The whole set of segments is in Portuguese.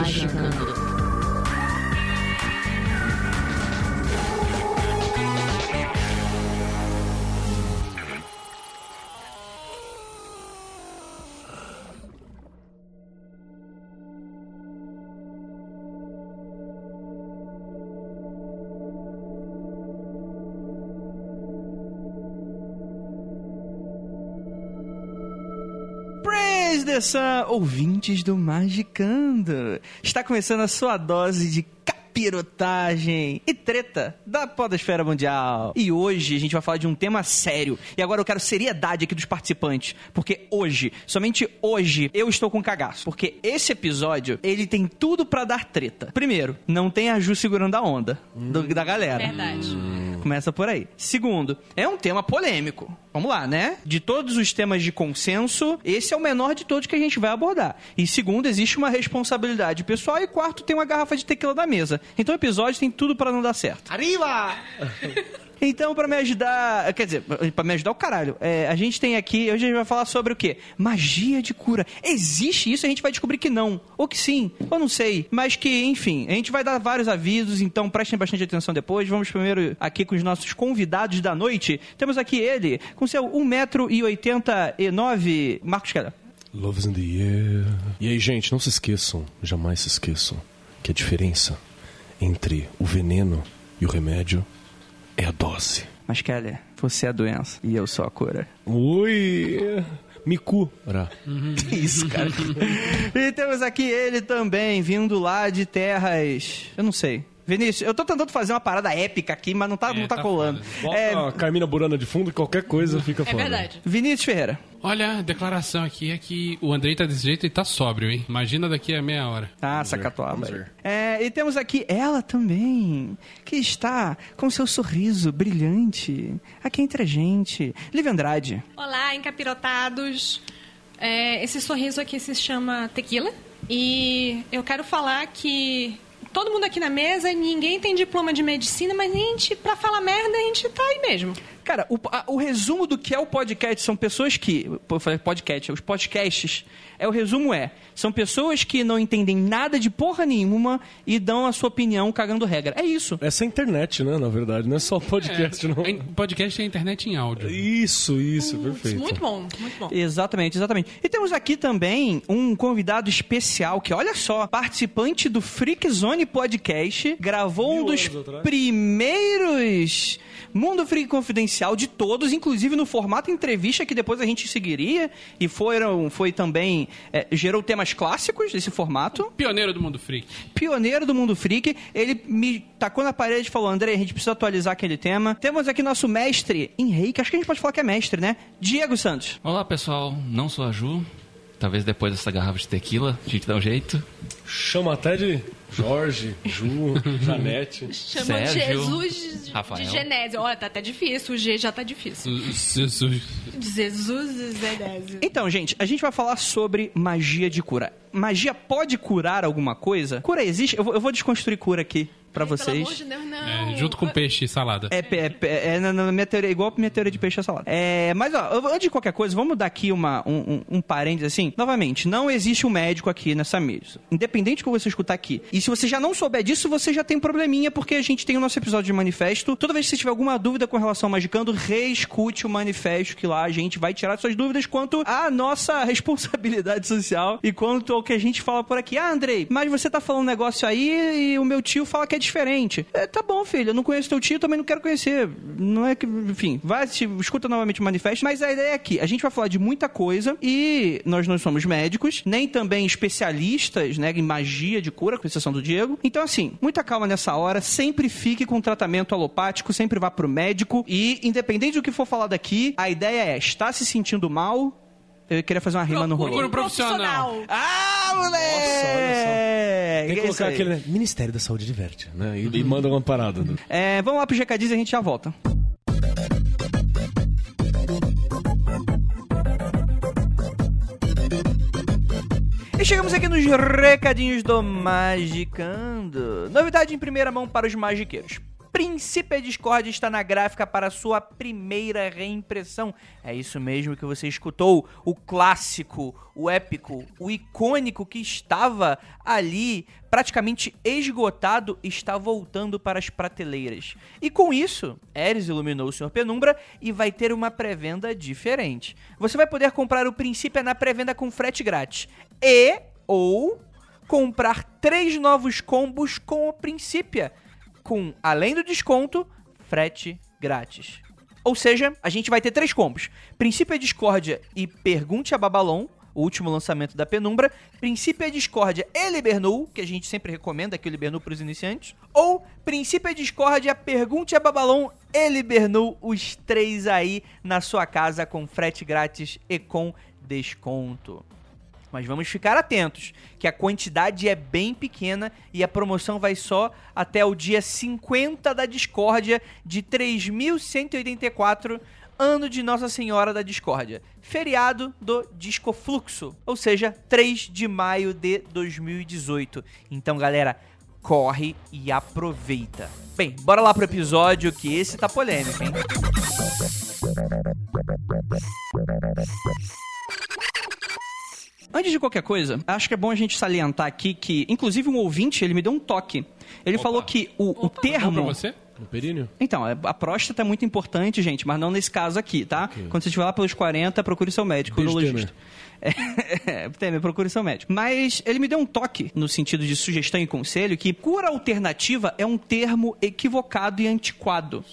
Magicando. Praise Sun, ouvintes do Magicando. Está começando a sua dose de capirotagem e treta da podosfera mundial. E hoje a gente vai falar de um tema sério. E agora eu quero seriedade aqui dos participantes, porque hoje, somente hoje, eu estou com cagaço, porque esse episódio, ele tem tudo pra dar treta. Primeiro, não tem a Ju segurando a onda do- da galera. Verdade. Começa por aí. Segundo, é um tema polêmico. Vamos lá, né? De todos os temas de consenso, esse é o menor de todos que a gente vai abordar. E segundo, existe uma responsabilidade pessoal. E quarto, tem uma garrafa de tequila na mesa. Então o episódio tem tudo pra não dar certo. Arriba! Então, pra me ajudar. Quer dizer, pra me ajudar o caralho. é, a gente tem aqui. Hoje a gente vai falar sobre o quê? Magia de cura. Existe isso? A gente vai descobrir que não. Ou que sim. Ou não sei. Mas que, enfim, a gente vai dar vários avisos. Então prestem bastante atenção depois. Vamos primeiro aqui com os nossos convidados da noite. Temos aqui ele, com seu 1,89m, Marcos Keller. Love's in the air. E aí, gente, não se esqueçam, jamais se esqueçam, que a diferença entre o veneno e o remédio é a dose. Mas Keller, você é a doença e eu sou a cura. Ui! Miku. Ora. Que isso, cara. e temos aqui ele também, vindo lá de terras. Eu não sei. Vinícius, eu tô tentando fazer uma parada épica aqui, mas não tá, não tá, tá colando. Bota É, a Carmina Burana de fundo e qualquer coisa fica É foda. verdade. Vinícius Ferreira. Olha, a declaração aqui é que o Andrei tá desse jeito e tá sóbrio, hein? Imagina daqui a meia hora. Ah, ver. É, e temos aqui ela também, que está com seu sorriso brilhante aqui entre a gente. Lívia Andrade. Olá, encapirotados. É, esse sorriso aqui se chama tequila. E eu quero falar que todo mundo aqui na mesa, ninguém tem diploma de medicina, mas a gente, pra falar merda, a gente tá aí mesmo. Cara, o, a- o resumo do que é o podcast são pessoas que. pô, Eu falei podcast, os podcasts. É, o resumo é: são pessoas que não entendem nada de porra nenhuma e dão a sua opinião cagando regra. É isso. Essa é a internet, né, na verdade, não é só podcast, não. É, podcast é internet em áudio. Isso, isso, perfeito. Muito bom, muito bom. Exatamente, exatamente. E temos aqui também um convidado especial que, olha só, participante do Freak Zone Podcast, gravou um dos primeiros Mundo Freak Confidencial de todos, inclusive no formato entrevista que depois a gente seguiria e foram, foi também é, gerou temas clássicos desse formato. Pioneiro do mundo freak. Pioneiro do mundo freak, ele me tacou na parede e falou: André, a gente precisa atualizar aquele tema. Temos aqui nosso mestre em reiki, acho que a gente pode falar que é mestre, né? Diego Santos. Olá pessoal, não sou a Ju. Talvez depois dessa garrafa de tequila a gente dá um jeito. Chama até de Jorge, Ju, Janete. Chama Sérgio, Jesus de, Rafael. de Genésio. Olha, tá até difícil, o G já tá difícil. Jesus. Jesus de Genésio. Então, gente, a gente vai falar sobre magia de cura. Magia pode curar alguma coisa? Cura existe? Eu vou, eu vou desconstruir cura aqui pra Pelo vocês. amor de Deus, não. É, junto com peixe e salada. É, é, pe- é na, na minha teoria, igual a minha teoria de peixe a salada. É, mas, ó, antes de qualquer coisa, vamos dar aqui uma, um, um, um parênteses assim. Novamente, não existe um médico aqui nessa mesa. Independente do que você escutar aqui. E se você já não souber disso, você já tem um probleminha, porque a gente tem o nosso episódio de manifesto. Toda vez que você tiver alguma dúvida com relação ao Magicando, reescute o manifesto, que lá a gente vai tirar suas dúvidas quanto à nossa responsabilidade social e quanto ao que a gente fala por aqui. Ah, Andrei, mas você tá falando um negócio aí e o meu tio fala que é diferente. É, tá bom, filho, eu não conheço teu tio, também não quero conhecer. Não é que, enfim, vai, se- escuta novamente o manifesto. Mas a ideia é aqui, a gente vai falar de muita coisa e nós não somos médicos, nem também especialistas, né, em magia de cura, com exceção do Diego. Então, assim, muita calma nessa hora, sempre fique com tratamento alopático, sempre vá pro médico e, independente do que for falado aqui, a ideia é, está se sentindo mal? Eu queria fazer uma rima no Procure rolê. um profissional. Ah, moleque! É, Tem que é colocar aí. aquele né, Ministério da Saúde diverte, né? E, e manda uma parada. né? É, vamos lá pro recadinhos e a gente já volta. E chegamos aqui nos recadinhos do Magicando. Novidade em primeira mão para os magiqueiros. Princípio Discord está na gráfica para sua primeira reimpressão. É isso mesmo que você escutou. O clássico, o épico, o icônico que estava ali praticamente esgotado está voltando para as prateleiras. E com isso, Ares iluminou o Sr. Penumbra e vai ter uma pré-venda diferente. Você vai poder comprar o Princípio na pré-venda com frete grátis. E ou comprar três novos combos com o Princípio com, além do desconto, frete grátis. Ou seja, a gente vai ter três combos: Princípio Discórdia e Pergunte a Babalon, o último lançamento da Penumbra, Princípio Discórdia e Libernu, que a gente sempre recomenda aqui o Libernu para os iniciantes, ou Princípio Discórdia, Pergunte a Babalon e Libernu, os três aí na sua casa com frete grátis e com desconto. Mas vamos ficar atentos, que a quantidade é bem pequena e a promoção vai só até o dia 50 da Discórdia de 3184, ano de Nossa Senhora da Discórdia. Feriado do Discofluxo, ou seja, 3 de maio de 2018. Então, galera, corre e aproveita. Bem, bora lá pro episódio que esse tá polêmico, hein? Antes de qualquer coisa, acho que é bom a gente salientar aqui que, inclusive, um ouvinte, ele me deu um toque. Ele falou que o, o Bom pra termo... você? No períneo? Então, é- a próstata é muito importante, gente, mas não nesse caso aqui, tá? Quando você estiver lá pelos 40, procure seu médico, Beijo, urologista. É, Temer, procure seu médico. Mas ele me deu um toque no sentido de sugestão e conselho que cura alternativa é um termo equivocado e antiquado.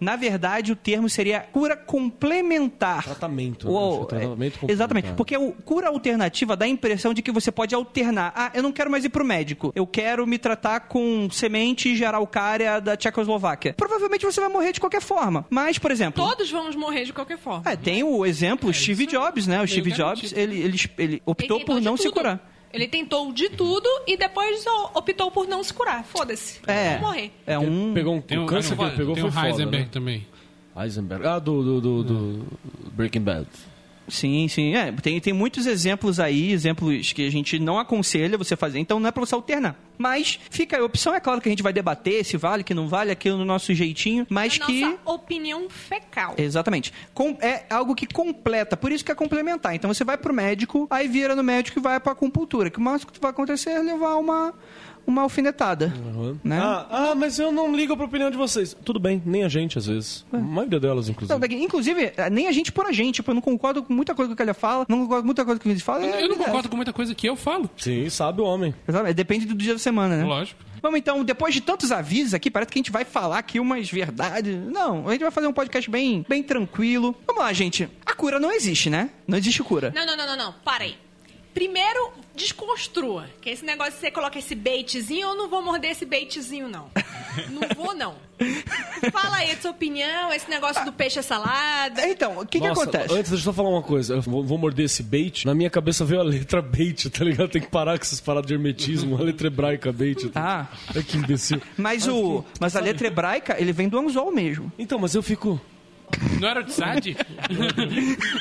Na verdade, o termo seria cura complementar. Tratamento. Ou- né? Tratamento é, complementar. exatamente, porque o cura alternativa dá a impressão de que você pode alternar. Ah, eu não quero mais ir pro médico. Eu quero me tratar com semente de araucária da Tchecoslováquia. Provavelmente você vai morrer de qualquer forma. Mas, por exemplo, Todos vamos morrer de qualquer forma. é, tem o exemplo o Steve é Jobs, né? O Steve garantido. Jobs, ele, ele, ele Ele optou tentou por de não se tudo. curar. Ele tentou de tudo e depois optou por não se curar. Foda-se. É, Vou morrer. é um... Pegou um, Tem o o, câncer que ele pegou tem foi o foda, Heisenberg né? também. Heisenberg. Ah, do, do, do, do Breaking Bad. Sim, sim. É, tem, tem muitos exemplos aí, exemplos que a gente não aconselha você fazer, então não é pra você alternar. Mas fica a opção, é claro que a gente vai debater se vale, que não vale, aquilo no nosso jeitinho, mas a que... nossa opinião fecal. Exatamente. Com- é algo que completa, por isso que é complementar. Então você vai pro médico, aí vira no médico e vai pra acupuntura. Que o máximo que vai acontecer é levar uma, uma alfinetada. Né? Ah, ah, mas eu não ligo pra opinião de vocês. Tudo bem, nem a gente às vezes. A maioria delas, inclusive. Daqui- inclusive, eh, nem a gente por a gente. Tipo, eu não concordo com muita coisa que o Kelly fala, não concordo com muita coisa que o Vinícius fala. Eu, é- eu não é- concordo com muita coisa que eu falo. Sim, sabe o homem. Exatamente, Depende do dia da semana, né? Lógico. Vamos então, depois de tantos avisos aqui, parece que a gente vai falar aqui umas verdades. Não, a gente vai fazer um podcast bem, bem tranquilo. Vamos lá, gente. A cura não existe, né? Não existe cura. Não, não, não, não, não. Para aí. Primeiro, desconstrua. Que esse negócio de você coloca esse baitzinho, eu não vou morder esse baitzinho, não. Não vou, não. Fala aí a sua opinião, esse negócio do peixe à salada. Então, o que que Nossa, acontece? Antes, deixa eu só falar uma coisa. Eu vou, vou morder esse bait. Na minha cabeça veio a letra bait, tá ligado? Tem que parar com essas paradas de hermetismo. A letra hebraica bait. Ah, É que imbecil. mas o, mas a letra hebraica, ele vem do anzol mesmo. Então, mas eu fico... Não era o Tsad?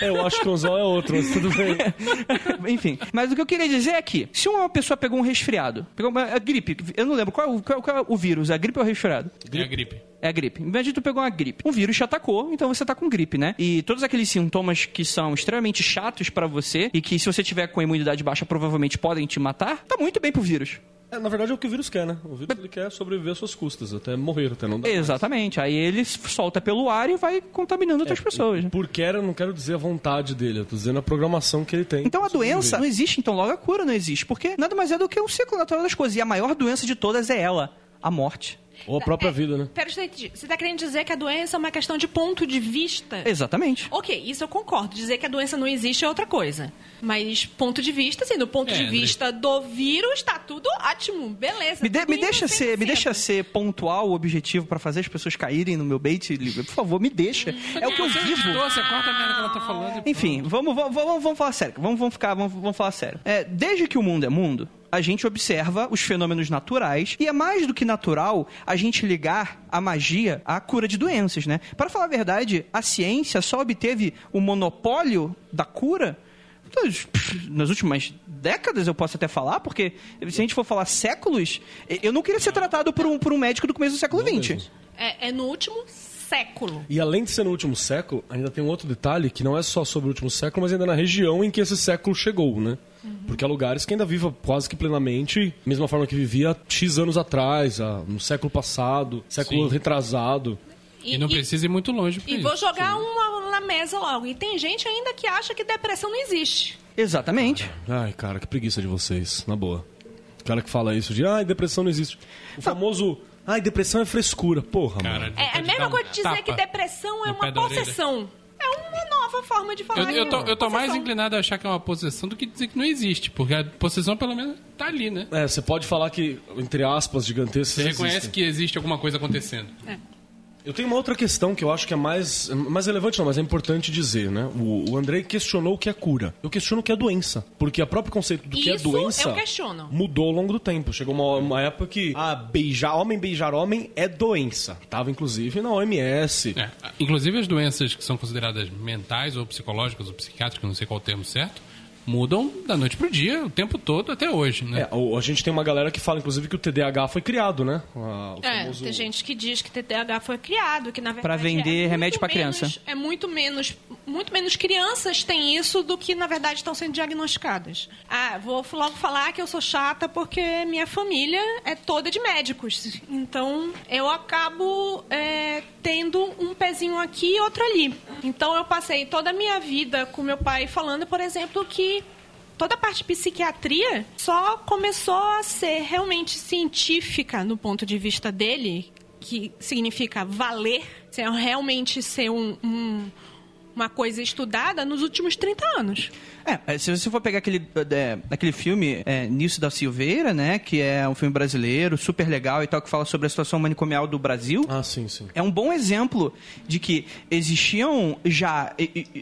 É, eu acho que o anzol é outro, mas tudo bem. Enfim, mas o que eu queria dizer é que, se uma pessoa pegou um resfriado, pegou uma a gripe, eu não lembro qual, é o- qual, qual é o vírus, a gripe ou o resfriado? É a gripe. É a gripe. Imagina tu pegou uma gripe. Um vírus te atacou, então você tá com gripe, né? E todos aqueles sintomas que são extremamente chatos pra você e que se você tiver com a imunidade baixa provavelmente podem te matar, tá muito bem pro vírus. É, na verdade é o que o vírus quer, né? O vírus ele quer sobreviver às suas custas, até morrer, até não dar. Exatamente. Aí ele solta pelo ar e vai contaminando outras pessoas. né? Por quer, eu não quero dizer a vontade dele, eu tô dizendo a programação que ele tem. Então a doença não existe, então logo a cura não existe. Porque nada mais é do que um ciclo natural das coisas. E a maior doença de todas é ela, a morte. Ou a própria É, vida, né? Pera, você você tá querendo dizer que a doença é uma questão de ponto de vista? Exatamente. Ok, isso eu concordo. Dizer que a doença não existe é outra coisa. Mas ponto de vista, assim, do ponto É, de vista do vírus, tá tudo ótimo. Beleza. Me, de- me deixa ser, me 100%. deixa ser pontual, objetivo pra fazer as pessoas caírem no meu bait, por favor, me deixa. É o que eu Você vivo. editou, Você corta a merda que ela tá falando. Enfim, vamos, vamos, vamos, vamos falar sério. Vamos, vamos ficar, vamos, vamos falar sério. É, desde que o mundo é mundo, a gente observa os fenômenos naturais e é mais do que natural a gente ligar a magia à cura de doenças, né? Para falar a verdade, a ciência só obteve o monopólio da cura nas últimas décadas, eu posso até falar, porque se a gente for falar séculos, eu não queria ser tratado por um, por um médico do começo do século XX. É, é no último século. E além de ser no último século, ainda tem um outro detalhe que não é só sobre o último século, mas ainda na região em que esse século chegou, né? Uhum. Porque há lugares que ainda vivem quase que plenamente, mesma forma que vivia X anos atrás, no século passado, século Sim. retrasado. E, e não e, precisa ir muito longe. E isso. vou jogar Sim. uma na mesa logo. E tem gente ainda que acha que depressão não existe. Exatamente. Ai, cara, que preguiça de vocês, na boa. O cara que fala isso de, ai, depressão não existe. O famoso, ai, depressão é frescura. Porra, cara, mano. É a mesma coisa de dizer tapa que depressão é uma possessão. Uma forma de falar. Eu, eu tô, eu tô mais inclinado a achar que é uma possessão do que dizer que não existe, porque a possessão pelo menos tá ali, né? É, você pode falar que, entre aspas, gigantescas. Você reconhece existem. que existe alguma coisa acontecendo. É. Eu tenho uma outra questão que eu acho que é mais, mais relevante, não, mas é importante dizer, né? O, o Andrei questionou o que é cura. Eu questiono o que é doença. Porque o próprio conceito do que é doença mudou ao longo do tempo. Chegou uma, uma época que ah, beijar homem, beijar homem é doença. Tava, inclusive, na OMS. É, inclusive as doenças que são consideradas mentais ou psicológicas ou psiquiátricas, não sei qual o termo certo, mudam da noite pro dia, o tempo todo, até hoje, né? É, a gente tem uma galera que fala, inclusive, que o TDAH foi criado, né? O é, famoso... tem gente que diz que o TDAH foi criado, que na verdade... Pra vender é remédio pra criança. É muito menos... Muito menos crianças têm isso do que, na verdade, estão sendo diagnosticadas. Ah, vou logo falar que eu sou chata porque minha família é toda de médicos. Então, eu acabo é, tendo um pezinho aqui e outro ali. Então, eu passei toda a minha vida com meu pai falando, por exemplo, que toda a parte de psiquiatria só começou a ser realmente científica no ponto de vista dele, que significa valer, realmente ser um, um, uma coisa estudada nos últimos 30 anos. É, é, se você for pegar aquele, é, aquele filme é, Nisso da Silveira, né? Que é um filme brasileiro, super legal e tal, que fala sobre a situação manicomial do Brasil. Ah, sim, sim. É um bom exemplo de que existiam já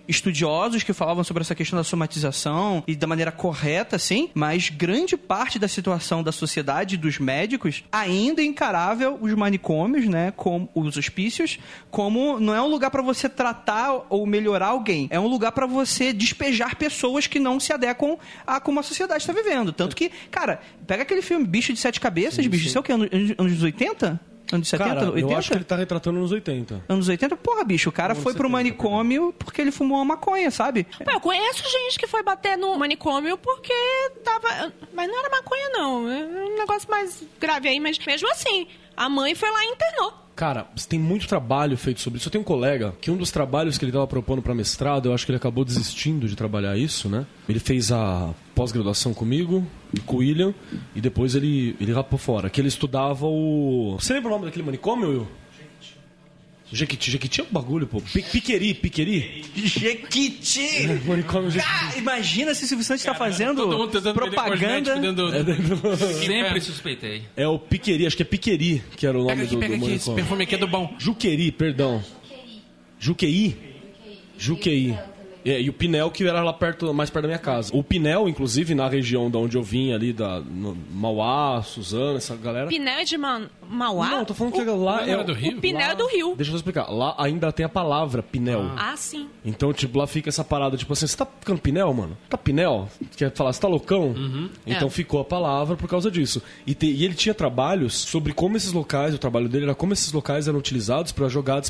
estudiosos que falavam sobre essa questão da somatização e da maneira correta, assim, mas grande parte da situação da sociedade dos médicos ainda encarava os manicômios, né? Como os hospícios, como não é um lugar para você tratar ou melhorar alguém, é um lugar para você despejar pessoas que não se adequam a como a sociedade está vivendo. Tanto que, cara, pega aquele filme Bicho de Sete Cabeças, sim, bicho, isso é o que? Anos, anos 80? Anos 70, cara, 80? Eu acho que ele tá retratando anos 80. Anos 80? Porra, bicho, o cara foi 70, pro manicômio porque ele fumou uma maconha, sabe? Pô, eu conheço gente que foi bater no manicômio porque tava. Mas não era maconha, não. É um negócio mais grave aí, mas mesmo assim, a mãe foi lá e internou. Cara, tem muito trabalho feito sobre isso. Eu tenho um colega que um dos trabalhos que ele estava propondo para mestrado, eu acho que ele acabou desistindo de trabalhar isso, né? Ele fez a pós-graduação comigo, com o William, e depois ele, ele rapou fora. Que ele estudava o. Você lembra o nome daquele manicômio, Will? Jequiti, Jequiti é um bagulho, pô. Piqueri, Piqueri. Jequiti! É, manicômio Jequiti. imagina se o Silvio Santos está fazendo propaganda. Dentro... Sempre suspeitei. É o Piqueri, acho que é Piqueri que era o nome pega aqui, do, pega do aqui, esse perfume aqui é do bom. Juqueri, perdão. Juqueri? Juqueri. É, e o Pinel, que era lá perto, mais perto da minha casa. O Pinel, inclusive, na região da onde eu vim, ali, da no, Mauá, Suzana, essa galera. Pinel é de Ma Mauá? Não, tô falando que lá é. do Rio? O Pinel lá, é do Rio. Deixa eu explicar. Lá ainda tem a palavra Pinel. Ah. ah, sim. Então, tipo, lá fica essa parada, tipo assim, você tá ficando Pinel, mano? Tá Pinel? Quer falar, você tá loucão? Uhum. Então é. ficou a palavra por causa disso. E, te, e, ele tinha trabalhos sobre como esses locais, o trabalho dele era como esses locais eram utilizados para jogar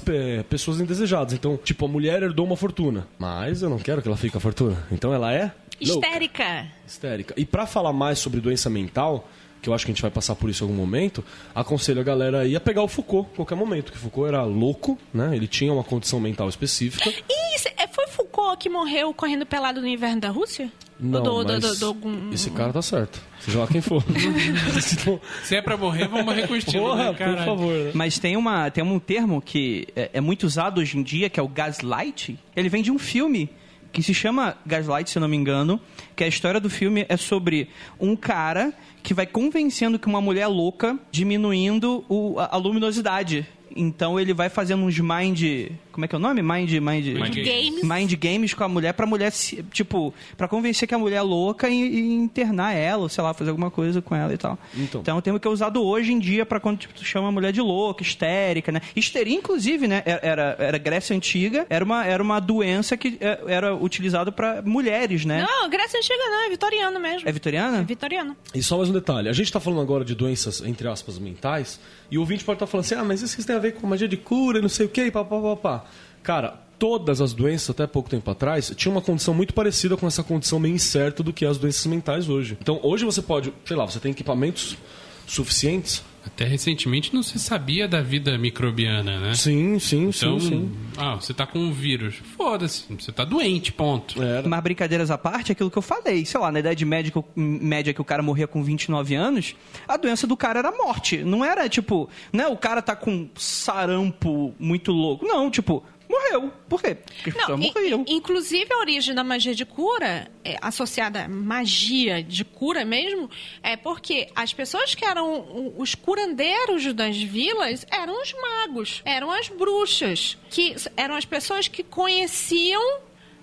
pessoas indesejadas. Então, tipo, a mulher herdou uma fortuna. Mas eu não quero que ela fique a fortuna. Então ela é. Histérica. Louca. Histérica. E para falar mais sobre doença mental, que eu acho que a gente vai passar por isso em algum momento, aconselho a galera aí a pegar o Foucault, qualquer momento, que Foucault era louco, né? Ele tinha uma condição mental específica. E é, foi Foucault que morreu correndo pelado no inverno da Rússia? Não, do, mas do, do, do, esse cara tá certo. Seja lá quem for. Se é pra morrer, vamos morrer com estilo, Porra, né, por favor. Mas tem, uma, tem um termo que é, é muito usado hoje em dia, que é o gaslight. Ele vem de um filme que se chama Gaslight, se eu não me engano, que a história do filme é sobre um cara que vai convencendo que uma mulher é louca, diminuindo o, a, a luminosidade então ele vai fazendo uns mind. Como é que é o nome? Mind, mind, Mind Games. Mind games com a mulher pra mulher, se- tipo, pra convencer que a mulher é louca e, e internar ela, ou sei lá, fazer alguma coisa com ela e tal. Então. é um termo que é usado hoje em dia pra quando tipo, tu chama a mulher de louca, histérica, né? Histeria, inclusive, né? Era, era, era Grécia Antiga, era uma, era uma doença que é, era utilizada pra mulheres, né? Não, Grécia Antiga não, é vitoriano mesmo. É vitoriana? É vitoriano. E só mais um detalhe. A gente está falando agora de doenças, entre aspas, mentais, e o ouvinte pode estar falando assim, ah, mas isso tem a ver com magia de cura e não sei o quê, e pá, pá, pá, pá. Cara, todas as doenças, até pouco tempo atrás, tinham uma condição muito parecida com essa condição meio incerta do que as doenças mentais hoje. Então, hoje você pode, sei lá, você tem equipamentos suficientes? Até recentemente não se sabia da vida microbiana, né? Sim, sim, Então, sim, sim. ah, você tá com um vírus. Foda-se, você tá doente, ponto. Era. Mas brincadeiras à parte, é aquilo que eu falei. Sei lá, na idade média que, o- média que o cara morria com 29 anos, a doença do cara era morte. Não era tipo, né, o cara tá com sarampo muito louco. Não, tipo, morreu. Por quê? Porque Não, in- morriam. inclusive a origem da magia de cura, é, associada à magia de cura mesmo, é porque as pessoas que eram os curandeiros das vilas eram os magos, eram as bruxas, que eram as pessoas que conheciam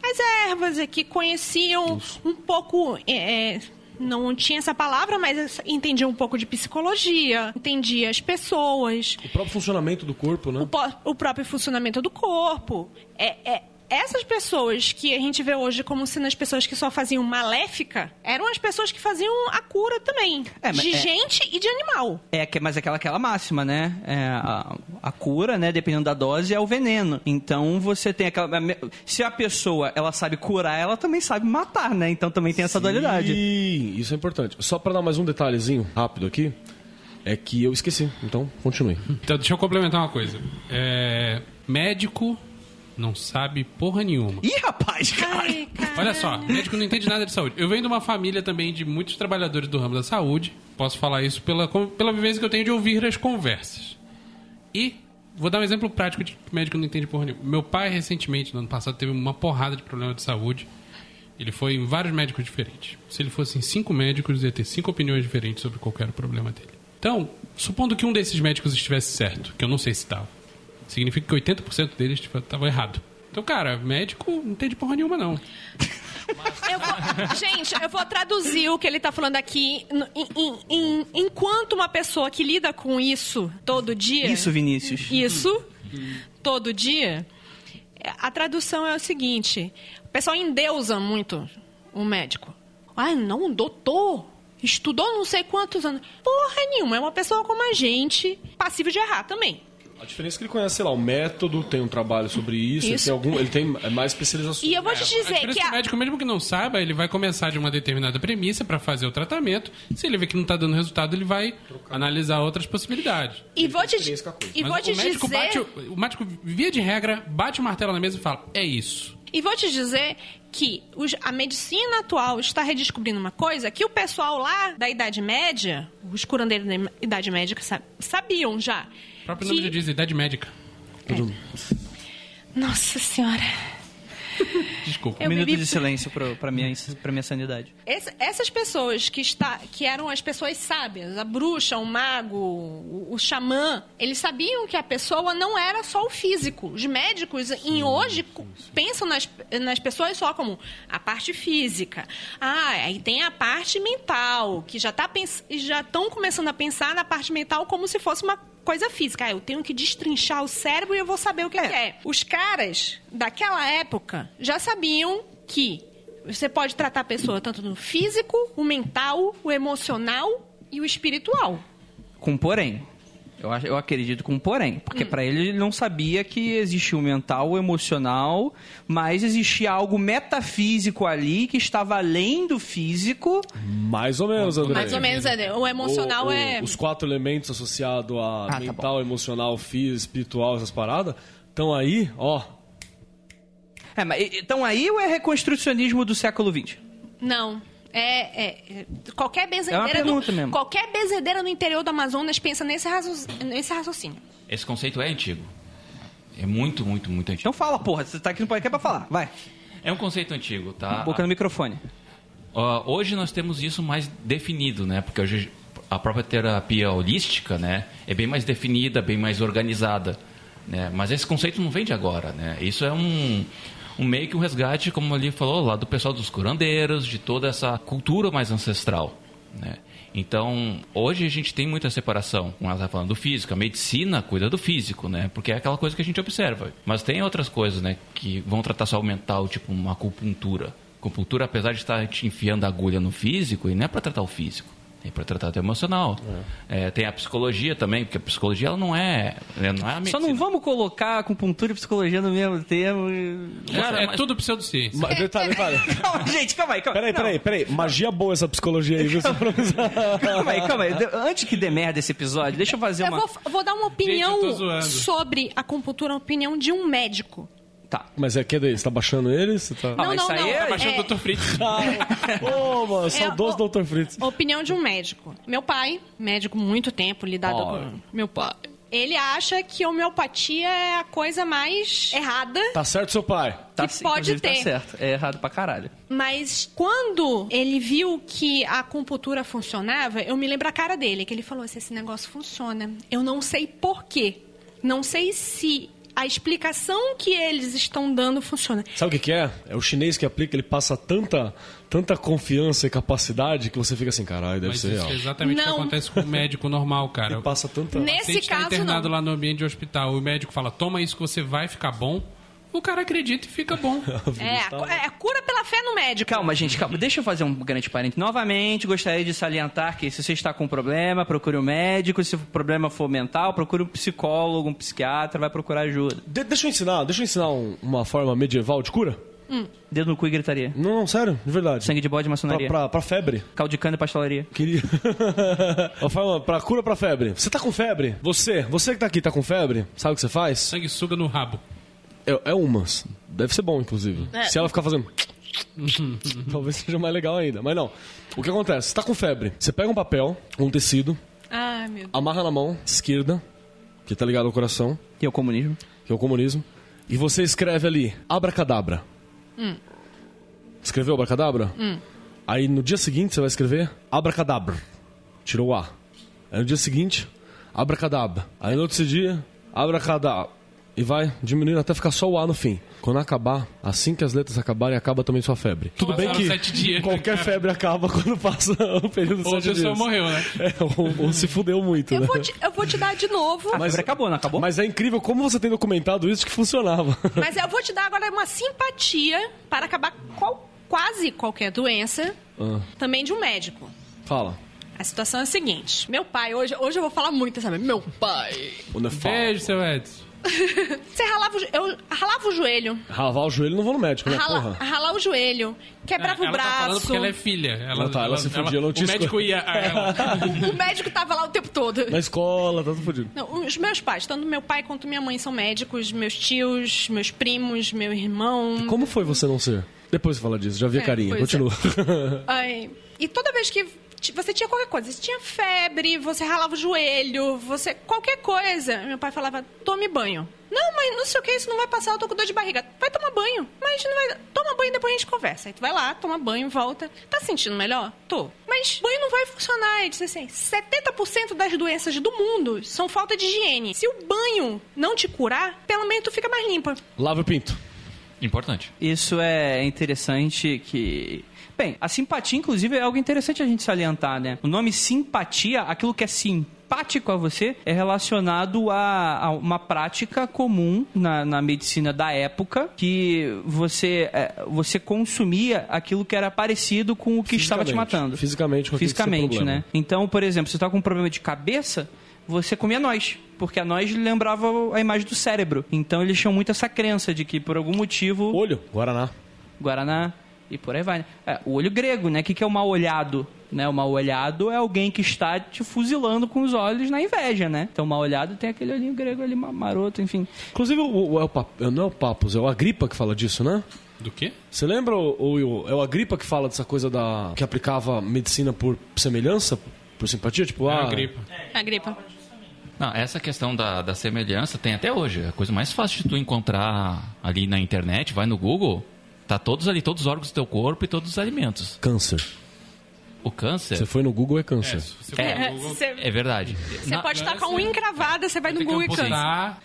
as ervas e que conheciam um pouco. é, é, não tinha essa palavra, mas entendia um pouco de psicologia, entendia as pessoas, O próprio funcionamento do corpo, né? o, o próprio funcionamento do corpo. É, é- essas pessoas que a gente vê hoje como sendo as pessoas que só faziam maléfica, eram as pessoas que faziam a cura também. É, de é- gente e de animal. É, que- mas é aquela, aquela máxima, né? É, a, a cura, né, dependendo da dose, é o veneno. Então você tem aquela. Se a pessoa ela sabe curar, ela também sabe matar, né? Então também tem essa dualidade. Sim, isso é importante. Só para dar mais um detalhezinho rápido aqui, é que eu esqueci. Então, continue. Então, deixa eu complementar uma coisa. É, médico não sabe porra nenhuma. Ih, rapaz, cara! Ai. Olha só, médico não entende nada de saúde. Eu venho de uma família também de muitos trabalhadores do ramo da saúde. Posso falar isso pela, pela vivência que eu tenho de ouvir as conversas. E vou dar um exemplo prático de que médico não entende porra nenhuma. Meu pai, recentemente, no ano passado, teve uma porrada de problema de saúde. Ele foi em vários médicos diferentes. Se ele fosse em cinco médicos, ia ter cinco opiniões diferentes sobre qualquer problema dele. Então, supondo que um desses médicos estivesse certo, que eu não sei se estava, significa que 80% deles estavam errado. Então, cara, médico não entende porra nenhuma, não. Eu vou- gente, eu vou traduzir o que ele está falando aqui. no- em- em- em- enquanto uma pessoa que lida com isso todo dia. Isso, Vinícius. Isso, todo dia. A tradução é o seguinte: o pessoal endeusa muito o médico. Ah, não, doutor. Estudou não sei quantos anos. Porra nenhuma, é uma pessoa como a gente, passível de errar também. A diferença é que ele conhece, sei lá, o método, tem um trabalho sobre isso, Ele, Isso. tem algum, ele tem é mais especialização. E eu vou te É, a dizer diferença que é que a, o médico, mesmo que não saiba, ele vai começar de uma determinada premissa para fazer o tratamento. Se ele vê que não está dando resultado, ele vai analisar outras possibilidades. e vou te, experiência com a coisa. e vou o te médico dizer bate, o o médico, via de regra, bate o martelo na mesa e fala: é isso. E vou te dizer que os- a medicina atual está redescobrindo uma coisa que o pessoal lá da Idade Média, os curandeiros da Idade Média, sa- sabiam já. O próprio que- nome já diz idade médica. Nossa Senhora. Desculpa. Eu Um minuto bebi- de silêncio pro, pra, minha, pra minha sanidade. Essas pessoas que, está, que eram as pessoas sábias, a bruxa, o mago, o, o xamã, eles sabiam que a pessoa não era só o físico. Os médicos, em hoje, cu- pensam nas, nas pessoas só como a parte física. Ah, aí tem a parte mental, que já tá pens- já estão começando a pensar na parte mental como se fosse uma coisa física. Ah, eu tenho que destrinchar o cérebro e eu vou saber o que É. que é. Os caras daquela época já sabiam que você pode tratar a pessoa tanto no físico, o mental, o emocional e o espiritual. Com porém. Eu, acho- eu acredito com porém. Porque pra ele, ele não sabia que existia o mental, o emocional, mas existia algo metafísico ali que estava além do físico. Mais ou menos, André. Mais ou menos, é, o emocional O- o- é. Os quatro elementos associados a Ah, tá mental, emocional, físico, espiritual, essas paradas, estão aí, ó. É, mas então aí ou é reconstrucionismo do século XX? Não. É, é- qualquer bezedeira. É uma pergunta no, mesmo. Qualquer bezedeira no interior do Amazonas pensa nesse, raci- nesse raciocínio. Esse conceito é antigo. É muito, muito, muito antigo. Então fala, porra. Você tá aqui no podcast pra falar. Vai. É um conceito antigo, tá? Boca no microfone. Ó, hoje nós temos isso mais definido, né? Porque hoje a própria terapia holística, né, é bem mais definida, bem mais organizada. Né? Mas esse conceito não vem de agora. Né? Isso é um, um meio que um resgate, como ali falou, lá do pessoal dos curandeiros, de toda essa cultura mais ancestral. Né? Então, hoje a gente tem muita separação. Como ela está falando do físico, a medicina cuida do físico, né? Porque é aquela coisa que a gente observa. Mas tem outras coisas, né? Que vão tratar só o mental, tipo uma acupuntura. Acupuntura, apesar de estar te enfiando a agulha no físico, e não é para tratar o físico. Tem para tratar o emocional. É, tem a psicologia também, porque a psicologia ela não é, ela não é a Só não vamos colocar acupuntura e psicologia no mesmo termo. Cara, é mas- tudo pseudociência. Ma- Detalhe, detalhe. Calma, gente, calma aí, calma Peraí, Não. peraí, peraí. Magia boa essa psicologia aí, viu? Calma aí, calma aí. Antes que dê merda esse episódio, deixa eu fazer Eu uma. vou, vou dar uma opinião zoando. sobre a acupuntura, uma opinião de um médico. Tá. Mas é que daí? Você tá baixando ele? Você tá... Ah, Não, mas não, isso aí não. é- Tá baixando É. o Dr. Fritz. Ô, mano, saudoso o- Dr. Fritz. Opinião de um médico. Meu pai, médico muito tempo, lidado Ó. com meu pai. Ele acha que homeopatia é a coisa mais errada. Tá certo, seu pai? Tá, que pode Tá ter. certo. É errado pra caralho. Mas quando ele viu que a acupuntura funcionava, eu me lembro a cara dele, que ele falou assim, esse negócio funciona. Eu não sei por quê. Não sei se a explicação que eles estão dando funciona. Sabe o que, que é? É o chinês que aplica, ele passa tanta, tanta confiança e capacidade que você fica assim, caralho, deve Mas ser isso real. é exatamente o que acontece com o médico normal, cara. Ele passa tanta. Nesse tá caso, internado não. lá no ambiente de hospital, o médico fala, toma isso que você vai ficar bom. O cara acredita e fica bom. É, a cu- é a cura pela fé no médico. Calma, gente, calma. Deixa eu fazer um grande parênteses. Novamente, gostaria de salientar que se você está com um problema, procure um médico. Se o problema for mental, procure um psicólogo, um psiquiatra, vai procurar ajuda. De- deixa eu ensinar, deixa eu ensinar um- uma forma medieval de cura? Dedo no cu e gritaria. Não, não, sério, de verdade. Sangue de bode e Pra, maçonaria. pra, pra febre. Caldo de cana e pastelaria. Queria. Uma forma pra cura pra febre. Você tá com febre? Você, você que tá aqui tá com febre, sabe o que você faz? Sanguessuga no rabo. É, é umas. Deve ser bom, inclusive. É. Se ela ficar fazendo. Talvez seja mais legal ainda. Mas não. O que acontece? Você tá com febre. Você pega um papel, um tecido, Ai, meu Deus. amarra na mão esquerda, que tá ligado ao coração, E é o comunismo. que é o comunismo, e você escreve ali, abracadabra. Escreveu abracadabra? Aí no dia seguinte você vai escrever abracadabra. Tirou o A. Aí no dia seguinte, abracadabra. Aí no outro dia, abracadabra. E vai diminuindo até ficar só o A no fim. Quando acabar, assim que as letras acabarem, acaba também sua febre. Tudo bem Passaram que sete dias, qualquer cara. febre acaba quando passa o período de Ou a sete pessoa dias. morreu, né? É, ou, ou se fudeu muito, Eu né? vou, te, eu vou te dar de novo, A febre acabou, não acabou? Mas é incrível como você tem documentado isso que funcionava. mas eu vou te dar agora uma simpatia para acabar com quase qualquer doença, Ah, também de um médico. fala. A situação é a seguinte: meu pai, hoje, hoje eu vou falar muito, sabe? Meu pai. Beijo, seu Edson. Você ralava o, eu ralava o joelho. Ralar o joelho não vou no médico, né? Rala, Porra. ralar o joelho. Quebrava ela o braço. tá falando porque ela é filha. Ela, Ah, tá, ela se fudia, não O médico ia a ela. O médico tava lá o tempo todo. Na escola, tá tudo fodido. Não, os meus pais, tanto meu pai quanto minha mãe são médicos, meus tios, meus primos, meu irmão. Como foi você não ser? Depois você fala disso, já vi a É, carinha. pois é. Continua. Ai, e toda vez que você tinha qualquer coisa, você tinha febre, você ralava o joelho, você. qualquer coisa. Meu pai falava, tome banho. Não, mas não sei o que, isso não vai passar, eu tô com dor de barriga. Vai tomar banho. Mas não vai. Toma banho depois a gente conversa. Aí tu vai lá, toma banho, volta. Tá se sentindo melhor? Tô. Mas banho não vai funcionar. Ele disse assim: 70% das doenças do mundo são falta de higiene. Se o banho não te curar, pelo menos tu fica mais limpa. Lava o pinto. Importante. Isso é interessante que. Bem, a simpatia, inclusive, é algo interessante a gente salientar, né? O nome simpatia, aquilo que é simpático a você, é relacionado a, a uma prática comum na, na medicina da época, que você, é, você consumia aquilo que era parecido com o que estava te matando. Fisicamente, Fisicamente, né? Então, por exemplo, você está com um problema de cabeça, você comia nós, porque a nós lembrava a imagem do cérebro. Então eles tinham muito essa crença de que por algum motivo Olho, Guaraná. Guaraná e por aí vai. né? É, o olho grego, né? O que, que é o mal olhado? Né? O mal olhado é alguém que está te fuzilando com os olhos na inveja, né? Então, o mal olhado tem aquele olhinho grego ali ma- maroto, enfim. Inclusive, o, o- é o Pap- não é o Papos, é o Agripa que fala disso, né? Do quê? Você lembra, o, o- é o Agripa que fala dessa coisa da. que aplicava medicina por semelhança, por simpatia? Tipo, É ah. a gripe. A gripa. Não, essa questão da, da semelhança tem até hoje. A coisa mais fácil de tu encontrar ali na internet, vai no Google, tá todos ali, todos os órgãos do teu corpo e todos os alimentos. Câncer. o câncer. Você foi no Google é câncer. É, É, Google, É verdade. você Na- pode estar com a unha encravada, você vai no Google e câncer.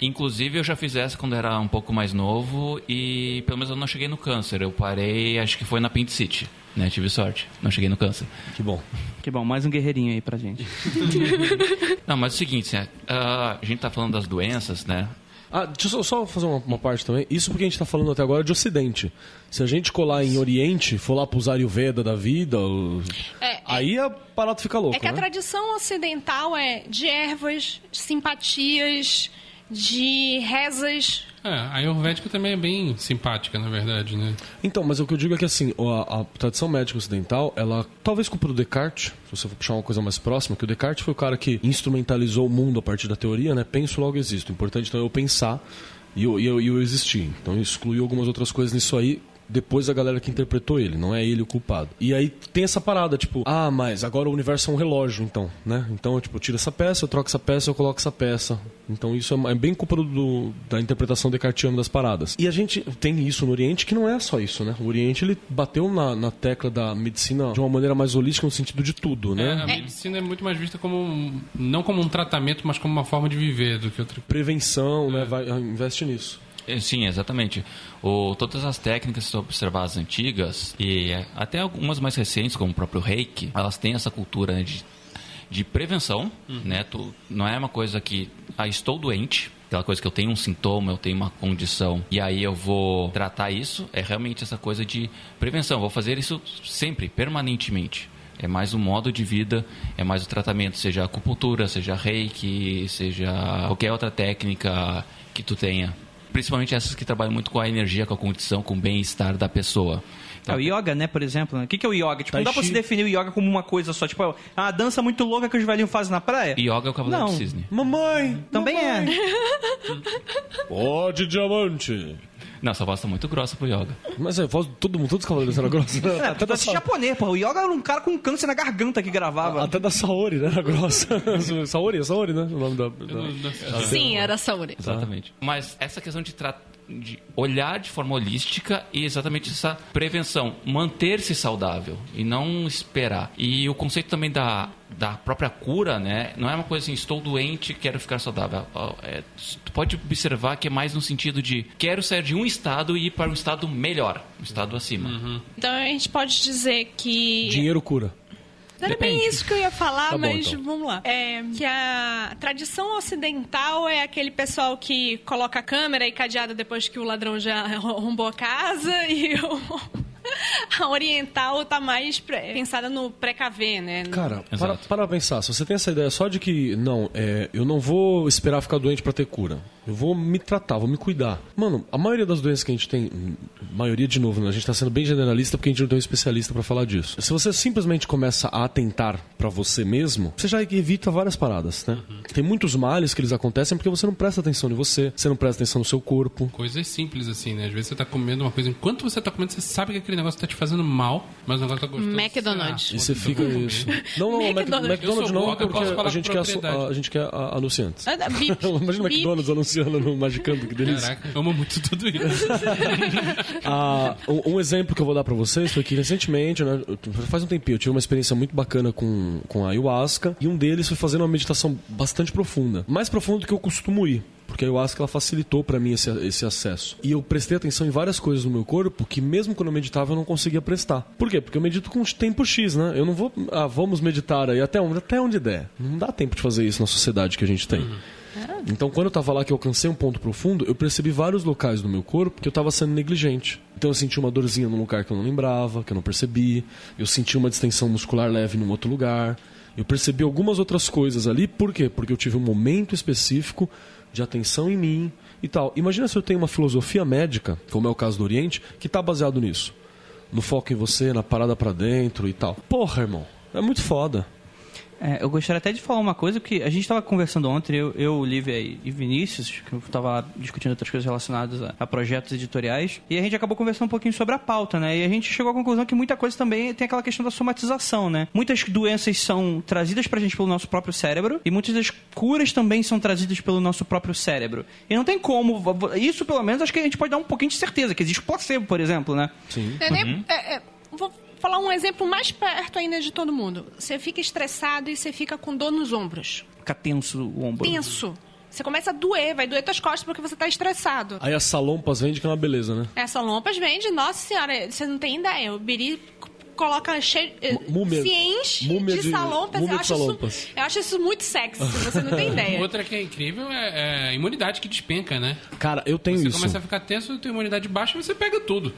Inclusive, eu já fiz essa quando era um pouco mais novo e pelo menos eu não cheguei no câncer. Eu parei, acho que foi na apendicite. Né? Tive sorte. Não cheguei no câncer. Que bom. Que bom, mais um guerreirinho aí pra gente. Não, mas é o seguinte, né? Ah, a gente tá falando das doenças, né? Ah, deixa eu só, fazer uma, uma parte também. Isso porque a gente tá falando até agora de Ocidente. Se a gente colar em Oriente, for lá pros Ayurveda da vida, o- É, é- aí a parada fica louca, É que a né? tradição ocidental é de ervas, simpatias, de rezas. É, a Ayurvédica também é bem simpática, na verdade, né? Então, mas o que eu digo é que assim, a, a tradição médica ocidental, ela talvez culpa do Descartes, se você for puxar uma coisa mais próxima, que o Descartes foi o cara que instrumentalizou o mundo a partir da teoria, né? Penso, logo existo. O importante então é eu pensar e eu, e eu, existir. Então excluiu algumas outras coisas nisso aí. Depois a galera que interpretou ele, não é ele o culpado. E aí tem essa parada, tipo, ah, mas agora o universo é um relógio, então, né? Então eu, tipo, tiro essa peça, eu troco essa peça, eu coloco essa peça. Então isso é, é bem culpa do- do, da interpretação descartiana das paradas. E a gente tem isso no Oriente, que não é só isso, né? O Oriente, ele bateu na, na tecla da medicina de uma maneira mais holística no sentido de tudo, É, né? a medicina é muito mais vista como um, não como um tratamento, mas como uma forma de viver do que outra Prevenção, né? Vai, investe nisso. É, Sim, exatamente. O, todas as técnicas, se observar as antigas, e é, até algumas mais recentes, como o próprio reiki, elas têm essa cultura né, de, de prevenção, né? Tu, não é uma coisa que, ah, estou doente, aquela coisa que eu tenho um sintoma, eu tenho uma condição, e aí eu vou tratar isso, é realmente essa coisa de prevenção. Vou fazer isso sempre, permanentemente. É mais um modo de vida, é mais o tratamento, seja acupuntura, seja reiki, seja qualquer outra técnica que tu tenha. Principalmente essas que trabalham muito com a energia, com a condição, com o bem-estar da pessoa. É, o yoga, né, por exemplo. né? O que, que é o yoga? Tipo, não dá pra se definir o yoga como uma coisa só. Tipo, ah, a dança muito louca que os velhinhos fazem na praia. Yoga é o cavaleiro Não. do cisne. Mamãe! Também é. Pode diamante! Não, essa voz tá muito grossa pro yoga. Mas é, voz de todo mundo, todos os cavaleiros eram grossos. né? É, Até da assiste Sa- japonês, porra. O yoga era um cara com câncer na garganta que gravava. Até da Saori, né? Era grossa. Saori, é Saori, né? O nome da. da- Sim, era saúde. Exatamente. Mas essa questão de, tra- de olhar de forma holística e exatamente essa prevenção, manter-se saudável e não esperar. E o conceito também da, da própria cura, né? Não é uma coisa assim, estou doente, quero ficar saudável. É, tu pode observar que é mais no sentido de quero sair de um estado e ir para um estado melhor, um estado acima. Então a gente pode dizer que. Dinheiro cura. Não era bem isso que eu ia falar, Tá bom, mas então. vamos lá. É, que a tradição ocidental é aquele pessoal que coloca a câmera e cadeada depois que o ladrão já arrombou a casa e o... a oriental tá mais pensada no precaver, né? Cara, para, Exato. para pensar, se você tem essa ideia só de que, não, é, eu não vou esperar ficar doente pra ter cura. Eu vou me tratar, vou me cuidar. Mano, a maioria das doenças que a gente tem, maioria de novo, né? A gente tá sendo bem generalista porque a gente não tem um especialista pra falar disso. Se você simplesmente começa a atentar pra você mesmo, você já evita várias paradas, né? Tem muitos males que eles acontecem porque você não presta atenção em você, você não presta atenção no seu corpo. Coisas simples assim, né? Às vezes você tá comendo uma coisa, enquanto você tá comendo, você sabe que aquele negócio tá te fazendo mal, mas o negócio tá gostoso. McDonald's. Ah, E você fica comer. isso. Não, não, McDonald's. McDonald's, não, porque a gente, quer, a, a gente quer anunciantes. Ah, Imagina o. McDonald's anunciando no Magicando, que delícia. Caraca, eu amo muito tudo isso. Ah, um, um exemplo que eu vou dar pra vocês foi que recentemente, né, faz um tempinho, eu tive uma experiência muito bacana com, com a ayahuasca e um deles foi fazendo uma meditação bastante profunda. Mais profunda do que eu costumo ir. Porque a ayahuasca ela facilitou pra mim esse, esse acesso. E eu prestei atenção em várias coisas no meu corpo que, mesmo quando eu meditava, eu não conseguia prestar. Por quê? Porque eu medito com tempo X, né? Eu não vou. Ah, vamos meditar aí até onde, até onde der. Não dá tempo de fazer isso na sociedade que a gente tem. Então, quando eu tava lá que eu alcancei um ponto profundo, eu percebi vários locais do meu corpo que eu tava sendo negligente. Então, eu senti uma dorzinha num lugar que eu não lembrava, que eu não percebi. Eu senti uma distensão muscular leve num outro lugar. Eu percebi algumas outras coisas ali. Por quê? Porque eu tive um momento específico de atenção em mim e tal. Imagina se eu tenho uma filosofia médica, como é o caso do Oriente, que tá baseado nisso. No foco em você, na parada pra dentro e tal. Porra, irmão. É muito foda. É, eu gostaria até de falar uma coisa que a gente estava conversando ontem, eu, eu Lívia e e Vinícius, que eu estava discutindo outras coisas relacionadas a, a projetos editoriais, e a gente acabou conversando um pouquinho sobre a pauta, né? E a gente chegou à conclusão que muita coisa também tem aquela questão da somatização, né? Muitas doenças são trazidas pra gente pelo nosso próprio cérebro, e muitas das curas também são trazidas pelo nosso próprio cérebro. E não tem como, isso pelo menos acho que a gente pode dar um pouquinho de certeza, que existe placebo, por exemplo, né? Sim. É, nem- é, é, falar um exemplo mais perto ainda de todo mundo. Você fica estressado e você fica com dor nos ombros. Fica tenso o ombro. Tenso. Você começa a doer, vai doer tuas costas porque você tá estressado. Aí a Salompas vende que é uma beleza, né? Essa lompas vende, nossa senhora, você não tem ideia. O Biri coloca cheio, eh, múmia- ciente múmia de, de- salompas. múmia Eu acho. Isso, eu acho isso muito sexy, você não tem ideia. Outra que é incrível é, é a imunidade que despenca, né? Cara, eu tenho Você isso. começa a ficar tenso, tem imunidade baixa e você pega tudo.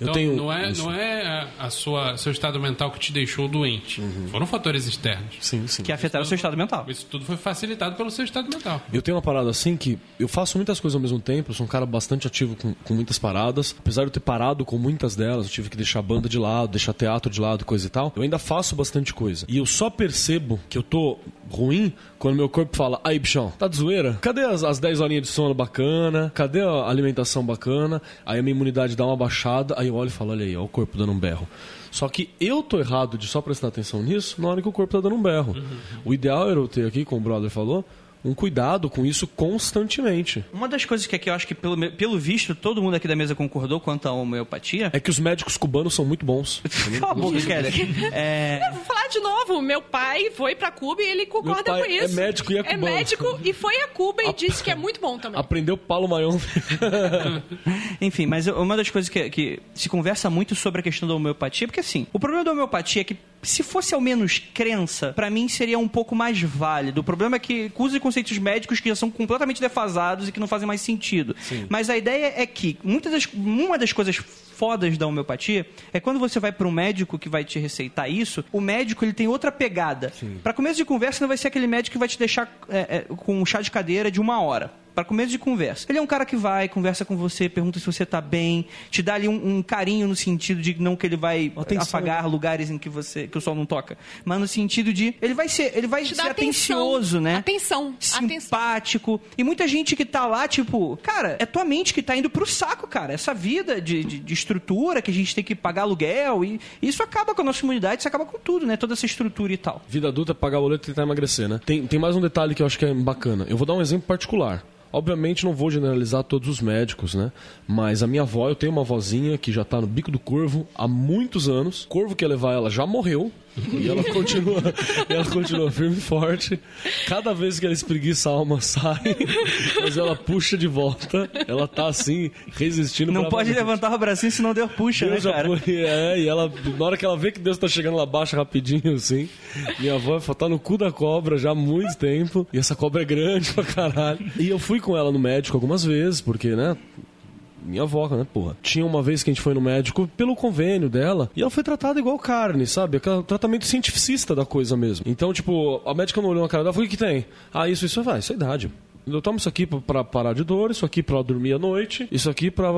Eu Então, tenho não é, isso. não é a, a sua, seu estado mental que te deixou doente. Uhum. Foram fatores externos. Sim, sim. Que afetaram o seu estado mental. Isso tudo foi facilitado pelo seu estado mental. Eu tenho uma parada assim que eu faço muitas coisas ao mesmo tempo, eu sou um cara bastante ativo com, com muitas paradas. Apesar de eu ter parado com muitas delas, eu tive que deixar a banda de lado, deixar teatro de lado, coisa e tal. Eu ainda faço bastante coisa. E eu só percebo que eu tô ruim quando meu corpo fala: Aí, bichão, tá de zoeira? Cadê as, as 10 horinhas de sono bacana? Cadê a alimentação bacana? Aí a minha imunidade dá uma baixada, aí eu olho e falo: Olha aí, ó, o corpo dando um berro. Só que eu tô errado de só prestar atenção nisso na hora que o corpo tá dando um berro. O ideal era eu ter aqui, como o brother falou, um cuidado com isso constantemente. Uma das coisas que aqui eu acho que, pelo, pelo visto, todo mundo aqui da mesa concordou quanto à homeopatia. É que os médicos cubanos são muito bons. Cala a boca, Kelly. É, Vou falar de novo, meu pai foi pra Cuba e ele concorda com isso. é médico e é É cubano. médico e foi a Cuba e disse que é muito bom também. Aprendeu Paulo Maior. Enfim, mas uma das coisas que, que se conversa muito sobre a questão da homeopatia, porque assim, o problema da homeopatia é que se fosse ao menos crença, pra mim seria um pouco mais válido. O problema é que usa conceitos médicos que já são completamente defasados e que não fazem mais sentido. Mas a ideia é que muitas das, uma das coisas fodas da homeopatia é quando você vai para um médico que vai te receitar isso, o médico ele tem outra pegada. Para começo de conversa não vai ser aquele médico que vai te deixar é, é, com um chá de cadeira de uma hora. Para começo de conversa. Ele é um cara que vai, conversa com você, pergunta se você tá bem, te dá ali um, um carinho no sentido de não que ele vai Atenção, apagar lugares em que você que o sol não toca, mas no sentido de ele vai ser, ele vai Te ser dá atenção. atencioso, né? Atenção. Atenção. simpático. E muita gente que tá lá, tipo, cara, é tua mente que tá indo pro saco, cara. Essa vida de, de, de estrutura que a gente tem que pagar aluguel e isso acaba com a nossa imunidade, isso acaba com tudo, né? Toda essa estrutura e tal. Vida adulta é pagar boleto e tentar emagrecer, né? Tem, tem mais um detalhe que eu acho que é bacana. Eu vou dar um exemplo particular. Obviamente não vou generalizar todos os médicos, né? Mas a minha avó, eu tenho uma vozinha que já tá no bico do corvo há muitos anos. O corvo que ia levar ela já morreu. E ela continua, ela continua firme e forte. Cada vez que ela espreguiça, a alma sai, mas ela puxa de volta. Ela tá assim, resistindo. Não pode levantar o bracinho se não der puxa, Deus né, já cara? é, e ela, na hora que ela vê que Deus tá chegando, ela baixa rapidinho, assim. Minha avó tá no cu da cobra já há muito tempo, e essa cobra é grande pra caralho. E eu fui com ela no médico algumas vezes, porque, né, minha avó, né, porra. Tinha uma vez que a gente foi no médico pelo convênio dela, e ela foi tratada igual carne, sabe? Aquele tratamento cientificista da coisa mesmo. Então, tipo, a médica não olhou na cara dela e falou, o que tem? Ah, isso, isso, vai, isso é idade. Eu tomo isso aqui pra- pra parar de dor, isso aqui pra ela dormir à noite, isso aqui pra...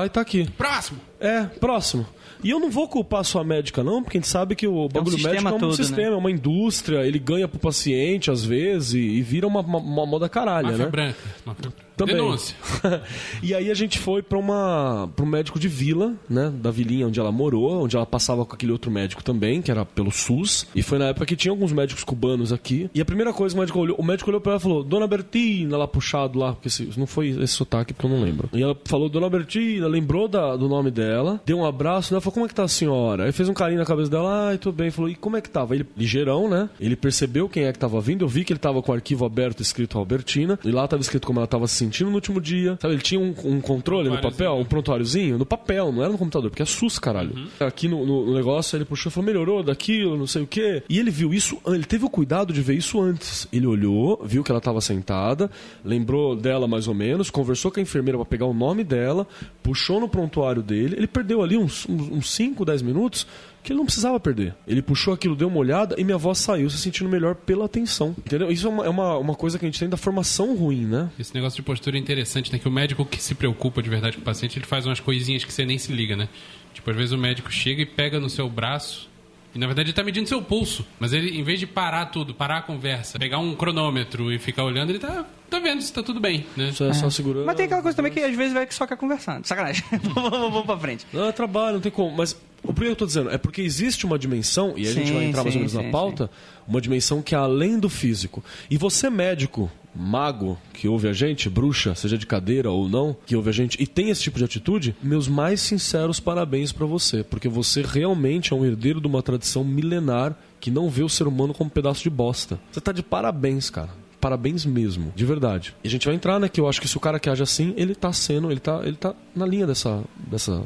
Ai, tá aqui. Próximo! É, próximo. E eu não vou culpar só a médica, não, porque a gente sabe que o bagulho sistema médico é um todo, sistema, né? é uma indústria, ele ganha pro paciente, às vezes, e, e vira uma, uma, uma moda caralha, Máfia né? branca. Máfia branca. Também. Denúncia. e aí a gente foi pra uma para um médico de vila, né, da vilinha onde ela morou, onde ela passava com aquele outro médico também, que era pelo SUS. E foi na época que tinha alguns médicos cubanos aqui. E a primeira coisa que o médico olhou, o médico olhou pra ela e falou: "Dona Bertina", lá puxado lá, porque esse, não foi esse sotaque porque eu não lembro. E ela falou: "Dona Bertina", lembrou da- do nome dela, deu um abraço, né? Falou: "Como é que tá a senhora?". Aí fez um carinho na cabeça dela: "Ai, tudo bem". Falou: "E como é que tava?". Ele ligeirão, né? Ele percebeu quem é que tava vindo. Eu vi que ele tava com o arquivo aberto escrito Albertina, e lá tava escrito como ela tava se sentindo no último dia. Sabe, ele tinha um, um controle no papel, um prontuáriozinho, no papel, não era no computador, porque é SUS, caralho. Aqui no, no- no negócio ele puxou e falou: melhorou daquilo, não sei o quê. E ele viu isso, ele teve o cuidado de ver isso antes. Ele olhou, viu que ela estava sentada, lembrou dela mais ou menos, conversou com a enfermeira para pegar o nome dela, puxou no prontuário dele. Ele perdeu ali uns 5, 10 minutos que ele não precisava perder. Ele puxou aquilo, deu uma olhada e minha avó saiu se sentindo melhor pela atenção. Entendeu? Isso é uma, é uma, uma coisa que a gente tem da formação ruim, né? Esse negócio de postura é interessante, né? Que o médico que se preocupa de verdade com o paciente, ele faz umas coisinhas que você nem se liga, né? Tipo, às vezes o médico chega e pega no seu braço e na verdade ele tá medindo seu pulso. Mas ele, em vez de parar tudo, parar a conversa, pegar um cronômetro e ficar olhando, ele tá, tá vendo se tá tudo bem, né? Isso é só segurando. Mas tem aquela coisa também que às vezes vai que só quer conversando. Sacanagem. vamos, vamos pra frente. Não, é trabalho, não tem como. Mas O porquê eu tô dizendo? É porque existe uma dimensão, e a gente Sim, vai entrar mais ou sim, menos na sim, pauta, uma dimensão que é além do físico. E você, médico, mago, que ouve a gente, bruxa, seja de cadeira ou não, que ouve a gente, e tem esse tipo de atitude, meus mais sinceros parabéns pra você. Porque você realmente é um herdeiro de uma tradição milenar que não vê o ser humano como um pedaço de bosta. Você tá de parabéns, cara. Parabéns mesmo, de verdade. E a gente vai entrar, né? Que eu acho que se o cara que age assim, ele tá sendo, ele tá, ele tá na linha dessa. dessa.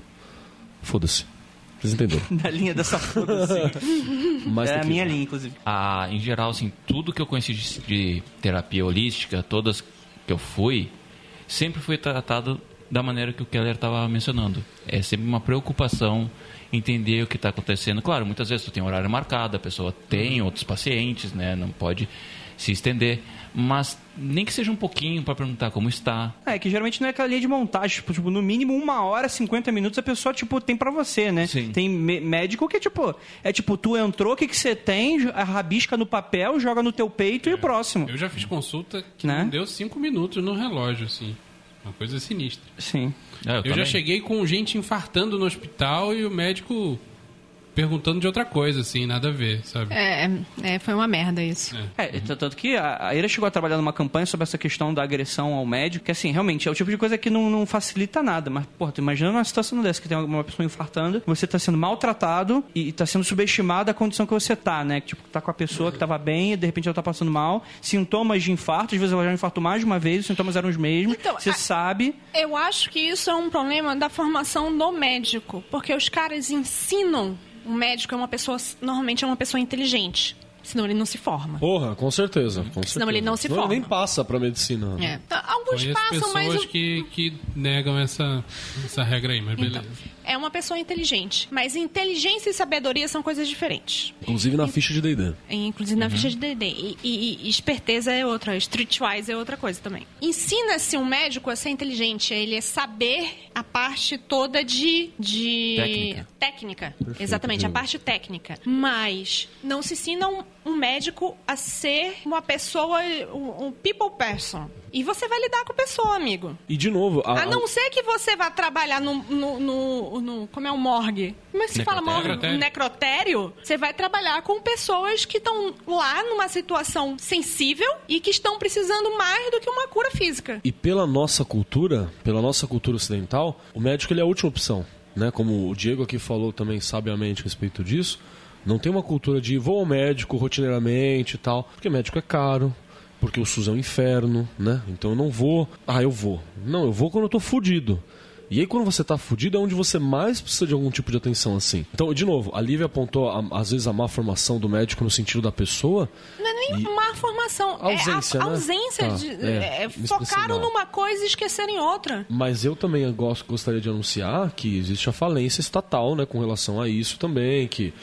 Foda-se. Vocês entenderam? Na linha dessa foda-se. Mas É a que- minha linha, inclusive. Ah, em geral, assim, tudo que eu conheci de, de terapia holística, todas que eu fui, sempre foi tratado da maneira que o Keller estava mencionando. É sempre uma preocupação entender o que está acontecendo. Claro, muitas vezes tu tem horário marcado, a pessoa tem outros pacientes, né? Não pode se estender, mas nem que seja um pouquinho para perguntar como está. É, que geralmente não é aquela linha de montagem. Tipo, tipo, no mínimo uma hora, 50 minutos, a pessoa, tipo, tem pra você, né? Sim. Tem mé- médico que, tipo, é tipo, tu entrou, o que, que você tem, rabisca no papel, joga no teu peito e o próximo. Eu já fiz consulta que Né? não deu cinco minutos no relógio, assim. Uma coisa sinistra. Sim. É, Eu, já também. cheguei com gente infartando no hospital e o médico perguntando de outra coisa, assim, nada a ver, sabe? É, é, foi uma merda isso. É, t- tanto que a, a Ira chegou a trabalhar numa campanha sobre essa questão da agressão ao médico, que assim, realmente é o tipo de coisa que não, não facilita nada. Mas, porra, tu imagina uma situação dessa, que tem uma pessoa infartando, você tá sendo maltratado e tá sendo subestimado a condição que você tá, né? Tipo, tá com a pessoa que tava bem e de repente ela tá passando mal. Sintomas de infarto, às vezes ela já infartou mais de uma vez, os sintomas eram os mesmos. Então, você a- sabe. Eu acho que isso é um problema da formação do médico, porque os caras ensinam. O médico é uma pessoa, normalmente é uma pessoa inteligente, senão ele não se forma. Porra, com certeza. Com certeza. ele não se Ele forma. nem passa pra medicina. É. Alguns Conheço passam, mas pessoas que, que negam essa, essa regra aí, mas beleza. é uma pessoa inteligente. Mas inteligência e sabedoria são coisas diferentes. Inclusive na ficha de D&D. Inclusive na ficha de DD. E, e- e esperteza é outra, streetwise é outra coisa também. Ensina-se um médico a ser inteligente, ele é saber a parte toda de. de... Técnica. técnica. Exatamente, a parte técnica. Mas não se ensina um, um médico a ser uma pessoa, um, um people person. E você vai lidar com a pessoa, amigo. E de novo, a, A não ser que você vá trabalhar no. no, no- no- como é o morgue? Como é que se fala morgue? Necrotério. Necrotério. Você vai trabalhar com pessoas que estão lá numa situação sensível e que estão precisando mais do que uma cura física. E pela nossa cultura, pela nossa cultura ocidental, o médico ele é a última opção. Né? Como o Diego aqui falou também sabiamente a respeito disso, não tem uma cultura de vou ao médico rotineiramente e tal, porque médico é caro, porque o SUS é um inferno, né? Então eu não vou. Ah, eu vou. Não, eu vou quando eu tô fudido. E aí, quando você tá fudido, é onde você mais precisa de algum tipo de atenção assim. Então, de novo, a Lívia apontou, a- às vezes, a má formação do médico no sentido da pessoa. Não é nem E- má formação. Ausência, é a né? ausência Tá, de. é, é, focaram numa coisa e esqueceram em outra. Mas eu também gosto, gostaria de anunciar que existe a falência estatal né, com relação a isso também, que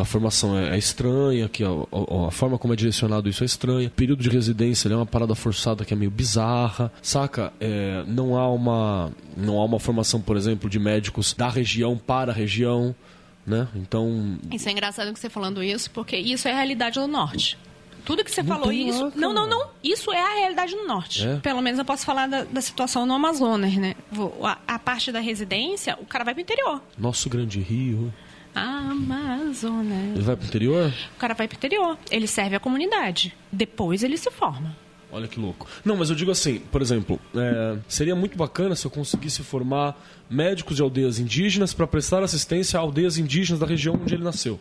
a formação é, é estranha, que a, a- a forma como é direcionado isso é estranha. O período de residência ele é uma parada forçada que é meio bizarra, saca? É, não, há uma, não há uma formação, por exemplo, de médicos da região para a região, né? Então, Isso é engraçado que você falando isso, porque isso é a realidade do norte. Tudo que você Não falou isso. lá, não, não, não. Isso é a realidade do norte. É? Pelo menos eu posso falar da, da situação no Amazonas, né? Vou- A, a parte da residência, o cara vai pro interior. nosso grande rio. Amazonas. Ele vai pro interior? O cara vai pro interior. Ele serve a comunidade. Depois ele se forma. Olha que louco. Não, mas eu digo assim, por exemplo, é, seria muito bacana se eu conseguisse formar médicos de aldeias indígenas para prestar assistência a aldeias indígenas da região onde ele nasceu.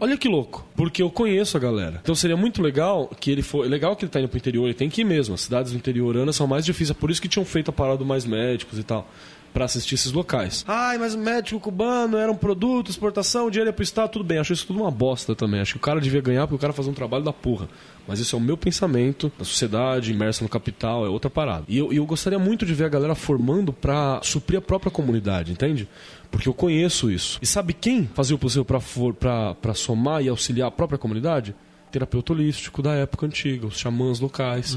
Olha que louco, porque eu conheço a galera. Então seria muito legal que ele for. Legal que ele tá indo pro interior, ele tem que ir mesmo. As cidades interioranas são mais difíceis, é por isso que tinham feito a parada do mais médicos e tal. Pra assistir esses locais. Ai, mas o médico cubano era um produto, exportação, dinheiro ia pro Estado, tudo bem. Acho isso tudo uma bosta também. Acho que o cara devia ganhar porque o cara faz um trabalho da porra. Mas isso é o meu pensamento, da sociedade imersa no capital, é outra parada. E eu, eu gostaria muito de ver a galera formando pra suprir a própria comunidade, entende? Porque eu conheço isso. E sabe quem fazia o possível pra somar e auxiliar a própria comunidade? Terapeuta holístico da época antiga, os xamãs locais.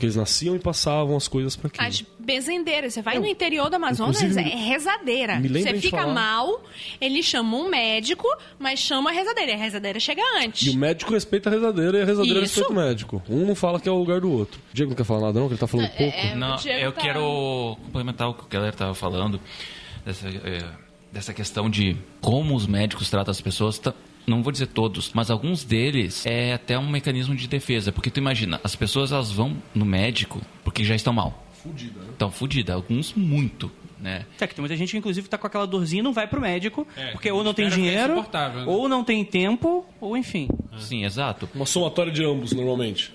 Que eles nasciam e passavam as coisas pra aquilo. As bezendeiras. Você vai no interior do Amazonas, é rezadeira. Você fica falar- mal, ele chama um médico, mas chama a rezadeira. E a rezadeira chega antes. E o médico respeita a rezadeira e a rezadeira Isso. respeita o médico. Um não fala que é o lugar do outro. O Diego não quer falar nada, não, que ele tá falando pouco. é, Não, eu tá- quero complementar o que o Keller estava falando. Dessa, é, dessa questão de como os médicos tratam as pessoas, tá- não vou dizer todos, mas alguns deles é até um mecanismo de defesa, porque tu imagina, as pessoas elas vão no médico porque já estão mal. Fudida, né? Estão fudidas, alguns muito, né? É que tem muita gente que, inclusive, tá com aquela dorzinha e não vai pro médico, É, porque ou não tem dinheiro, né? ou não tem tempo, ou enfim. Sim, exato. Uma somatória de ambos, normalmente.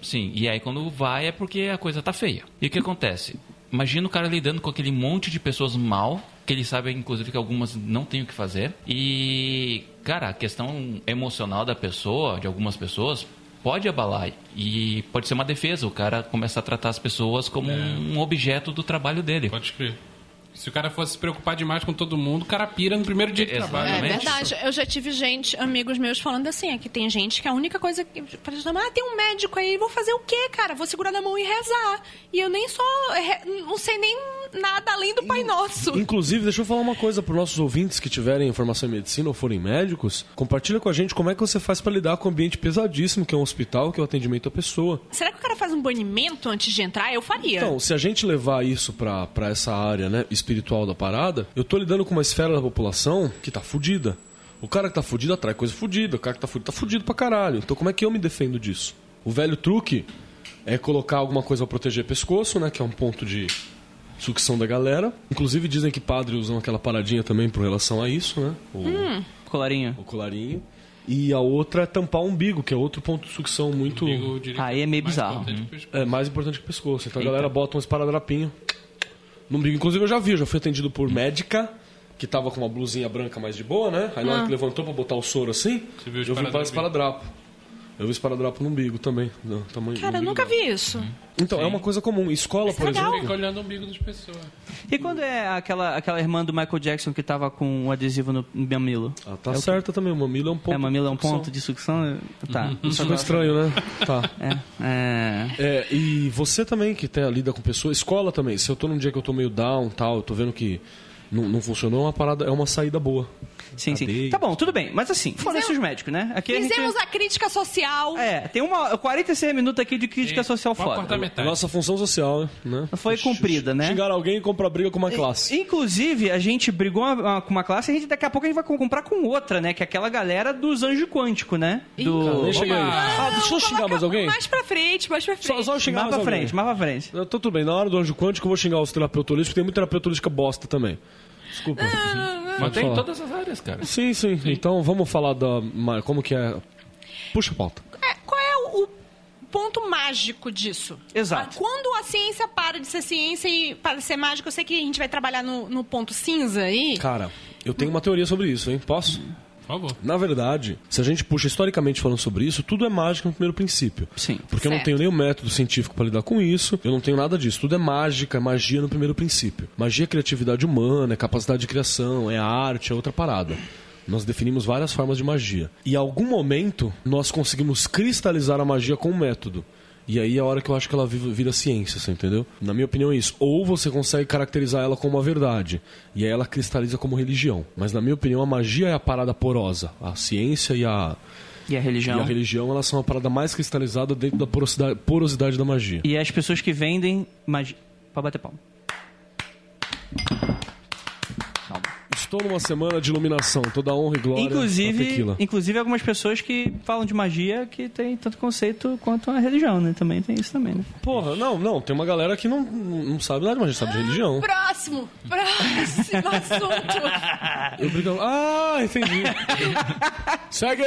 Sim, e aí quando vai é porque a coisa tá feia. E o que acontece? Imagina o cara lidando com aquele monte de pessoas mal, que ele sabe, inclusive, que algumas não têm o que fazer. E, cara, a questão emocional da pessoa, de algumas pessoas, pode abalar. E pode ser uma defesa. O cara começa a tratar as pessoas como um objeto do trabalho dele. Pode crer. Se o cara fosse se preocupar demais com todo mundo, o cara pira no primeiro dia de Exato. trabalho. É Realmente? verdade. Eu já tive gente, amigos meus, falando assim: é que tem gente que a única coisa que. Ah, tem um médico aí, vou fazer o quê, cara? Vou segurar na mão e rezar. E eu nem só. re- Não sei nem nada além do Pai Nosso. Inclusive, deixa eu falar uma coisa para os nossos ouvintes que tiverem formação em medicina ou forem médicos. Compartilha com a gente como é que você faz para lidar com um ambiente pesadíssimo, que é um hospital, que é o atendimento à pessoa. Será que o cara faz um banimento antes de entrar? Eu faria. Então, se a gente levar isso pra essa área né, espiritual da parada, eu tô lidando com uma esfera da população que tá fudida. O cara que tá fudido atrai coisa fudida, o cara que tá fudido tá fudido pra caralho. Então como é que eu me defendo disso? O velho truque é colocar alguma coisa pra proteger pescoço, né? Que é um ponto de sucção da galera. Inclusive dizem que padres usam aquela paradinha também por relação a isso, né? O, Colarinho. o colarinho. E a outra é tampar o umbigo, que é outro ponto de sucção muito... Diria que Aí é meio mais bizarro. importante que o pescoço. É mais importante que o pescoço. Então Eita. a galera bota um esparadrapinho no umbigo. Inclusive eu já vi, eu já fui atendido por médica que tava com uma blusinha branca mais de boa, né? Aí na hora que levantou pra botar o soro assim, Você viu o eu vi para esparadrapo? Eu vi esparadrapo no umbigo também. No tamanho, Cara, eu umbigo nunca dela. vi isso. Então, é uma coisa comum. Escola, por legal. exemplo. Fica olhando o umbigo das pessoas. E quando é aquela, aquela irmã do Michael Jackson que tava com um adesivo no mamilo? Ah, tá certa também. O mamilo é um ponto. é, mamilo é um de sucção. ponto de sucção? Tá. Isso ficou estranho, né? Tá. É, é. É, e você também que tem, lida com pessoas, escola também. Se eu tô num dia que eu tô meio down, tal, eu tô vendo que não, não funcionou, é uma parada, é uma saída boa. Sim, sim. Cadeia. Tá bom, tudo bem. Mas assim, foram esses médicos, né? Aqui a gente... Fizemos a crítica social. É, tem uma 46 minutos aqui de crítica social Pode foda. metade. Nossa função social, né? Foi cumprida, né? Xingar alguém e comprar briga com uma classe. Inclusive, a gente brigou uma- com uma classe e a gente, daqui a pouco a gente vai co- comprar com outra, né? Que é aquela galera dos anjos quântico, né? Do... Cheguei aí. Ah, deixa eu xingar mais alguém? Mais pra frente, mais pra frente. Só, só xingar mais mais pra alguém. frente, mais pra frente. Eu tô tudo bem. Na hora do anjo quântico eu vou xingar os terapeutas holísticos, porque tem muito terapeuta holística bosta também. Desculpa. Mas Pode tem em todas as áreas, cara. Sim, sim, Então vamos falar da. Como que é. Puxa a pauta. É, qual é o, o ponto mágico disso? Exato. Ah, Quando a ciência para de ser ciência e para de ser mágica, eu sei que a gente vai trabalhar no, no ponto cinza aí. Cara, eu tenho uma teoria sobre isso, hein? Posso? Por favor. Na verdade, se a gente puxa historicamente falando sobre isso, tudo é mágica no primeiro princípio. Sim. Porque eu não Certo. tenho nenhum método científico para lidar com isso, eu não tenho nada disso. Tudo é mágica, é magia no primeiro princípio. Magia é criatividade humana, é capacidade de criação, é arte, é outra parada. Nós definimos várias formas de magia. E em algum momento, nós conseguimos cristalizar a magia com um método. E aí é a hora que eu acho que ela vira ciência, você entendeu? Na minha opinião é isso. Ou você consegue caracterizar ela como uma verdade, e aí ela cristaliza como religião. Mas na minha opinião a magia é a parada porosa. A ciência e a, E a religião. e a religião elas são a parada mais cristalizada dentro da porosidade, porosidade da magia. E as pessoas que vendem magia. Pode bater palma. Estou numa semana de iluminação, toda honra e glória Inclusive, tequila. inclusive algumas pessoas que falam de magia que tem tanto conceito quanto a religião, né? Também tem isso também, né? Porra, não, não, tem uma galera que não, não sabe nada, mas a gente sabe de religião. Próximo! Próximo assunto! Eu brigo. Ah, entendi. Segue.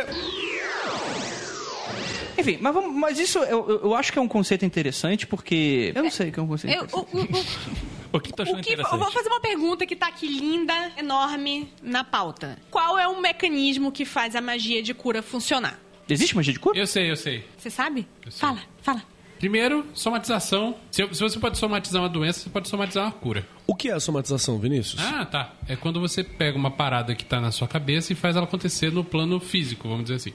Enfim, mas, vamos- mas isso eu, eu- eu acho que é um conceito interessante porque. Eu não sei o que é um conceito Eu, interessante. o, o- O que tu achou o que, eu interessante? vou fazer uma pergunta que tá aqui linda, enorme, na pauta. Qual é o mecanismo que faz a magia de cura funcionar? Existe magia de cura? Eu sei, eu sei. Você sabe? Eu sei. Fala, fala. Primeiro, somatização. Se, se você pode somatizar uma doença, você pode somatizar uma cura. O que é a somatização, Vinícius? Ah, tá. É quando você pega uma parada que tá na sua cabeça e faz ela acontecer no plano físico, vamos dizer assim.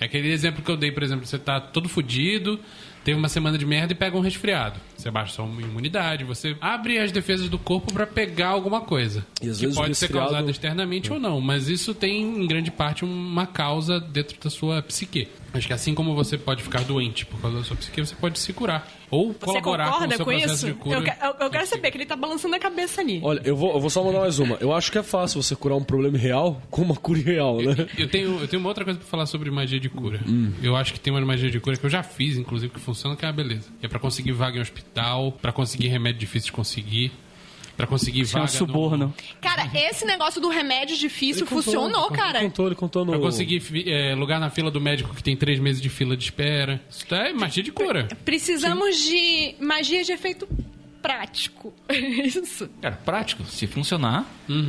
É aquele exemplo que eu dei, por exemplo, você tá todo fudido, teve uma semana de merda e pega um resfriado. Você baixa sua imunidade, você abre as defesas do corpo pra pegar alguma coisa. E às que vezes pode ser resfriado- causada externamente ou não, mas isso tem em grande parte uma causa dentro da sua psique. Acho que assim como você pode ficar doente por causa da sua psique, você pode se curar. Ou Você colaborar com o concorda seu com, processo isso? de cura. Eu, que- eu- eu quero saber que ele tá balançando a cabeça ali. Olha, eu vou, eu vou só mandar mais uma. Eu acho que é fácil você curar um problema real com uma cura real, né? Eu tenho, eu tenho uma outra coisa pra falar sobre magia de cura. Hum. Eu acho que tem uma magia de cura que eu já fiz, inclusive, que funciona, que é a beleza. Que é pra conseguir vaga em hospital, pra conseguir remédio difícil de conseguir, pra conseguir Isso é um vaga suborno. Cara, esse negócio do remédio difícil Ele contou, funcionou, ele cara. contou, ele contou no... No... Pra conseguir é, lugar na fila do médico que tem três meses de fila de espera. Isso é magia de cura. Precisamos de magia de efeito prático. Isso. Cara, prático. Se funcionar,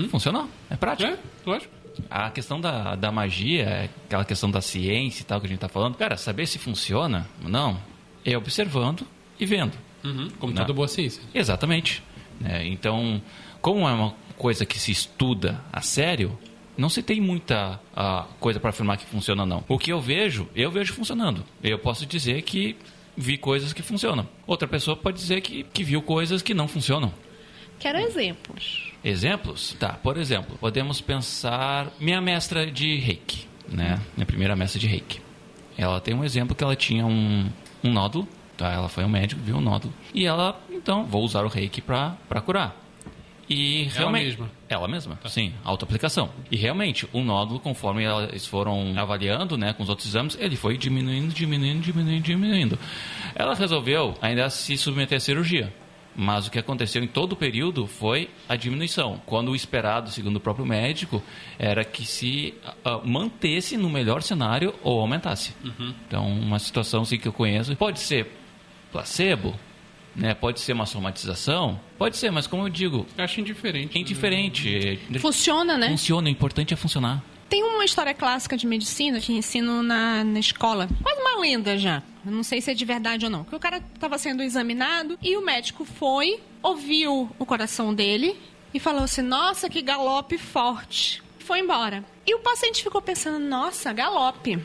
funcionou. É prático. É, lógico. A questão da, da magia, é aquela questão da ciência e tal que a gente tá falando, cara, saber se funciona ou não é observando e vendo. Uhum, Como Não. toda boa ciência. Exatamente. Né? então, como é uma coisa que se estuda a sério, não se tem muita ah, coisa para afirmar que funciona ou não. O que eu vejo, eu vejo funcionando. Eu posso dizer que vi coisas que funcionam. Outra pessoa pode dizer que, que viu coisas que não funcionam. Quero exemplos. Exemplos? Tá, por exemplo, podemos pensar minha mestra de reiki, né? Minha primeira mestra de reiki. Ela tem um exemplo que ela tinha um, um nódulo, tá? Ela foi ao médico, viu um nódulo. E ela, então, vou usar o reiki pra curar. E Ela realmente. mesma? Ela mesma, sim, autoaplicação. E realmente, o nódulo, conforme eles foram avaliando, né, com os outros exames, ele foi diminuindo, diminuindo, diminuindo, diminuindo. Ela resolveu ainda se submeter à cirurgia. Mas o que aconteceu em todo o período foi a diminuição. Quando o esperado, segundo o próprio médico, era que se ah, mantesse no melhor cenário ou aumentasse. Então, uma situação assim, que eu conheço. Pode ser placebo, né? pode ser uma somatização, pode ser, mas como eu digo, Eu acho indiferente. é indiferente. Funciona, né? Funciona, o importante é funcionar. Tem uma história clássica de medicina que ensino na, na escola. Quase uma lenda já. Eu não sei se é de verdade ou não. Que o cara estava sendo examinado e o médico foi, ouviu o coração dele e falou assim: Nossa, que galope forte. Foi embora. E o paciente ficou pensando: Nossa, galope.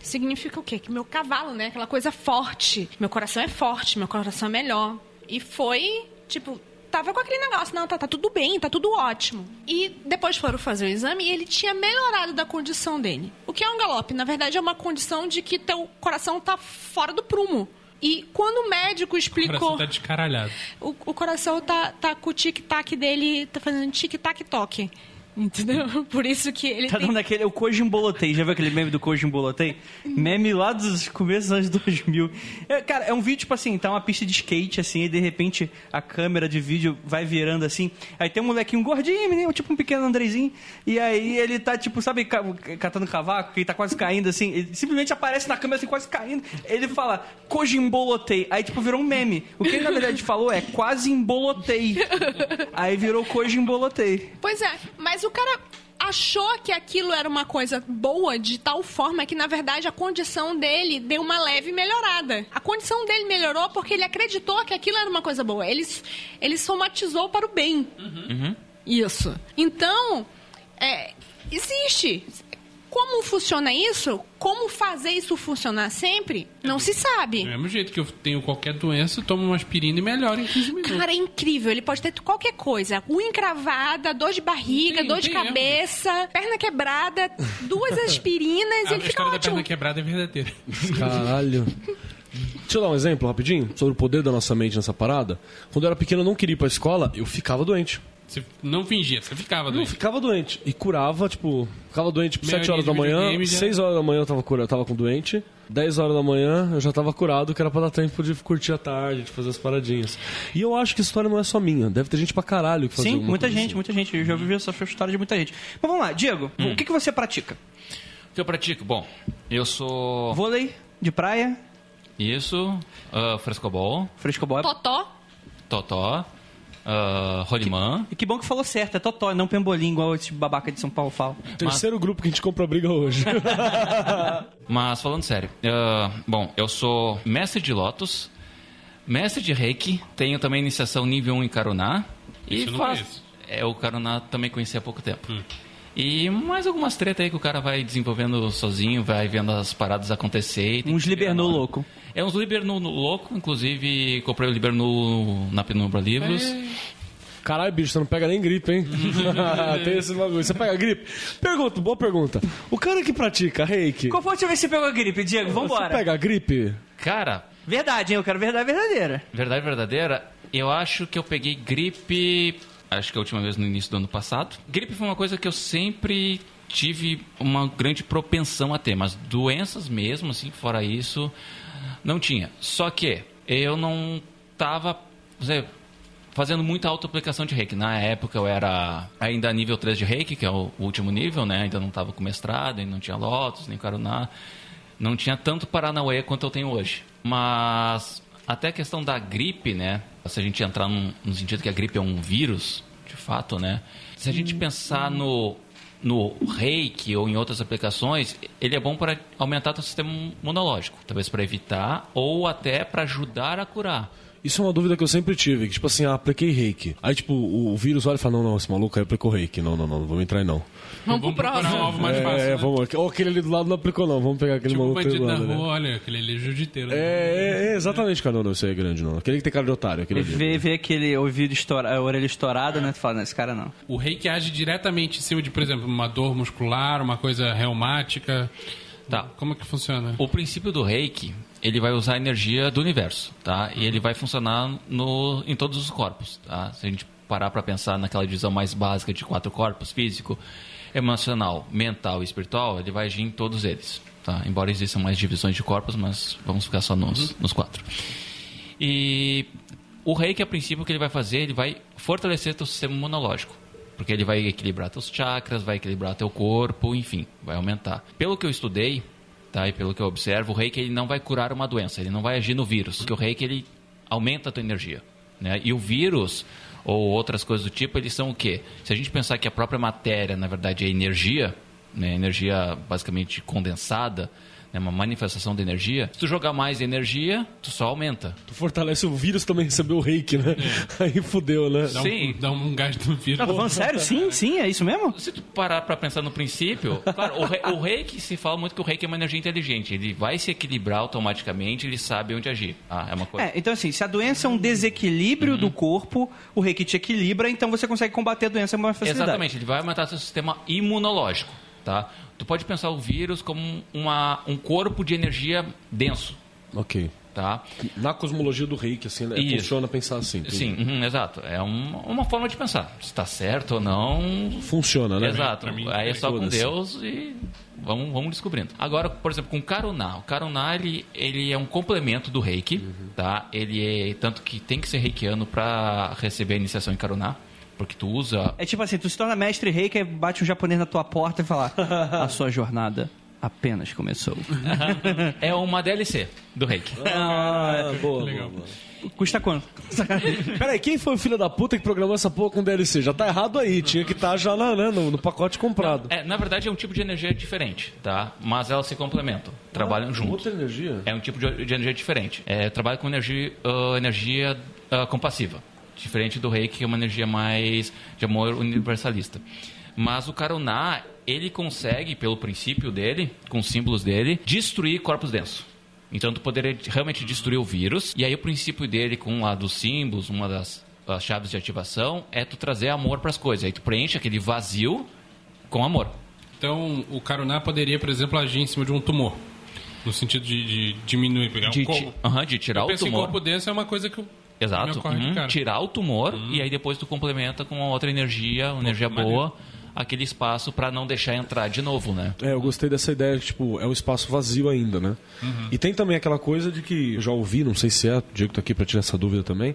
Significa o quê? Que meu cavalo, né? Aquela coisa forte. Meu coração é forte, meu coração é melhor. E foi, tipo, tava com aquele negócio, não, tá, tá tudo bem, tá tudo ótimo. E depois foram fazer o exame e ele tinha melhorado da condição dele. O que é um galope? Na verdade, é uma condição de que teu coração tá fora do prumo. E quando o médico O explicou. coração tá descaralhado. O, o coração tá, tá com o tic-tac dele, tá fazendo tic-tac-toque. Entendeu? Por isso que ele Tá tem... dando aquele. O Kojimbolotei. Já viu aquele meme do Kojimbolotei? Meme lá dos começos dos anos 2000. É, cara, é um vídeo, tipo assim, tá uma pista de skate, assim, e de repente a câmera de vídeo vai virando assim. Aí tem um molequinho gordinho, menino, tipo um pequeno Andrezinho. E aí ele tá, tipo, sabe, ca- catando cavaco, que ele tá quase caindo, assim. Ele simplesmente aparece na câmera, assim, quase caindo. Ele fala, Kojimbolotei. Aí, tipo, virou um meme. O que ele, na verdade, falou é quase embolotei. Aí virou Kojimbolotei. Pois é, mas o cara achou que aquilo era uma coisa boa de tal forma que, na verdade, a condição dele deu uma leve melhorada. A condição dele melhorou porque ele acreditou que aquilo era uma coisa boa. Ele, ele somatizou para o bem. Isso. Então, é, existe. Como funciona isso? Como fazer isso funcionar sempre? Não se sabe. Do mesmo jeito que eu tenho qualquer doença, eu tomo uma aspirina e melhoro em 15 minutos. Cara, é incrível. Ele pode ter qualquer coisa. Unha encravada, dor de barriga, Tem, dor de tem erro. cabeça, perna quebrada, duas aspirinas a, e a ele fica história da ótimo. perna quebrada é verdadeira. Caralho. Deixa eu dar um exemplo rapidinho sobre o poder da nossa mente nessa parada. Quando eu era pequeno, eu não queria ir pra escola, eu ficava doente. Você não fingia, você ficava Não, doente. ficava doente. E curava, tipo, ficava doente tipo, Maioria 7 horas da manhã, videogame já- 6 horas da manhã eu tava, cura, eu tava com doente, 10 horas da manhã eu já tava curado, que era pra dar tempo de curtir a tarde, de fazer as paradinhas. E eu acho que a história não é só minha, deve ter gente pra caralho que faz Sim, muita coisa gente, assim. muita gente. Eu já ouvi essa história de muita gente. Mas vamos lá, Diego, o que, que você pratica? O que eu pratico? Bom, eu sou. Vôlei, de praia, Isso, ah, frescobol, frescobol. Totó. totó, uh, rolimã. E que bom que falou certo, é totó, não pembolim, igual esse babaca de São Paulo fala. Terceiro grupo que a gente compra briga hoje. Mas falando sério, ah, bom, eu sou mestre de Lotus, mestre de Reiki, tenho também iniciação nível 1 em Karuná. Isso eu não conheço. É, o Karuná também conheci há pouco tempo. E mais algumas tretas aí que o cara vai desenvolvendo sozinho, vai vendo as paradas acontecer. Uns hora. louco. É uns Libernu louco, inclusive comprei o Libernu na Penumbra Livros. Caralho, bicho, você não pega nem gripe, hein? Tem esse bagulho. Você pega gripe? Pergunta, boa pergunta. O cara que pratica reiki, Qual foi a última vez que você pegou a gripe, Diego? você Vambora. pega gripe? Cara, Verdade, hein? Eu quero verdade verdadeira. verdade verdadeira, eu acho que eu peguei gripe. Acho que a última vez no início do ano passado. Gripe foi uma coisa que eu sempre tive uma grande propensão a ter, mas doenças mesmo, assim, fora isso, não tinha. Só que eu não tava você, fazendo muita auto-aplicação de reiki. Na época eu era ainda nível 3 de reiki, que é o último nível, né? Ainda não estava com mestrado, ainda não tinha Lotus, nem Karuná. Não tinha tanto Paranauê quanto eu tenho hoje. Mas até a questão da gripe, né? Se a gente entrar num, no sentido que a gripe é um vírus, de fato, né? Se a gente pensar no, no reiki ou em outras aplicações, ele é bom para aumentar o sistema imunológico. Talvez para evitar ou até para ajudar a curar. Isso é uma dúvida que eu sempre tive. Que, tipo assim, ah, apliquei reiki. Aí, tipo, o, o vírus olha e fala: não, não, esse maluco aí aplicou reiki. Não, não, não, não vamos entrar aí não. Vamos Vamos pro próximo. um alvo mais é, fácil. né? vamos. Ou aquele ali do lado não aplicou, não. Vamos pegar aquele Tipo maluco ali bandido do lado. rua, né? olha, aquele ali é jiu-jiteiro. né? É, é, é, exatamente, cara. Não, não, esse aí é grande, não. Aquele que tem cara de otário. Aquele ali. Vê, vê aquele ouvido estourado, a orelha estourada, né? Tu fala, não, esse cara não. O reiki age diretamente em cima de, por exemplo, uma dor muscular, uma coisa reumática. Tá. Como é que funciona? O princípio do reiki, ele vai usar a energia do universo, tá? E ele vai funcionar no, em todos os corpos, tá? Se a gente parar para pensar naquela divisão mais básica de quatro corpos, físico, emocional, mental e espiritual, ele vai agir em todos eles, tá? Embora existam mais divisões de corpos, mas vamos ficar só nos, nos quatro. E o reiki, a princípio, o que ele vai fazer, ele vai fortalecer teu sistema imunológico. Porque ele vai equilibrar teus chakras, vai equilibrar teu corpo, enfim, vai aumentar. Pelo que eu estudei, tá? E pelo que eu observo, o reiki ele não vai curar uma doença, ele não vai agir no vírus. Porque o reiki ele aumenta a tua energia, né? E o vírus ou outras coisas do tipo, eles são o quê? Se a gente pensar que a própria matéria, na verdade, é energia, né? Energia basicamente condensada, né? uma manifestação de energia. Se tu jogar mais energia, tu só aumenta. Tu fortalece o vírus também recebeu o reiki, né? Aí fudeu, né? Dá Sim. um, dá um gás no vírus. Não, tô falando sério? Sim, sim, é isso mesmo? Se tu parar pra pensar no princípio, claro, o, rei, o reiki se fala muito que o reiki é uma energia inteligente. Ele vai se equilibrar automaticamente, ele sabe onde agir. Ah, é uma coisa. É, então assim, se a doença é um desequilíbrio do corpo, o reiki te equilibra, então você consegue combater a doença com mais facilidade. Exatamente, ele vai aumentar seu sistema imunológico, tá? Tu pode pensar o vírus como uma, um corpo de energia denso, Ok. tá? Na cosmologia do reiki, assim, né? Isso. funciona pensar assim. entendi. Sim, uhum, exato. É um- uma forma de pensar. Se está certo ou não, Funciona, né? Exato. Pra mim, Aí é só com. Deus e vamos, vamos descobrindo. Agora, por exemplo, com o Karuná. O Karuná, ele, ele é um complemento do Reiki, Uhum. tá? Ele é... Tanto que tem que ser reikiano para receber a iniciação em Karuná. Porque tu usa... É tipo assim, tu se torna mestre reiki, aí bate um japonês na tua porta e fala: A sua jornada apenas começou. é uma DLC do Reiki. Ah, boa, Legal. boa, boa. Custa quanto? Peraí, quem foi o filho da puta que programou essa porra com DLC? Já tá errado aí, tinha que estar já na, né, no, no pacote comprado. É, na verdade, é um tipo de energia diferente, tá? Mas elas se complementam. Trabalham juntos. Outra energia? É um tipo de, de energia diferente. É, trabalha com energia, ah, energia ah, compassiva. Diferente do reiki, que é uma energia mais de amor universalista. Mas o Karuná, ele consegue, pelo princípio dele, com os símbolos dele, destruir corpos densos. Então, tu poderia realmente destruir o vírus. E aí, o princípio dele, com a dos símbolos, uma das, das chaves de ativação, é tu trazer amor para as coisas. Aí, tu preenche aquele vazio com amor. Então, o Karuná poderia, por exemplo, agir em cima de um tumor. No sentido de, de diminuir. Pegar De, um ti- corpo. aham, de tirar Eu o tumor. corpo denso é uma coisa que eu, Exato. Uhum. Tirar o tumor e aí depois tu complementa com uma outra energia, uma energia maneiro. boa, aquele espaço para não deixar entrar de novo, né? É, eu gostei dessa ideia que, tipo, é um espaço vazio ainda, né? E tem também aquela coisa de que eu já ouvi, não sei se é, o Diego tá aqui pra tirar essa dúvida também,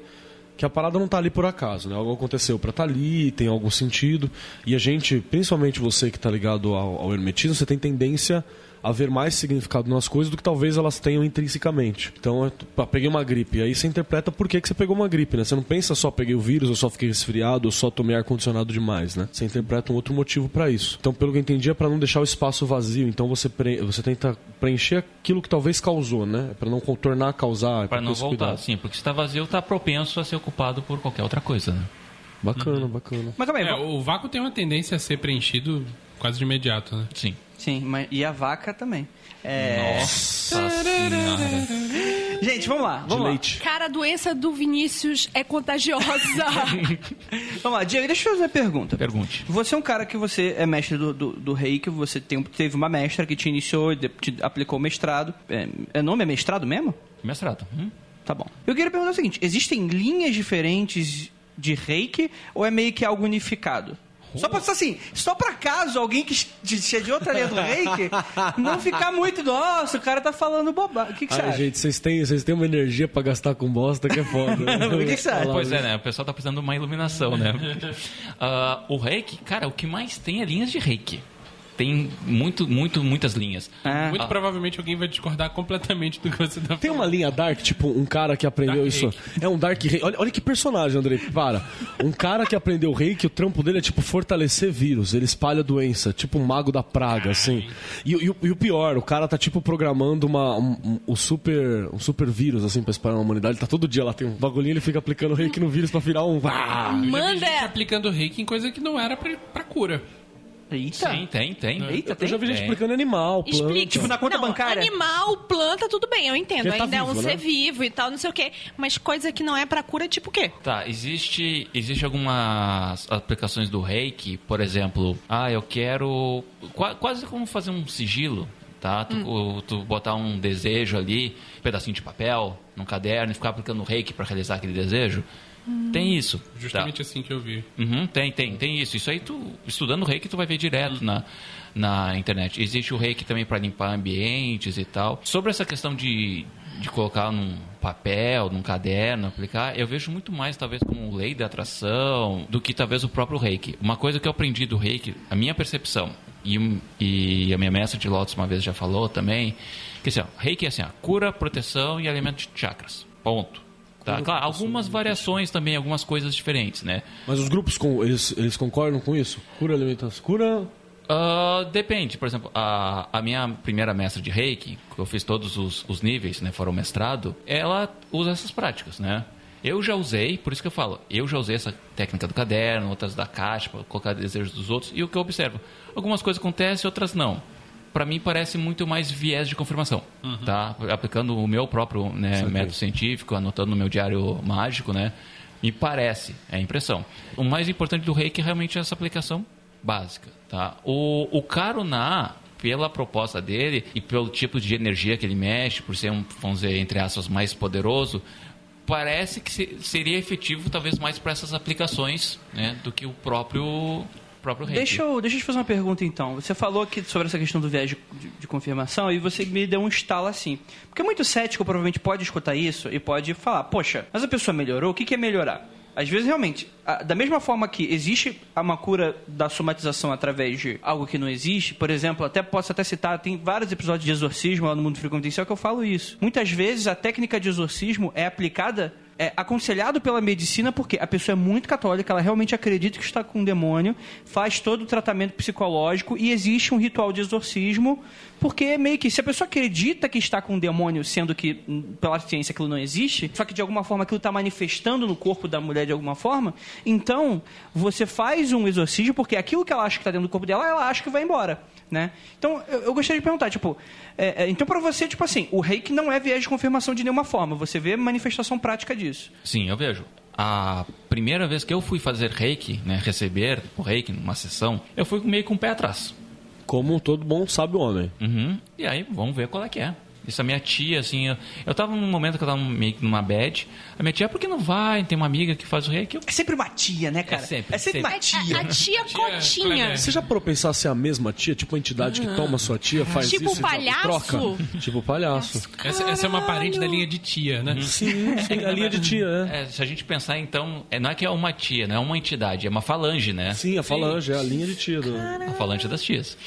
que a parada não tá ali por acaso, né? Algo aconteceu pra tá ali, tem algum sentido. E a gente, principalmente você que tá ligado ao, ao hermetismo, você tem tendência a ver mais significado nas coisas do que talvez elas tenham intrinsecamente. Então, eu pá, peguei uma gripe, aí você interpreta por que, que você pegou uma gripe, né? Você não pensa só peguei o vírus, ou só fiquei resfriado, ou só tomei ar-condicionado demais, né? Você interpreta um outro motivo pra isso. Então, pelo que eu entendi, é pra não deixar o espaço vazio. Então, você, pre... você tenta preencher aquilo que talvez causou, né? É pra não tornar a causar. é Para não voltar, cuidado. sim, porque se está vazio, está propenso a ser ocupado por qualquer outra coisa, né? Bacana, bacana. Mas calma aí, É, o vácuo tem uma tendência a ser preenchido quase de imediato, né? Sim. Sim, mas, e a vaca também. É... Nossa senhora. Gente, vamos lá, De vamos lá. leite. Cara, a doença do Vinícius é contagiosa. Vamos lá, Diego, deixa eu fazer uma pergunta. Pergunte. Você é um cara que você é mestre do, do, do reiki, você tem, teve uma mestra que te iniciou e de- te aplicou o mestrado. É, é nome é mestrado mesmo? Mestrado. Hum? Tá bom. Eu queria perguntar o seguinte: existem linhas diferentes de reiki ou é meio que algo unificado? Só pra, assim, só pra caso alguém que seja de outra linha do reiki não ficar muito, nossa, o cara tá falando bobagem. O que, que você Ai, acha? gente, vocês têm, vocês têm uma energia pra gastar com bosta que é foda. O que que você acha? Pois é, né? O pessoal tá precisando de uma iluminação, né? Ah, o reiki, cara, o que mais tem é linhas de reiki. Tem muito, muito, muitas linhas. Ah. Muito provavelmente alguém vai discordar completamente do que você tá falando. Tem uma linha dark, tipo, um cara que aprendeu Dark isso. Reiki. É um dark reiki. Olha, olha que personagem, Andrei. Para. Um cara que aprendeu reiki, o trampo dele é tipo fortalecer vírus. Ele espalha doença, tipo um mago da praga, assim. E, e o- e o pior, o cara tá tipo programando uma, um, um- um super, um super vírus, assim, pra espalhar na humanidade. Tá todo dia lá, tem um bagulhinho, ele fica aplicando reiki no vírus pra virar um. Ah! Manda! gente aplicando reiki em coisa que não era pra, pra cura. Eita. Sim, tem, tem. Eita, Eu tem. já vi gente Tem. aplicando animal, planta. Explique. Tipo, na conta Não, bancária? Animal, planta, tudo bem, eu entendo. Tá Ainda é um vivo, ser né? vivo e tal, não sei o quê. Mas coisa que não é pra cura, tipo o quê? Tá, existe, existe algumas aplicações do reiki, por exemplo, ah, eu quero. qua- quase como fazer um sigilo, tá? Tu, o- tu botar um desejo ali, um pedacinho de papel, num caderno e ficar aplicando reiki para realizar aquele desejo. Tem isso. tá? Justamente assim que eu vi. Uhum, tem, tem, tem isso. Isso aí tu, estudando reiki, tu vai ver direto na, na internet. Existe o reiki também para limpar ambientes e tal. Sobre essa questão de, de colocar num papel, num caderno, aplicar, eu vejo muito mais, talvez, como lei da atração do que talvez o próprio reiki. Uma coisa que eu aprendi do reiki, a minha percepção, e, e a minha mestra de Lotus uma vez já falou também, que assim, ó, reiki é assim, ó, cura, proteção e alimento de chakras. Ponto. Tá? Claro, algumas variações também, algumas coisas diferentes, né? Mas os grupos, com, eles, eles concordam com isso? Cura alimentação. Cura. Ah, depende, por exemplo, a, a minha primeira mestra de reiki, que eu fiz todos os, os níveis, né, fora o mestrado, ela usa essas práticas, né? Eu já usei, por isso que eu falo, eu já usei essa técnica do caderno, outras da caixa, para colocar desejos dos outros, e o que eu observo, algumas coisas acontecem, outras não. Para mim parece muito mais viés de confirmação, tá? Aplicando o meu próprio né, método científico, anotando no meu diário mágico, né? Me parece, é a impressão. O mais importante do reiki é realmente essa aplicação básica, tá? O, o Karuna, pela proposta dele e pelo tipo de energia que ele mexe, por ser um, vamos dizer, entre aspas, mais poderoso, parece que se- seria efetivo talvez mais para essas aplicações, né, do que o próprio próprio. Deixa eu, deixa eu te fazer uma pergunta então. Você falou aqui sobre essa questão do viés de, de- confirmação e você me deu um estalo assim. Porque muito cético provavelmente pode escutar isso e pode falar: Poxa, mas a pessoa melhorou? O que que é melhorar? Às vezes, realmente, a- da mesma forma que existe uma cura da somatização através de algo que não existe, por exemplo, até posso até citar, tem vários episódios de exorcismo lá no Mundo Frio Contencial que eu falo isso. Muitas vezes a técnica de exorcismo é aplicada é aconselhado pela medicina porque a pessoa é muito católica, ela realmente acredita que está com um demônio, faz todo o tratamento psicológico e existe um ritual de exorcismo, porque meio que se a pessoa acredita que está com um demônio, sendo que hum, pela ciência aquilo não existe, só que de alguma forma aquilo está manifestando no corpo da mulher de alguma forma, então você faz um exorcismo porque aquilo que ela acha que está dentro do corpo dela, ela acha que vai embora. Né? Então, eu, eu gostaria de perguntar, tipo, é, é, então para você, tipo assim, o reiki não é viés de confirmação de nenhuma forma, você vê manifestação prática disso. Sim, eu vejo. A primeira vez que eu fui fazer reiki, né, receber o reiki numa sessão, eu fui meio com o pé atrás. Como todo bom sábio homem. Uhum. E aí, vamos ver qual é que é. Isso, a minha tia, assim, eu, eu tava num momento que eu tava meio que numa bad. A minha tia, por que não vai? Tem uma amiga que faz o reiki. Eu, É sempre uma tia, né, cara? É sempre, sempre, sempre. uma tia. A, a tia Tia Cotinha. Você já parou pensar se é a mesma tia? Tipo a entidade que toma sua tia, faz Tipo isso palhaço? troca? Tipo palhaço. Essa, essa é uma parente da linha de tia, né? Sim, sim, a linha de tia, é. é, se a gente pensar, então, é, não é que é uma tia, não é uma entidade, é uma falange, né? Sim, a falange, é a linha de tia. Do... A falange das tias.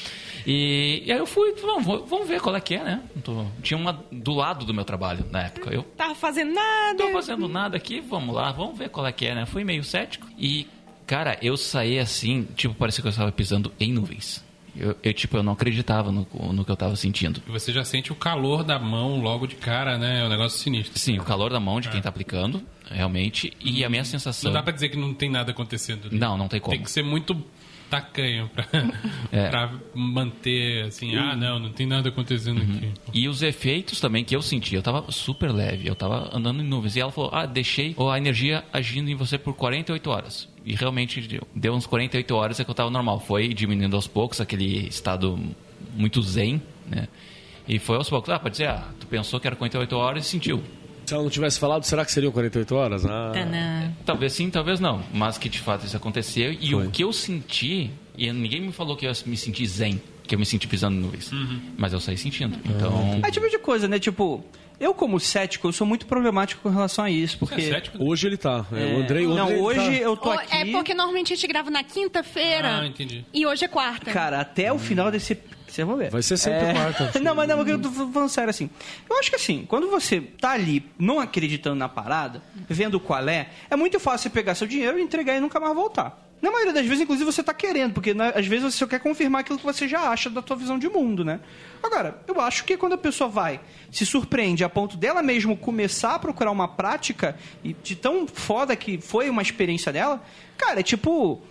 E, e aí eu fui, vamos, vamos ver qual é que é, né? Tô- tinha uma do lado do meu trabalho na época. Eu Tava fazendo nada. tô fazendo nada aqui, vamos lá, vamos ver qual é que é, né? Fui meio cético. E, cara, eu saí assim, tipo, parecia que eu estava pisando em nuvens. Eu, eu, tipo, eu não acreditava no, no que eu tava sentindo. E você já sente o calor da mão logo de cara, né? É um negócio sinistro. Sim, o calor da mão de quem tá aplicando. realmente. E a minha sensação. Não dá pra dizer que não tem nada acontecendo. ali. Não, não tem como. Tem que ser muito tacanho pra, É. manter assim, ah, não, não tem nada acontecendo Uhum. aqui. E os efeitos também que eu senti, eu tava super leve, eu tava andando em nuvens. E ela falou: Ah, deixei a energia agindo em você por 48 horas. E realmente deu, deu uns 48 horas é que eu tava normal. Foi diminuindo aos poucos, aquele estado muito zen, né? E foi aos poucos. Ah, pode dizer, ah, tu pensou que era 48 horas e sentiu. Se ela não tivesse falado, será que seriam 48 horas? Ah, Tanã. Talvez sim, talvez não. Mas que de fato isso aconteceu. E Foi. o que eu senti, e ninguém me falou que eu me senti zen, que eu me senti pisando em nuvens. Mas eu saí sentindo. Então. É tipo de coisa, né? Tipo, eu como cético, eu sou muito problemático com relação a isso, porque... é cético? Hoje ele tá. É, o Andrei, o Não, Andrei, ele hoje tá- eu tô aqui... É porque normalmente a gente grava na quinta-feira. Ah, entendi. E hoje é quarta. Cara, até o final desse. Vocês vão ver. Vai ser sempre quarta. Não, mas não, eu tô falando sério assim. Eu acho que assim, quando você tá ali não acreditando na parada, vendo qual é, é muito fácil você pegar seu dinheiro, entregar e nunca mais voltar. Na maioria das vezes, inclusive, você tá querendo, porque né, às vezes você só quer confirmar aquilo que você já acha da tua visão de mundo, né? Agora, eu acho que quando a pessoa vai, se surpreende a ponto dela mesmo começar a procurar uma prática, e de tão foda que foi uma experiência dela, cara, é tipo é,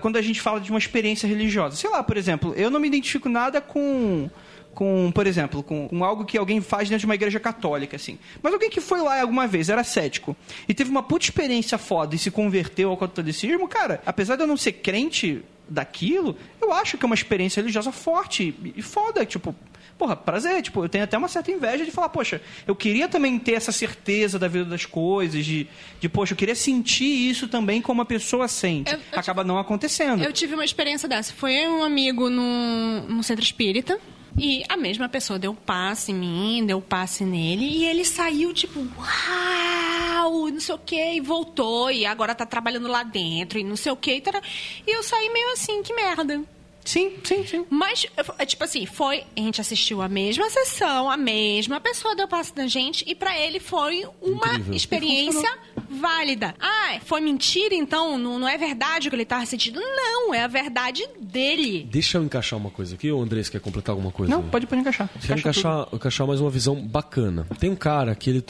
quando a gente fala de uma experiência religiosa. Sei lá, por exemplo, eu não me identifico nada com com, por exemplo, com, com algo que alguém faz dentro de uma igreja católica, assim. Mas alguém que foi lá alguma vez, era cético, e teve uma puta experiência foda e se converteu ao catolicismo, cara, apesar de eu não ser crente daquilo, eu acho que é uma experiência religiosa forte e foda, tipo, porra, prazer, tipo, eu tenho até uma certa inveja de falar, poxa, eu queria também ter essa certeza da vida das coisas, de, de poxa, eu queria sentir isso também como a pessoa sente. Eu- eu Acaba não acontecendo. Eu tive uma experiência dessa. Foi um amigo num, num centro espírita. E a mesma pessoa deu passe em mim, deu passe nele. E ele saiu tipo, uau, não sei o quê. E voltou. E agora tá trabalhando lá dentro. E não sei o quê. E, tará. e eu saí meio assim, que merda. Sim, sim, sim. Mas, é, tipo assim, foi. A gente assistiu a mesma sessão, a mesma pessoa deu passe na gente, e pra ele foi uma Incrível. experiência válida. Ah, foi mentira, então? Não, não é verdade o que ele tava sentindo? Não, é a verdade dele. Deixa eu encaixar uma coisa aqui, ou o Andrés quer completar alguma coisa? Não, pode, pode encaixar. Quero Encaixa tudo. encaixar, encaixar mais uma visão bacana. Tem um cara que ele.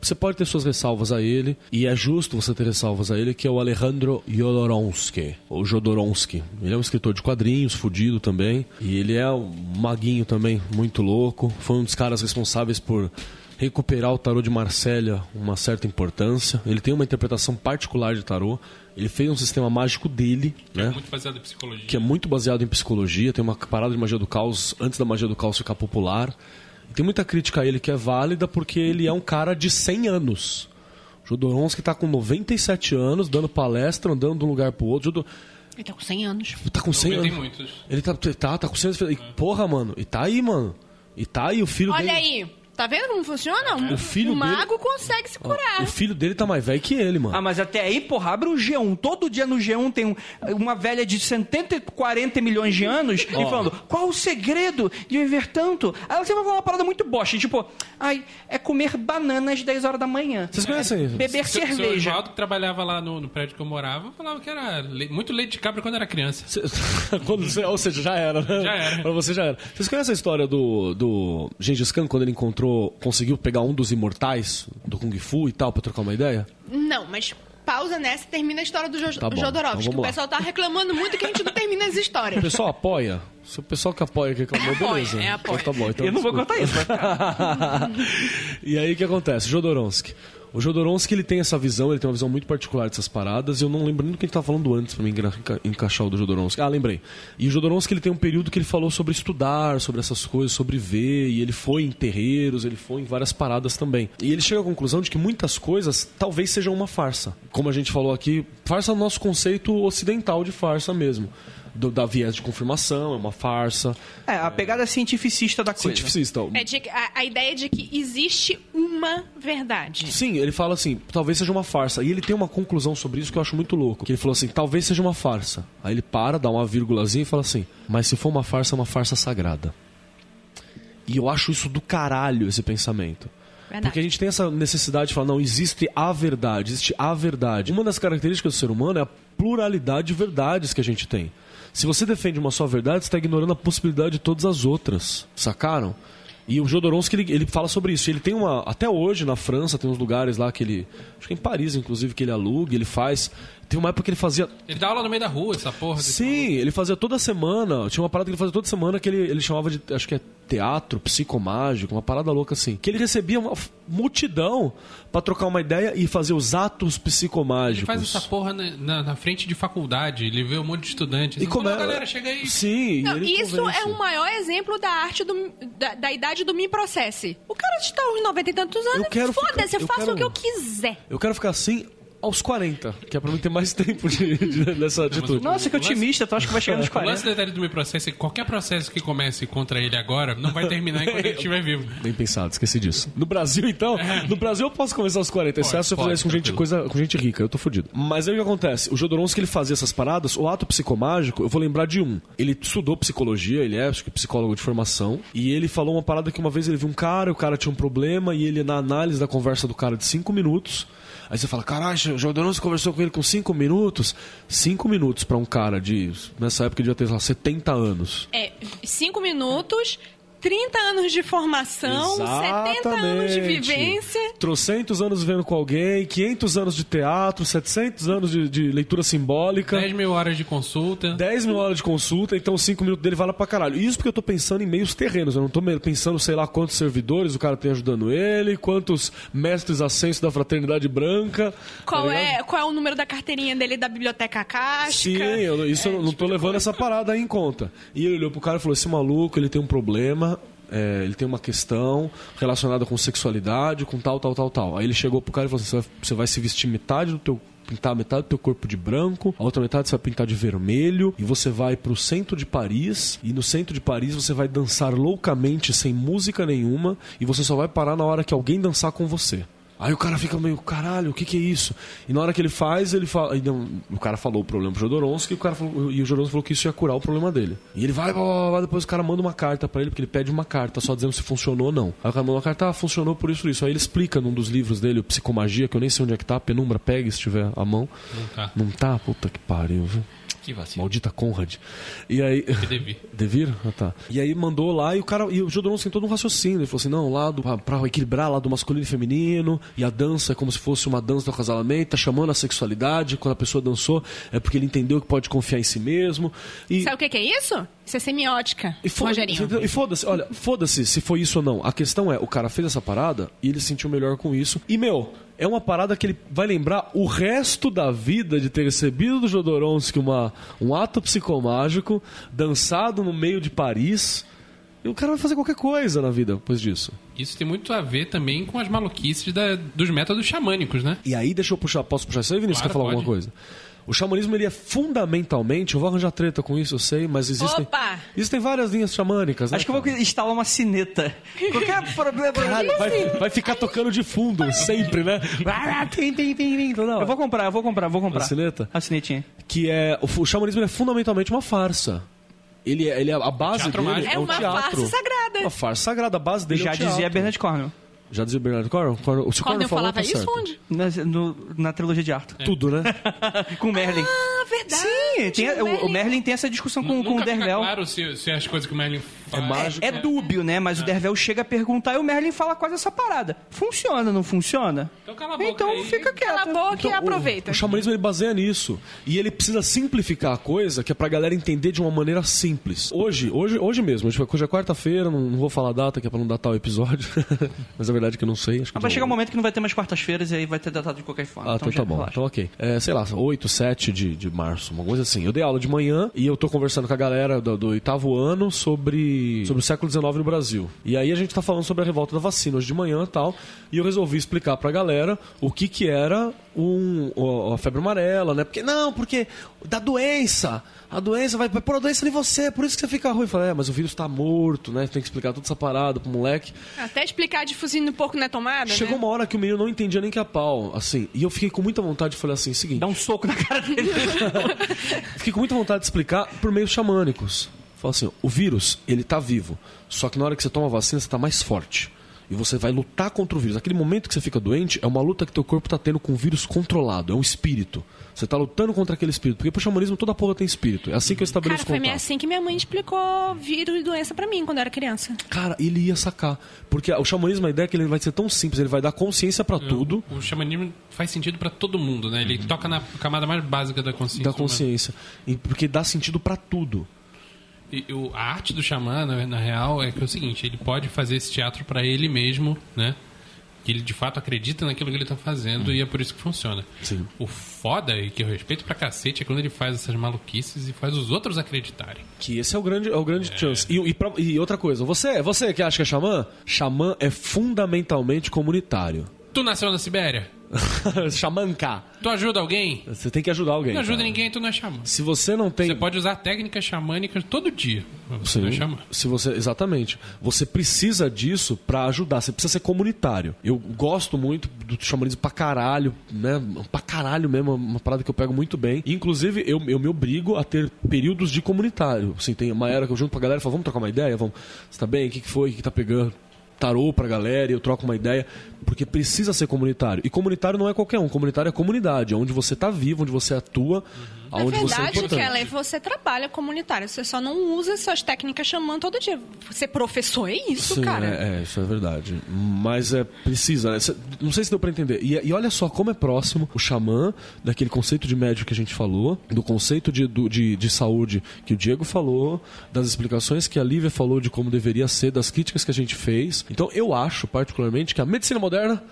Você pode ter suas ressalvas a ele, e é justo você ter ressalvas a ele, que é o Alejandro Jodorowsky, ou Jodorowsky. Ele é um escritor de quadrinhos, fudido também, e ele é um maguinho também, muito louco. Foi um dos caras responsáveis por recuperar o tarô de Marsella uma certa importância. Ele tem uma interpretação particular de tarô. Ele fez um sistema mágico dele, É né? muito baseado em psicologia. que é muito baseado em psicologia, tem uma parada de magia do caos antes da magia do caos ficar popular. Tem muita crítica a ele que é válida porque ele é um cara de 100 anos. Jodorowsky tá com 97 anos, dando palestra, andando de um lugar pro outro. Jodor... Ele tá com 100 anos. Tá com 100 Tem anos. muitos. Ele tá, tá, tá com 100 anos. E, porra, mano. E tá aí, mano. E tá aí o filho Olha dele. aí, tá vendo como funciona? O filho o dele- mago consegue se curar. O filho dele tá mais velho que ele, mano. Ah, mas até aí, porra, abre o G1. Todo dia no G1 tem um- uma velha de 70, 40 milhões de anos e falando qual o segredo de viver tanto. Aí ela sempre vai falar uma parada muito bosta, tipo, ai, é comer banana às 10 horas da manhã. Vocês conhecem isso? Beber seu cerveja. Oswaldo, que trabalhava lá no, no prédio que eu morava, falava que era le- muito leite de cabra quando era criança. Cê- quando você- ou seja, já era, né? Já era. Pra você já era. Vocês conhecem a história do, do Gengis Khan, quando ele encontrou, conseguiu pegar um dos imortais do Kung Fu e tal, pra trocar uma ideia? Não, mas pausa nessa e termina a história do jo Tá bom, Jodorowsky. então o pessoal tá reclamando muito que a gente não termina as O histórias. pessoal apoia? Se o pessoal que apoia que reclamou, Apoia, beleza. é, apoia. Então tá bom. Então Eu não vou desculpa. contar isso, e aí o que acontece? Jodorowsky. O Jodorowsky ele tem essa visão, ele tem uma visão muito particular dessas paradas. E eu não lembro nem do que a gente tava falando antes pra me enca- encaixar o do Jodorowsky. Ah, lembrei. E o Jodorowsky ele tem um período que ele falou sobre estudar, sobre essas coisas, sobre ver. E ele foi em terreiros, ele foi em várias paradas também. E ele chega à conclusão de que muitas coisas talvez sejam uma farsa. Como a gente falou aqui, farsa é o nosso conceito ocidental de farsa mesmo. Do, da viés de confirmação, é uma farsa. É, a pegada cientificista da coisa. Cientificista. É de, a, a ideia de que existe uma verdade. Sim, ele fala assim, talvez seja uma farsa. E ele tem uma conclusão sobre isso que eu acho muito louco. Que ele falou assim, talvez seja uma farsa. Aí ele para, dá uma vírgulazinha e fala assim, mas se for uma farsa, é uma farsa sagrada. E eu acho isso do caralho, esse pensamento. Verdade. Porque a gente tem essa necessidade de falar, não, existe a verdade, existe a verdade. Uma das características do ser humano é a pluralidade de verdades que a gente tem. Se você defende uma só verdade, você está ignorando a possibilidade de todas as outras. Sacaram? E o Jodorowsky, ele, ele fala sobre isso. Ele tem uma. Até hoje, na França, tem uns lugares lá que ele. Acho que é em Paris, inclusive, que ele aluga, ele faz. Teve uma época que ele fazia. Ele dá aula no meio da rua, essa porra. Sim, ele fazia toda semana. Tinha uma parada que ele fazia toda semana que ele, ele chamava de. Acho que é teatro psicomágico, uma parada louca assim. Que ele recebia uma multidão pra trocar uma ideia e fazer os atos Ele psicomágicos. faz essa porra na, na- na frente de faculdade, ele vê um monte de estudantes. E como é... galera, chega aí. Sim, Não, ele isso convence. é o maior exemplo da arte do, da, da idade do me processe. O cara está aos 90 e tantos anos, Eu quero foda-se, eu eu faço quero- o que eu quiser. Eu quero ficar assim aos 40, que é pra mim ter mais tempo de, de- nessa atitude. Nossa, que otimista, tu acha que vai chegar nos O lance 40? detalhe do meu processo é que qualquer processo que comece contra ele agora não vai terminar enquanto ele estiver vivo. Bem pensado, esqueci disso. No Brasil, então, no Brasil eu posso começar aos 40, exceto se eu pode, fizer isso com gente, coisa, com gente rica, eu tô fudido. Mas aí o que acontece? O Jodorowsky, ele fazia essas paradas, o ato psicomágico, eu vou lembrar de um. Ele estudou psicologia, ele é, acho que, psicólogo de formação, e ele falou uma parada que uma vez ele viu um cara, o cara tinha um problema, e ele, na análise da conversa do cara de 5 minutos, Aí você fala, caralho, o Jodorowsky conversou com ele com 5 minutos. 5 minutos pra um cara de. Nessa época devia ter, sei lá, 70 anos. É, cinco minutos, 30 anos de formação, 70 anos de vivência. Trocentos anos vivendo com alguém, 500 anos de teatro, 700 anos de, de leitura simbólica. 10 mil horas de consulta. 10 mil horas de consulta, então 5 minutos dele vale pra caralho. Isso porque eu tô pensando em meios terrenos, eu não tô pensando, sei lá, quantos servidores o cara tem ajudando ele, quantos mestres ascensos da Fraternidade Branca. Qual, tá é, qual é o número da carteirinha dele da biblioteca Casca? Sim, eu, isso eu não tipo tô levando essa parada aí em conta. E ele olhou pro cara e falou: esse maluco, ele tem um problema. É, ele tem uma questão relacionada com sexualidade, com tal, tal, tal, tal. Aí ele chegou pro cara e falou assim: você vai, você vai se vestir metade do teu. Pintar metade do teu corpo de branco, a outra metade você vai pintar de vermelho, e você vai pro centro de Paris, e no centro de Paris você vai dançar loucamente, sem música nenhuma, e você só vai parar na hora que alguém dançar com você. Aí o cara fica meio, caralho, o que que é isso? E na hora que ele faz, ele fala. não, o cara falou o problema pro Jodorowsky e o, cara falou, e o Jodorowsky falou que isso ia curar o problema dele. E ele vai, blá, blá, blá, depois o cara manda uma carta pra ele, porque ele pede uma carta, só dizendo se funcionou ou não. Aí o cara manda uma carta, ah, funcionou por isso isso. Aí ele explica num dos livros dele, o Psicomagia, que eu nem sei onde é que tá, penumbra, pegue se tiver a mão. Não tá. Não tá? Puta que pariu, viu? Que vacilo. Maldita Conrad. E aí. Devir. Devir? Ah, tá. E aí mandou lá e o cara. E o Jodorowsky tem todo um raciocínio. Ele falou assim: não, lá do, pra, pra equilibrar lá do masculino e feminino. E a dança é como se fosse uma dança do acasalamento, tá chamando a sexualidade. Quando a pessoa dançou, é porque ele entendeu que pode confiar em si mesmo. E, Sabe o que, que é isso? Isso é semiótica, e fo- Rogerinho. E foda-se, olha, foda-se se foi isso ou não. A questão é, o cara fez essa parada e ele se sentiu melhor com isso. E, meu, é uma parada que ele vai lembrar o resto da vida de ter recebido do Jodorowsky uma, um ato psicomágico, dançado no meio de Paris. E o cara vai fazer qualquer coisa na vida depois disso. Isso tem muito a ver também com as maluquices da- dos métodos xamânicos, né? E aí, deixa eu puxar, posso puxar isso aí, Vinícius? Claro, quer falar pode. alguma coisa? O xamanismo, ele é fundamentalmente, eu vou arranjar treta com isso, eu sei, mas existem, Opa! existem várias linhas xamânicas, né, Acho que eu vou instalar uma cineta. Qualquer problema. Caralho, vai, vai ficar tocando de fundo sempre, né? Eu vou comprar, eu vou comprar, vou comprar. A cineta? A cinetinha. Que é. O, xamanismo é fundamentalmente uma farsa. Ele é, ele é a base Teatro dele é, É o uma teatro. farsa sagrada. Uma farsa sagrada, a base dele é Já o teatro. dizia Bernard Cornwell. Já dizia Bernardo Cornwell? Cornwell- Se o Cornwell eu falou, falava tá isso, certo. onde? Na, no- na trilogia de Arthur. Tudo, né? Com Merlin. Ah, verdade. Sim, tem, o, o Merlin. Merlin tem essa discussão com, com o Dervel. claro se, se as coisas que o Merlin faz... mágico. É dúbio, né? Mas o Dervel chega a perguntar e o Merlin fala quase essa parada. Funciona, não funciona? Então cala a boca Então aí. fica quieto. Cala a boca e Então, aproveita. O, o xamanismo ele baseia nisso. E ele precisa simplificar a coisa, que é pra galera entender de uma maneira simples. Hoje, hoje, hoje mesmo, hoje hoje é quarta-feira, não, não vou falar a data, que é pra não datar o episódio. Mas a verdade é que eu não sei. Acho que Mas vai chegar um momento que não vai ter mais quartas-feiras e aí vai ter datado de qualquer forma. Ah, então, já tá bom. relaxa. Então, ok. É, sei lá, 8, 7 de, de março, uma coisa assim. Eu dei aula de manhã e eu tô conversando com a galera do, do oitavo ano sobre, sobre o século XIX no Brasil. E aí a gente tá falando sobre a revolta da vacina hoje de manhã e tal. E eu resolvi explicar pra galera o que que era um, o- a febre amarela, né? Porque, não, porque da doença. A doença vai, vai pôr a doença em você, por isso que você fica ruim. Eu falei, é, mas o vírus tá morto, né? Tem que explicar toda essa parada pro moleque. Até explicar a difusina do porco na tomada, Chegou né? uma hora que o menino não entendia nem que a pau, assim. E eu fiquei com muita vontade de falar assim, seguinte. Dá um soco na cara dele. Fiquei com muita vontade de explicar por meios xamânicos. Fala assim, o vírus, ele tá vivo. Só que na hora que você toma a vacina, você tá mais forte. e você vai lutar contra o vírus. Aquele momento que você fica doente é uma luta que teu corpo tá tendo com um vírus controlado, é um espírito. Você tá lutando contra aquele espírito. Porque pro xamanismo toda porra tem espírito. É assim que eu estabeleço Cara, foi contato. meio assim que minha mãe explicou vírus e doença pra mim quando eu era criança. Cara, ele ia sacar. Porque o xamanismo, a ideia é que ele vai ser tão simples, ele vai dar consciência pra tudo. O xamanismo faz sentido pra todo mundo, né? Ele toca na camada mais básica da consciência. Da consciência. E porque dá sentido pra tudo. E o- a arte do xamã, na, na real, é que é o seguinte: ele pode fazer esse teatro pra ele mesmo, né? Que ele de fato acredita naquilo que ele tá fazendo e é por isso que funciona. Sim. O foda e que eu respeito pra cacete é quando ele faz essas maluquices e faz os outros acreditarem. Que esse é o grande, é o grande chance. E, e, pra- e outra coisa, você, você que acha que é xamã, xamã é fundamentalmente comunitário. Tu nasceu na Sibéria? Xamanca. Tu ajuda alguém? Você tem que ajudar alguém. Não ajuda cara. ninguém, tu não é xamã. Se você não tem. Você pode usar técnicas xamânicas todo dia. Você não é Sim. xamã. Se você, exatamente. Você precisa disso pra ajudar. Você precisa ser comunitário. Eu gosto muito do xamanismo pra caralho, né? Pra caralho mesmo, uma parada que eu pego muito bem. Inclusive, eu, eu me obrigo a ter períodos de comunitário. Assim, tem uma era que eu junto pra galera e falo, vamos trocar uma ideia? Vamos. Você tá bem? O que, que foi? O que, que tá pegando? Tarô pra galera e eu troco uma ideia. Porque precisa ser comunitário. E comunitário não é qualquer um. Comunitário é comunidade. É onde você tá vivo, onde você atua, Na aonde você é verdade, importante. Kelly, você trabalha comunitário. Você só não usa suas técnicas chamando todo dia. Ser professor é isso, Sim, cara. É, é, isso é verdade. Mas é precisa, né? Não sei se deu pra entender. E, e olha só como é próximo o xamã daquele conceito de médico que a gente falou, do conceito de, do- de, de saúde que o Diego falou, das explicações que a Lívia falou de como deveria ser, das críticas que a gente fez. Então eu acho, particularmente, que a medicina moderna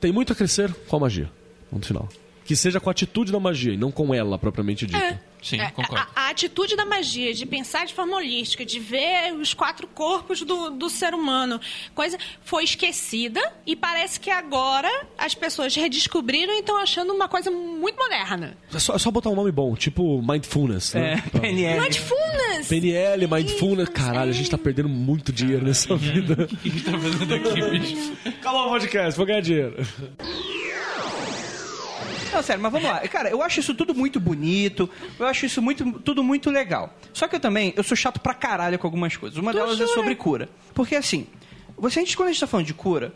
tem muito a crescer com a magia. Ponto final. Que seja com a atitude da magia e não com ela propriamente dita. É. Sim, É, concordo. A, a atitude da magia, de pensar de forma holística, de ver os quatro corpos do, do ser humano, coisa foi esquecida e parece que agora as pessoas redescobriram e estão achando uma coisa muito moderna. É só, é só botar um nome bom, tipo mindfulness. Né? É, Pra- PNL. Mindfulness! PNL, mindfulness, caralho, a gente tá perdendo muito dinheiro nessa vida. O que a gente tá fazendo aqui, bicho? Acabou o podcast, vou ganhar dinheiro. Não, sério, mas vamos lá. Cara, eu acho isso tudo muito bonito, eu acho isso muito, tudo muito legal. Só que eu também, eu sou chato pra caralho com algumas coisas. Uma delas é sobre cura. Porque assim, você, a gente, quando a gente tá falando de cura,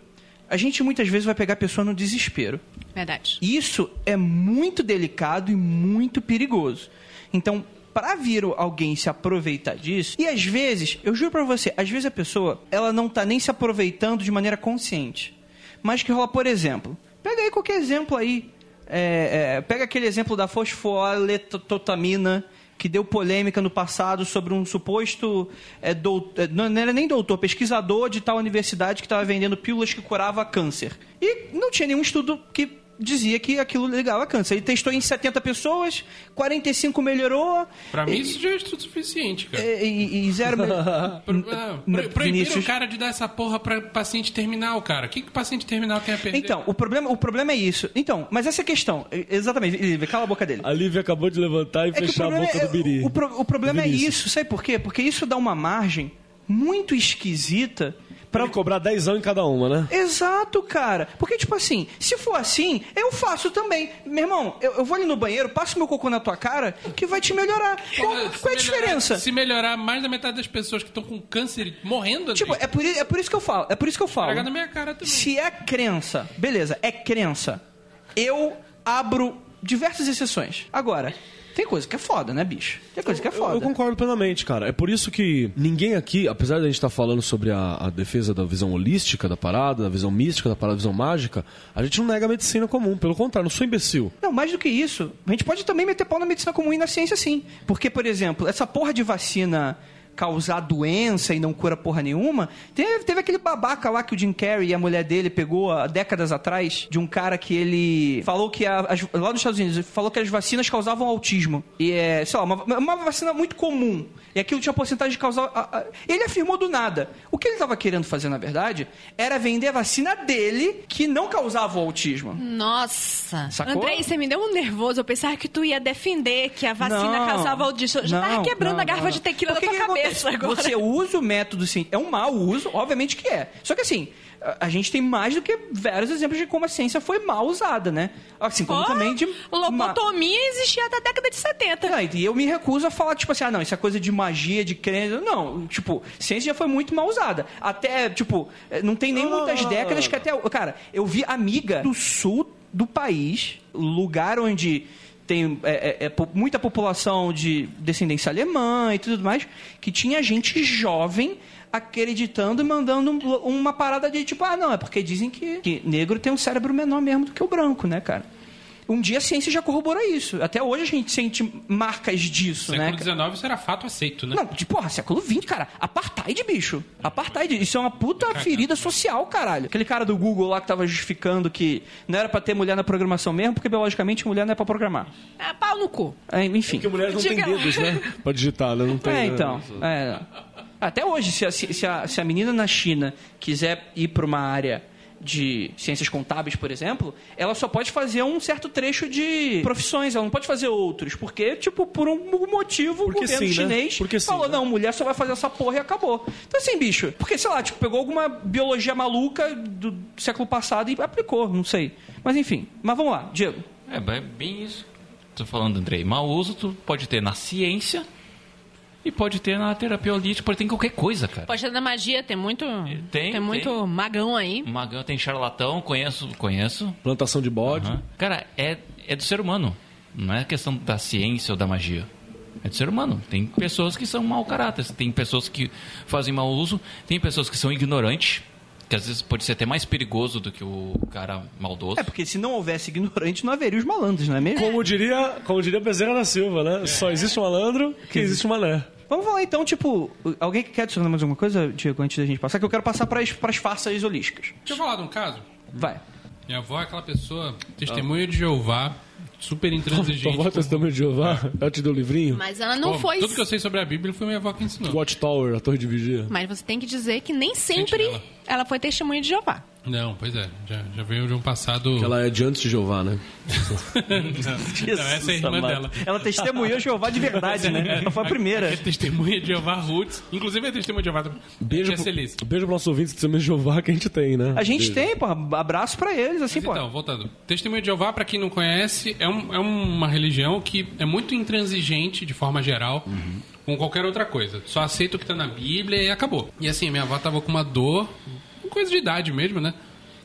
a gente muitas vezes vai pegar a pessoa no desespero. Verdade. Isso é muito delicado e muito perigoso. Então, para vir alguém se aproveitar disso, e às vezes, eu juro pra você, às vezes a pessoa, ela não tá nem se aproveitando de maneira consciente. Mas que rola, por exemplo, pega aí qualquer exemplo aí. É, é, pega aquele exemplo da fosfoletotamina que deu polêmica no passado sobre um suposto é, dout- é, não era nem doutor, pesquisador de tal universidade que estava vendendo pílulas que curava câncer. E não tinha nenhum estudo que dizia que aquilo ligava câncer. Ele testou em 70 pessoas, 45 melhorou. Pra mim, e, isso já é estudo suficiente, cara. e, e- e zero. Pro, é, pro, proibiram Vinícius. o cara de dar essa porra pra paciente terminal, cara. O que, que o paciente terminal tem a perder? Então, o problema, o problema é isso. Então, mas essa é a questão. Exatamente, Lívia, cala a boca dele. A Lívia acabou de levantar e É fechar a boca é, do Biri. o, pro- o problema é isso, sabe por quê? Porque isso dá uma margem muito esquisita Pra cobrar 10 em cada uma, né? Exato, cara. Porque, tipo assim, se for assim, eu faço também. Meu irmão, eu, eu vou ali no banheiro, passo meu cocô na tua cara, que vai te melhorar. Qual, qual é a melhorar- diferença? Se melhorar mais da metade das pessoas que estão com câncer morrendo, Tipo, é por, é por isso que eu falo. É por isso que eu falo. Na minha cara também. Se é crença, beleza, é crença. Eu abro diversas exceções. Agora, tem coisa que é foda, né, bicho? Tem coisa que é foda. eu concordo plenamente, cara. É por isso que ninguém aqui, apesar de a gente estar falando sobre a, a defesa da visão holística da parada, da visão mística da parada, da visão mágica, a gente não nega a medicina comum. Pelo contrário, não sou imbecil. Não, mais do que isso, a gente pode também meter pau na medicina comum e na ciência, sim. Porque, por exemplo, essa porra de vacina causar doença e não cura porra nenhuma, teve, teve aquele babaca lá que o Jim Carrey e a mulher dele pegou há décadas atrás, de um cara que ele falou que, a- as- lá nos Estados Unidos, falou que as vacinas causavam autismo. E é, sei lá, uma, uma vacina muito comum. E aquilo tinha porcentagem de causar... a- a- ele afirmou do nada. O que ele estava querendo fazer, na verdade, era vender a vacina dele que não causava o autismo. Nossa. Sacou? Andrei, você me deu um nervoso. Eu pensava que tu ia defender que a vacina Não. causava. Eu já tava Não, quebrando não, a garrafa de tequila da tua que cabeça acontece? agora. Você usa o método, sim. É um mau uso, obviamente que é. Só que assim, a, gente tem mais do que vários exemplos de como a ciência foi mal usada, né? Assim, como Oh, também de... ma- Lobotomia existia até a década de 70. É, e eu me recuso a falar, tipo assim, ah, não, isso é coisa de magia, de crença. Não, tipo, ciência já foi muito mal usada. Até, tipo, eh, não tem nem muitas décadas que até. Cara, eu vi amiga do sul do país, lugar onde tem é, é, é, muita população de descendência alemã e tudo mais, que tinha gente jovem acreditando e mandando um- uma parada de tipo, ah, não, é porque dizem que, que negro tem um cérebro menor mesmo do que o branco, né, cara? Um dia a ciência já corrobora isso. Até hoje a gente sente marcas disso, né? Século XIX isso era fato aceito, né? Não, de porra, século XX, cara. Apartheid, bicho. Apartheid. Isso é uma puta ferida social, caralho. Aquele cara do Google lá que tava justificando que não era pra ter mulher na programação mesmo, porque biologicamente mulher não é pra programar. Ah, pau no cu. É, enfim. Porque mulheres não têm Diga lá. dedos, né? Pra digitar, né? Não tem, É, né? então. É. Até hoje, se a, se, a, se a menina na China quiser ir pra uma área de ciências contábeis, por exemplo, ela só pode fazer um certo trecho de profissões, ela não pode fazer outros, porque, tipo, por um motivo, Porque o governo sim, né? chinês Porque sim, falou, né? não, mulher só vai fazer essa porra e acabou. Então, assim, bicho, porque, sei lá, tipo, pegou alguma biologia maluca do século passado e aplicou, não sei. Mas, enfim. Mas vamos lá, Diego. É bem- bem isso. Tô falando, Andrei. Mau uso tu pode ter na ciência e pode ter na terapia holística, pode ter em qualquer coisa, cara. Pode ter na magia, tem muito. Tem, muito tem. magão aí. Magão tem charlatão, conheço, conheço. Plantação de bode. Aham. Cara, é, é do ser humano. Não é questão da ciência ou da magia. É do ser humano. Tem pessoas que são mau caráter, tem pessoas que fazem mau uso, tem pessoas que são ignorantes, que às vezes pode ser até mais perigoso do que o cara maldoso. É, porque se não houvesse ignorante, não haveria os malandros, não é mesmo? Como diria, como diria Bezerra da Silva, né? Só existe um malandro que existe um mané. Vamos falar então, tipo, alguém que quer adicionar mais alguma coisa, Diego, antes da gente passar? Que eu quero passar para as farsas holísticas. Deixa eu falar de um caso. Vai. Minha avó é aquela pessoa, testemunha de Jeová, super Tua intransigente. avó é testemunho de Jeová? Ela te deu o livrinho? Mas ela não Pô, foi. Tudo que eu sei sobre a Bíblia foi minha avó que ensinou. Watchtower, a torre de vigia. Mas você tem que dizer que nem sempre Sentinela. ela foi testemunha de Jeová. Não, pois é. Já, já veio de um passado... Ela é de antes de Jeová, né? não, essa é a irmã amado. dela. Ela testemunhou Jeová de verdade, né? Ela foi a primeira. É testemunha de Jeová Roots. Inclusive é testemunha de Jeová. Beijo, pro, beijo pro nosso ouvinte de testemunho de Jeová que a gente tem, né? A gente Beijo. tem, porra, abraço pra eles, assim, Mas pô. então, voltando. Testemunha de Jeová, pra quem não conhece, é, um- é uma religião que é muito intransigente, de forma geral, com qualquer outra coisa. Só aceita o que tá na Bíblia e acabou. E assim, minha avó tava com uma dor, coisa de idade mesmo, né?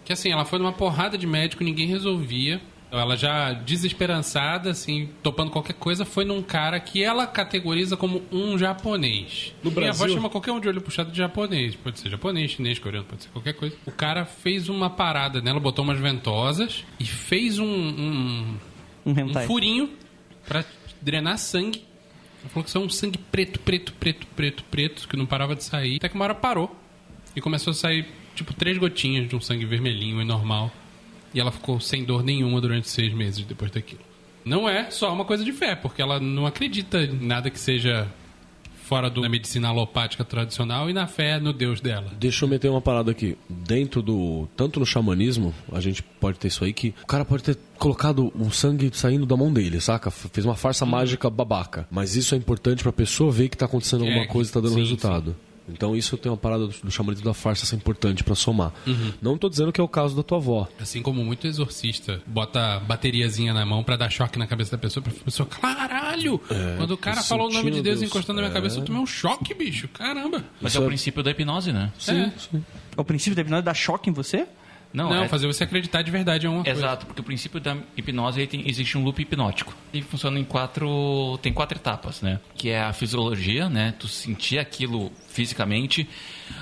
Que assim, ela foi numa porrada de médico, ninguém resolvia. Ela já desesperançada, assim, topando qualquer coisa, foi num cara que ela categoriza como um japonês. No Minha avó Brasil? chama qualquer um de olho puxado de japonês. Pode ser japonês, chinês, coreano, pode ser qualquer coisa. O cara fez uma parada nela, botou umas ventosas e fez um, um, Um um furinho pra drenar sangue. Ela falou que isso é um sangue preto, preto, preto, preto, preto, que não parava de sair. Até que uma hora parou. E começou a sair, tipo, três gotinhas de um sangue vermelhinho e normal. E ela ficou sem dor nenhuma durante seis meses depois daquilo. Não é só uma coisa de fé, porque ela não acredita em nada que seja fora da medicina alopática tradicional e na fé no Deus dela. Deixa eu meter uma parada aqui. Dentro do. Tanto no xamanismo, a gente pode ter isso aí que o cara pode ter colocado o sangue saindo da mão dele, saca? Fez uma farsa mágica babaca. Mas isso é importante pra pessoa ver que tá acontecendo É, alguma coisa e tá dando sim, resultado. Então isso tem uma parada do, xamanismo da farsa é importante pra somar. Uhum. Não tô dizendo que é o caso da tua avó. Assim como muito exorcista bota bateriazinha na mão pra dar choque na cabeça da pessoa, pra pessoa, caralho! Quando o cara falou o nome de Deus Deus. encostando na minha É. cabeça, eu tomei um choque, bicho. Caramba! Mas Isso é o é- princípio da hipnose, né? Sim, É. sim. O princípio da hipnose dá choque em você? Não, Não, é- fazer você acreditar de verdade é uma coisa. Exato, porque o princípio da hipnose tem, existe um loop hipnótico. Ele funciona em quatro. tem quatro etapas, né? Que é a fisiologia, né? Tu sentir aquilo fisicamente,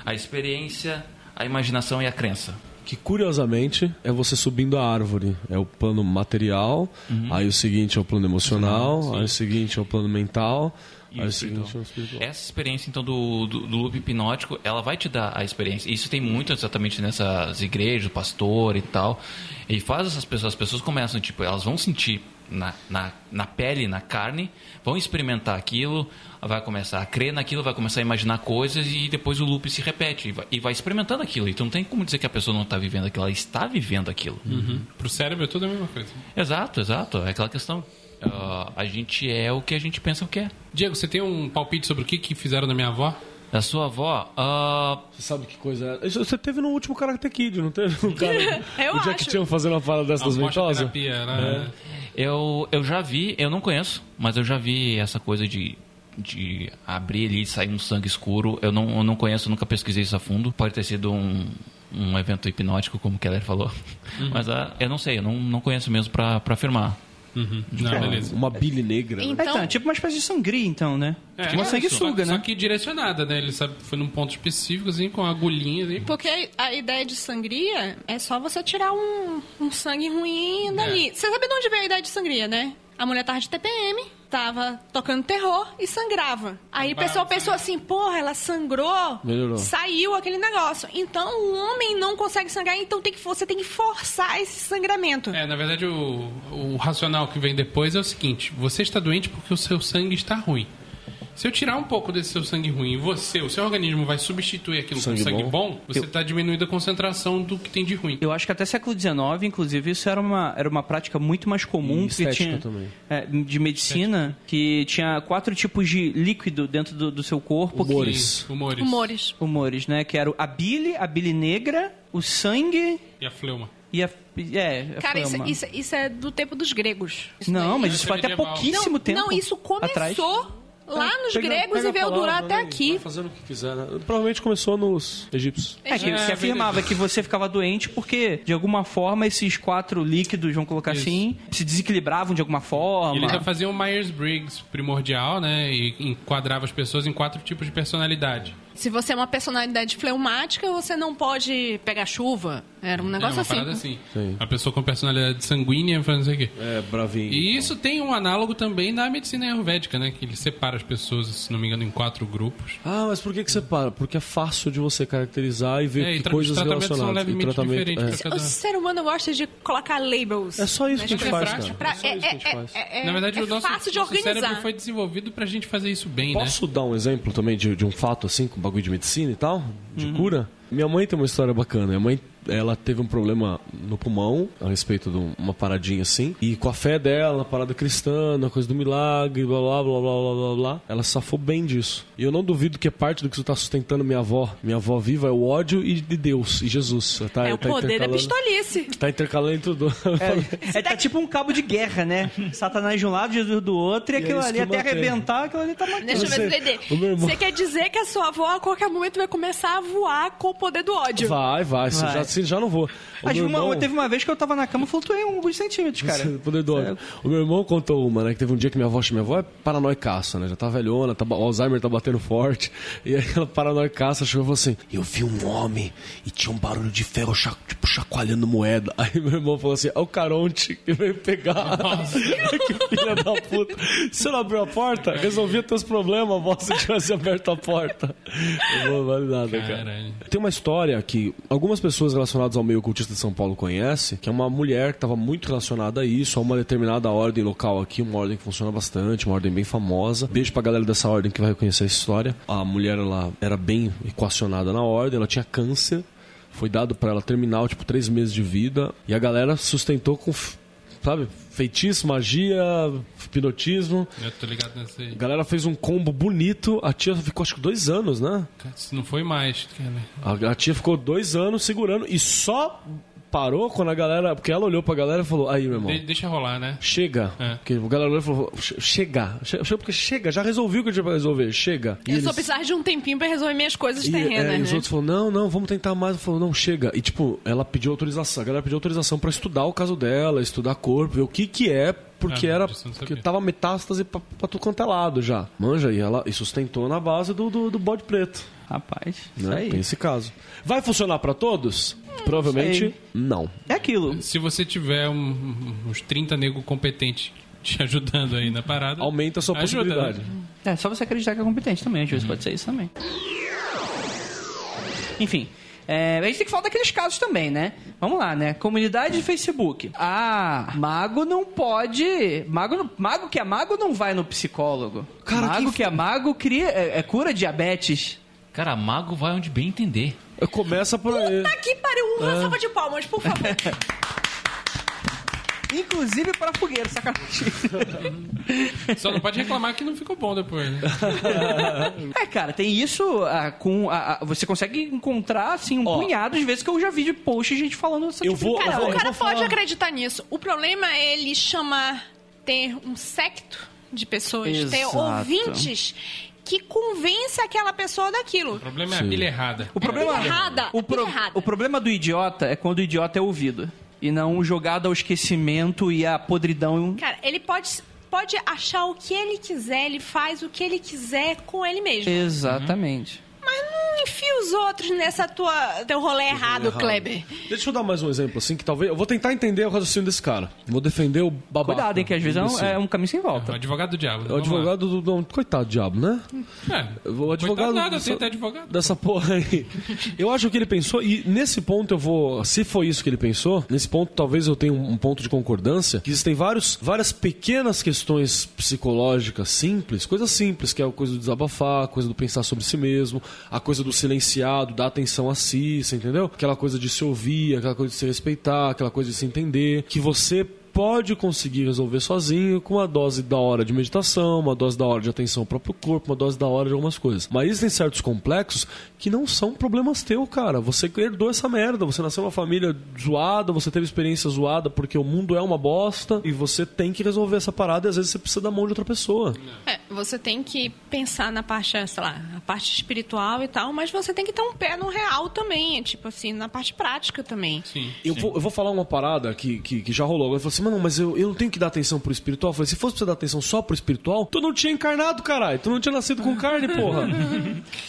a experiência, a imaginação e a crença. Que curiosamente é você subindo a árvore. É o plano material, aí o seguinte é o plano emocional, aí o seguinte é o plano mental, Isso, então. é o. Essa experiência, então, do, do, do loop hipnótico, ela vai te dar a experiência. Isso tem muito exatamente nessas igrejas, pastor e tal. E faz essas pessoas, as pessoas começam, tipo, elas vão sentir na, na, na pele, na carne, vão experimentar aquilo, vai começar a crer naquilo, vai começar a imaginar coisas e depois o loop se repete e vai, e vai experimentando aquilo. Então não tem como dizer que a pessoa não está vivendo aquilo, ela está vivendo aquilo. Uhum. Pro cérebro é tudo a mesma coisa. Exato, exato. É aquela questão. Ah, a gente é o que a gente pensa o que é. Diego, você tem um palpite sobre o que, que fizeram na minha avó? Da sua avó? Ah, Você sabe que coisa é? Isso Você teve no último Karate Kid, não teve? O, cara, Eu o Jack acho. Chan fazendo uma fala dessas ventosas? né? eu, eu já vi, eu não conheço, mas eu já vi essa coisa de, de abrir ali e sair um sangue escuro. Eu não, eu não conheço, nunca pesquisei isso a fundo. Pode ter sido um, um evento hipnótico, como o Keller falou. Mas ah, eu não sei, eu não, não conheço mesmo pra afirmar. Uhum. Não, beleza. Uma bile negra. né? Então, Então, é tipo uma espécie de sangria, então, né? É, tipo uma isso. sanguessuga, só, né? Só que direcionada, né? Ele sabe, foi num ponto específico, assim, com agulhinha. Assim. Porque a ideia de sangria é só você tirar um, um sangue ruim dali. Você sabe de onde veio a ideia de sangria, né? A mulher tava de TPM, tava tocando terror e sangrava. Aí o pessoal pensou assim, porra, ela sangrou, Melhorou. saiu aquele negócio. Então o homem não consegue sangrar, então tem que, você tem que forçar esse sangramento. É, na verdade, o, o racional que vem depois é o seguinte: você está doente porque o seu sangue está ruim. Se eu tirar um pouco desse seu sangue ruim e você, o seu organismo vai substituir aquilo Sangue com sangue bom. bom, você está diminuindo a concentração do que tem de ruim. Eu acho que até século XIX, inclusive, isso era uma, era uma prática muito mais comum. E estética tinha, também. é, de medicina, que tinha quatro tipos de líquido dentro do, do seu corpo. que- Humores. Humores. Humores. humores, né? Que era a bile, a bile negra, o sangue E a fleuma. e a... É, Cara, isso, flama. isso, isso é do tempo dos gregos. Isso Não, daí. mas isso foi até pouquíssimo não, tempo não, isso começou atrás. Lá nos Pega- gregos pega e veio durar até aqui. Vai fazendo o que quiser, né? Provavelmente começou nos egípcios. É, que É, se afirmava que você ficava doente porque, de alguma forma, esses quatro líquidos, vamos colocar Isso. assim, se desequilibravam de alguma E forma. ele já fazia um Myers-Briggs primordial, né? E enquadrava as pessoas em quatro tipos de personalidade. Se você é uma personalidade fleumática, você não pode pegar chuva. Era um É negócio uma assim. parada assim. Sim. A pessoa com personalidade sanguínea faz não sei o quê. É, bravinho. E isso tem um análogo também na medicina ayurvédica, né? Que ele separa as pessoas, se não me engano, em quatro grupos. Ah, mas por que, que você para? Porque é fácil de você caracterizar e ver É, e coisas tratamentos são relacionadas. levemente e tratamento, é. cada- O ser humano gosta de colocar labels. É só isso que a gente É faz, prático. cara. Pra- É só é, isso que a gente é- faz. é- é- Na verdade, é o nosso, fácil de nosso cérebro foi desenvolvido pra gente fazer isso bem, né? Posso dar um exemplo também de, de um fato assim, com bagulho de medicina e tal? De cura? Minha mãe tem uma história bacana. Minha mãe, ela teve um problema no pulmão, a respeito de uma paradinha assim. E com a fé dela, na parada cristã, na coisa do milagre, blá blá blá blá blá blá blá, ela safou bem disso. E eu não duvido que é parte do que isso tá sustentando minha avó. Minha avó viva é o ódio e de Deus, e Jesus. Tá, É o tá poder da intercalando- pistolice. Tá intercalando entre os dois. É, tá tipo um cabo de guerra, né? Satanás de um lado, Jesus do outro, e E é aquilo isso ali até mantém. arrebentar, aquilo ali tá matando. Deixa eu ver se eu Você- Você quer dizer que a sua avó a qualquer momento vai começar a voar com o poder do ódio. Vai, vai. Vai. Já, se já não vou. O Mas uma- irmão- teve uma vez que eu tava na cama, flutuei uns centímetros, cara. Poder do ódio. O meu irmão contou uma, né? Que teve um dia que minha avó, minha avó é paranoicaça, né? Já tá velhona, tá, o Alzheimer tá batendo forte. E aí ela paranoicaça chegou e falou assim: Eu vi um homem e tinha um barulho de ferro, tipo, chacoalhando moeda. Aí meu irmão falou assim: É o Caronte que veio pegar. que filha da puta. Você não abriu a porta? Resolvia teus problemas, vó, se tivesse aberto a porta. Vou vale nada, cara. Caralho. Tem uma história que algumas pessoas relacionadas ao meio ocultista de São Paulo conhecem, que é uma mulher que estava muito relacionada a isso, a uma determinada ordem local aqui, uma ordem que funciona bastante, uma ordem bem famosa. Beijo pra galera dessa ordem que vai reconhecer essa história. A mulher, ela era bem equacionada na ordem, ela tinha câncer, foi dado pra ela terminal, tipo, três meses de vida, e a galera sustentou com, sabe, feitiço, magia, hipnotismo. Eu tô ligado nessa aí. A galera fez um combo bonito, a tia ficou acho que dois anos, né? Não foi mais, cara. A, a tia ficou dois anos segurando e só parou quando a galera. Porque ela olhou pra galera e falou: Aí, meu irmão. De- deixa rolar, né? Chega. É. Porque a galera olhou e falou: "Che- Chega. Che- che- Porque chega, já resolvi o que eu tinha pra resolver. Chega. E Eu só eles- precisar de um tempinho pra resolver minhas coisas e, terrenas, é, e né? os outros falaram, não, não, vamos tentar mais. Ela falou, não, chega. E, tipo, ela pediu autorização. A galera pediu autorização pra estudar o caso dela, estudar corpo, ver o que que é, porque Ah, era... Porque tava metástase pra, pra tudo quanto é lado já. Manja, e ela e sustentou na base do, do, do bode preto. Rapaz, isso Né? aí. Tem esse caso. Vai funcionar pra todos? Provavelmente sei. não. É aquilo. Se você tiver um- uns 30 nego competentes te ajudando aí na parada. Aumenta a sua ajuda, possibilidade. né? É, só você acreditar que é competente também, às vezes pode ser isso também. Enfim. é, a gente tem que falar daqueles casos também, né? Vamos lá, né? Comunidade de Facebook. Ah, mago não pode. Mago, não- mago que é mago não vai no psicólogo. Cara, mago que é mago cria, é, é cura diabetes. Cara, mago vai onde bem entender. Começa por aí. Aqui pariu É. uma salva de palmas, por favor. Inclusive para fogueira, sacanagem. Só não pode reclamar que não ficou bom depois. né? É, cara, tem isso ah, com. ah, ah, você consegue encontrar, assim, um Ó. punhado de vezes que eu já vi de post de gente falando essa Eu tipo vou- de eu Cara, parada. vou- o cara vou pode falar- acreditar nisso. O problema é ele chamar, ter um secto de pessoas, ter Exato. ouvintes que convence aquela pessoa daquilo. O problema é a pilha errada. O problema, pilha errada, o, é pilha pro- errada. o problema do idiota é quando o idiota é ouvido. E não jogado ao esquecimento e à podridão. Cara, ele pode, pode achar o que ele quiser, ele faz o que ele quiser com ele mesmo. Exatamente. Não enfia os outros nessa tua teu rolê errado, Errado. Kleber. Deixa eu dar mais um exemplo, assim, que talvez. Eu vou tentar entender o raciocínio desse cara. Vou defender o babaca. Cuidado, hein, que às vezes é um, é um caminho sem O volta. advogado do diabo. É o lá. advogado do. Não, coitado do diabo, né? É. O advogado. Coitado nada, dessa, tem até advogado. dessa porra aí. Eu acho que ele pensou, e nesse ponto eu vou. Se foi isso que ele pensou, nesse ponto talvez eu tenha um, um ponto de concordância. Que existem vários, várias pequenas questões psicológicas simples, coisas simples, que é a coisa do desabafar, a coisa do pensar sobre si mesmo, a coisa do silenciado, da atenção a si, entendeu? Aquela coisa de se ouvir, aquela coisa de se respeitar, aquela coisa de se entender. Que você pode conseguir resolver sozinho com uma dose da hora de meditação, uma dose da hora de atenção ao próprio corpo, uma dose da hora de algumas coisas. Mas existem certos complexos que não são problemas teu, cara. Você herdou essa merda, você nasceu numa família zoada, você teve experiência zoada porque o mundo é uma bosta e você tem que resolver essa parada e às vezes você precisa da mão de outra pessoa. É, você tem que pensar na parte, sei lá, a parte espiritual e tal, mas você tem que ter um pé no real também, tipo assim, na parte prática também. Sim. Eu sim. vou, eu vou falar uma parada que, que, que já rolou. Eu falei assim, mano, mas eu, eu não tenho que dar atenção pro espiritual. Eu falei, se fosse pra você dar atenção só pro espiritual, tu não tinha encarnado, caralho. Tu não tinha nascido com carne, porra.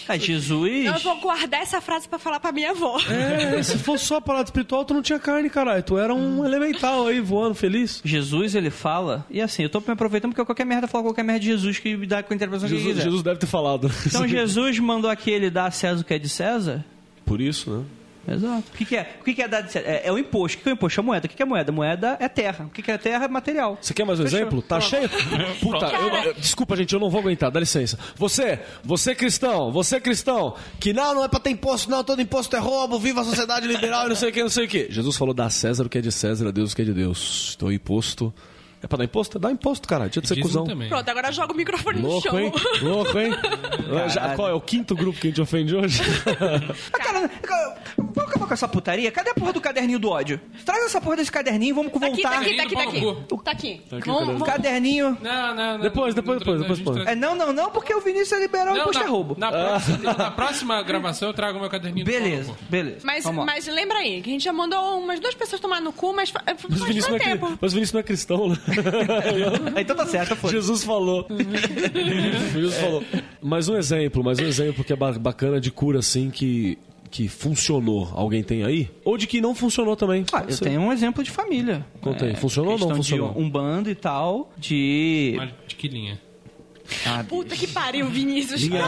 É, Jesus. Eu vou guardar essa frase pra falar pra minha avó. É, se fosse só a parada espiritual, tu não tinha carne, caralho. Tu era um elemental aí, voando, feliz. Jesus, ele fala, e assim, eu tô me aproveitando porque qualquer merda fala qualquer merda de Jesus que me dá com a interpretação que Jesus, quiser. Jesus deve ter falado. Então Jesus mandou aquele dar a César o que é de César? Por isso, né? Exato. O que, que é? O que, que é de César? É, é o imposto. O que, que é o imposto? É a moeda. O que, que é moeda? Moeda é terra. O que, que é terra? É material. Você quer mais um Fechou. exemplo? Tá cheio? Puta, eu- eu- desculpa, gente, eu não vou aguentar, dá licença. Você, você cristão, você cristão, que não, não é pra ter imposto, não, todo imposto é roubo, viva a sociedade liberal e não sei o que, não sei o que. Jesus falou, dá a César o que é de César, a Deus o que é de Deus. Então, imposto. É pra dar imposto? Dá imposto, cara. Tinha de ser cuzão. também. Pronto, agora joga o microfone no Louco, chão. hein? Louco, hein? Já- qual é o quinto grupo que a gente ofende hoje? Ah, cara, vamos acabar com essa putaria? Cadê a porra do caderninho do ódio? Traz essa porra desse caderninho, vamos Tá aqui, tá voltar. aqui, tá aqui, tá aqui. Pau no Tá aqui. aqui o Vamos. Caderninho. Não, não, não. Depois, depois, depois, não, depois, depois. É, não, não, não, porque o Vinícius liberou o Não, imposto na, é roubo. Na, próxima, na próxima gravação eu trago meu caderninho do Beleza, Paulo. beleza. Mas, mas lembra aí, que a gente já mandou umas duas pessoas tomar no cu, mas Mas faz, não é, tempo. mas o Vinícius não é cristão, né? Então tá certo, foi. Jesus falou. Jesus falou. Mais um exemplo, mais um exemplo que é ba- bacana de cura assim que que funcionou. Alguém tem aí? Ou de que não funcionou também? Ah, eu tenho um exemplo de família. Conta aí. Funcionou ou não funcionou? De um bando e tal, de... Uma tiquilinha. Ah, Puta que pariu, Vinícius. Linha-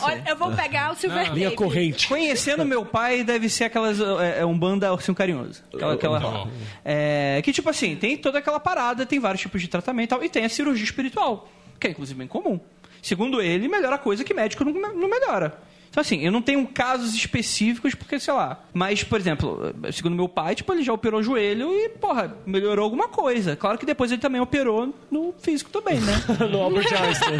Olha, eu vou pegar o Silver Linha Tape. corrente. Conhecendo meu pai, deve ser aquelas. É, é um banda ursinho carinhoso. Aquela. aquela é, que, tipo assim, tem toda aquela parada, tem vários tipos de tratamento e tal, e tem a cirurgia espiritual, que é inclusive bem comum. Segundo ele, melhora coisa que médico não, não melhora. Então, assim, eu não tenho casos específicos, porque, sei lá. Mas, por exemplo, segundo meu pai, tipo, ele já operou o joelho e, porra, melhorou alguma coisa. Claro que depois ele também operou no físico também, né? no Albert Einstein.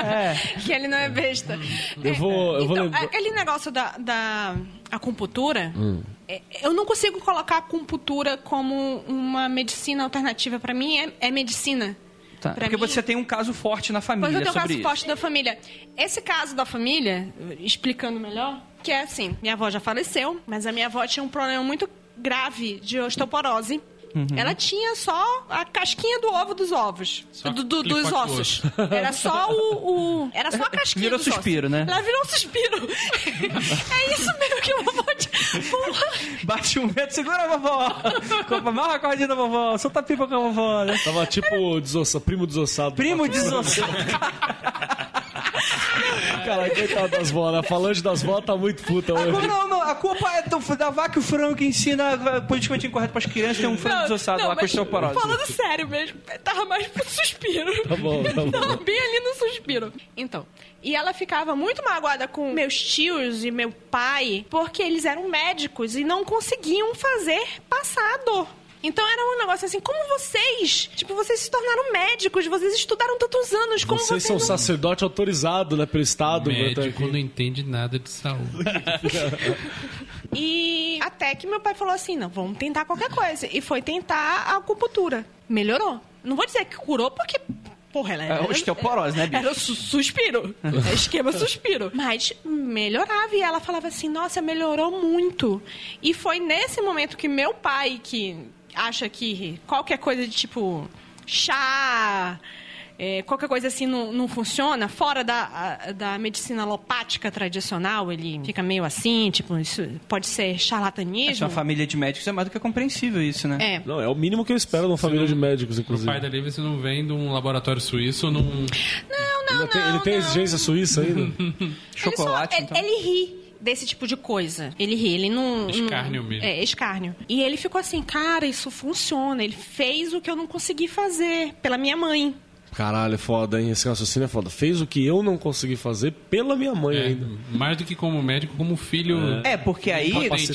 Que ele não é besta. Eu vou- eu vou então, lembrar- aquele negócio da, da acupuntura, Hum. é- eu não consigo colocar a acupuntura como uma medicina alternativa. Pra mim, é, é medicina. Tá. Porque mim- você tem um caso forte na família Pois eu tenho um caso isso. forte da família. Esse caso da família, explicando melhor, que é assim, minha avó já faleceu, mas a minha avó tinha um problema muito grave de osteoporose. Uhum. Ela tinha só a casquinha do ovo dos ovos. Do- do- dos do ossos. osso. Era só o, o- Era só a casquinha Virou dos suspiro, ossos. né? Ela virou um suspiro. é isso mesmo que vou te... Porra. Bate um vento, segura a vovó. Compra, amarra a cordinha da vovó, solta a pipa com a vovó, né? Tava tipo desossa, primo desossado. Primo desossado. Cara, coitado das vó, né? A falange das vó tá muito puta A culpa, hoje. não, não, a culpa é do- da vaca e o frango que ensina politicamente incorreto pras crianças. Tem um frango Não, desossado não, lá com osteoporose. Falando sério mesmo, tava mais pro suspiro. Tá bom, tá bom. Tava bem ali no suspiro. Então, e ela ficava muito magoada com meus tios e meu pai, porque eles eram médicos e não conseguiam fazer passar a dor. Então era um negócio assim, como vocês, tipo, vocês se tornaram médicos, vocês estudaram tantos anos, como Vocês vocês, são não... sacerdote autorizado, né, pelo Estado. Estar médico não entende nada de saúde. E até que meu pai falou assim, não, vamos tentar qualquer coisa. E foi tentar a acupuntura. Melhorou. Não vou dizer que curou, porque... Porra, ela É era... osteoporose, né, bicho? Era su- suspiro. É esquema suspiro. Mas melhorava. E ela falava assim, nossa, melhorou muito. E foi nesse momento que meu pai, que acha que qualquer coisa de tipo chá... é, qualquer coisa assim não, não funciona, fora da, a- da medicina alopática tradicional, ele fica meio assim, tipo, isso pode ser Se é charlatanismo. uma família de médicos, é mais do que compreensível isso, né? É. Não, é o mínimo que eu espero de uma família de médicos, O inclusive. pai da Lívia, você não vem de um laboratório suíço num. Não, não, tem- não. ele tem não. exigência suíça ainda? Chocolate, ele, só, então. ele, ele ri desse tipo de coisa. Ele ri, ele não... Escárnio não- mesmo. É, escárnio. E ele ficou assim, cara, isso funciona. Ele fez o que eu não consegui fazer pela minha mãe. Caralho, é foda, hein? Esse raciocínio é foda. Fez o que eu não consegui fazer pela minha mãe É, ainda. mais do que como médico, como filho. É, porque aí,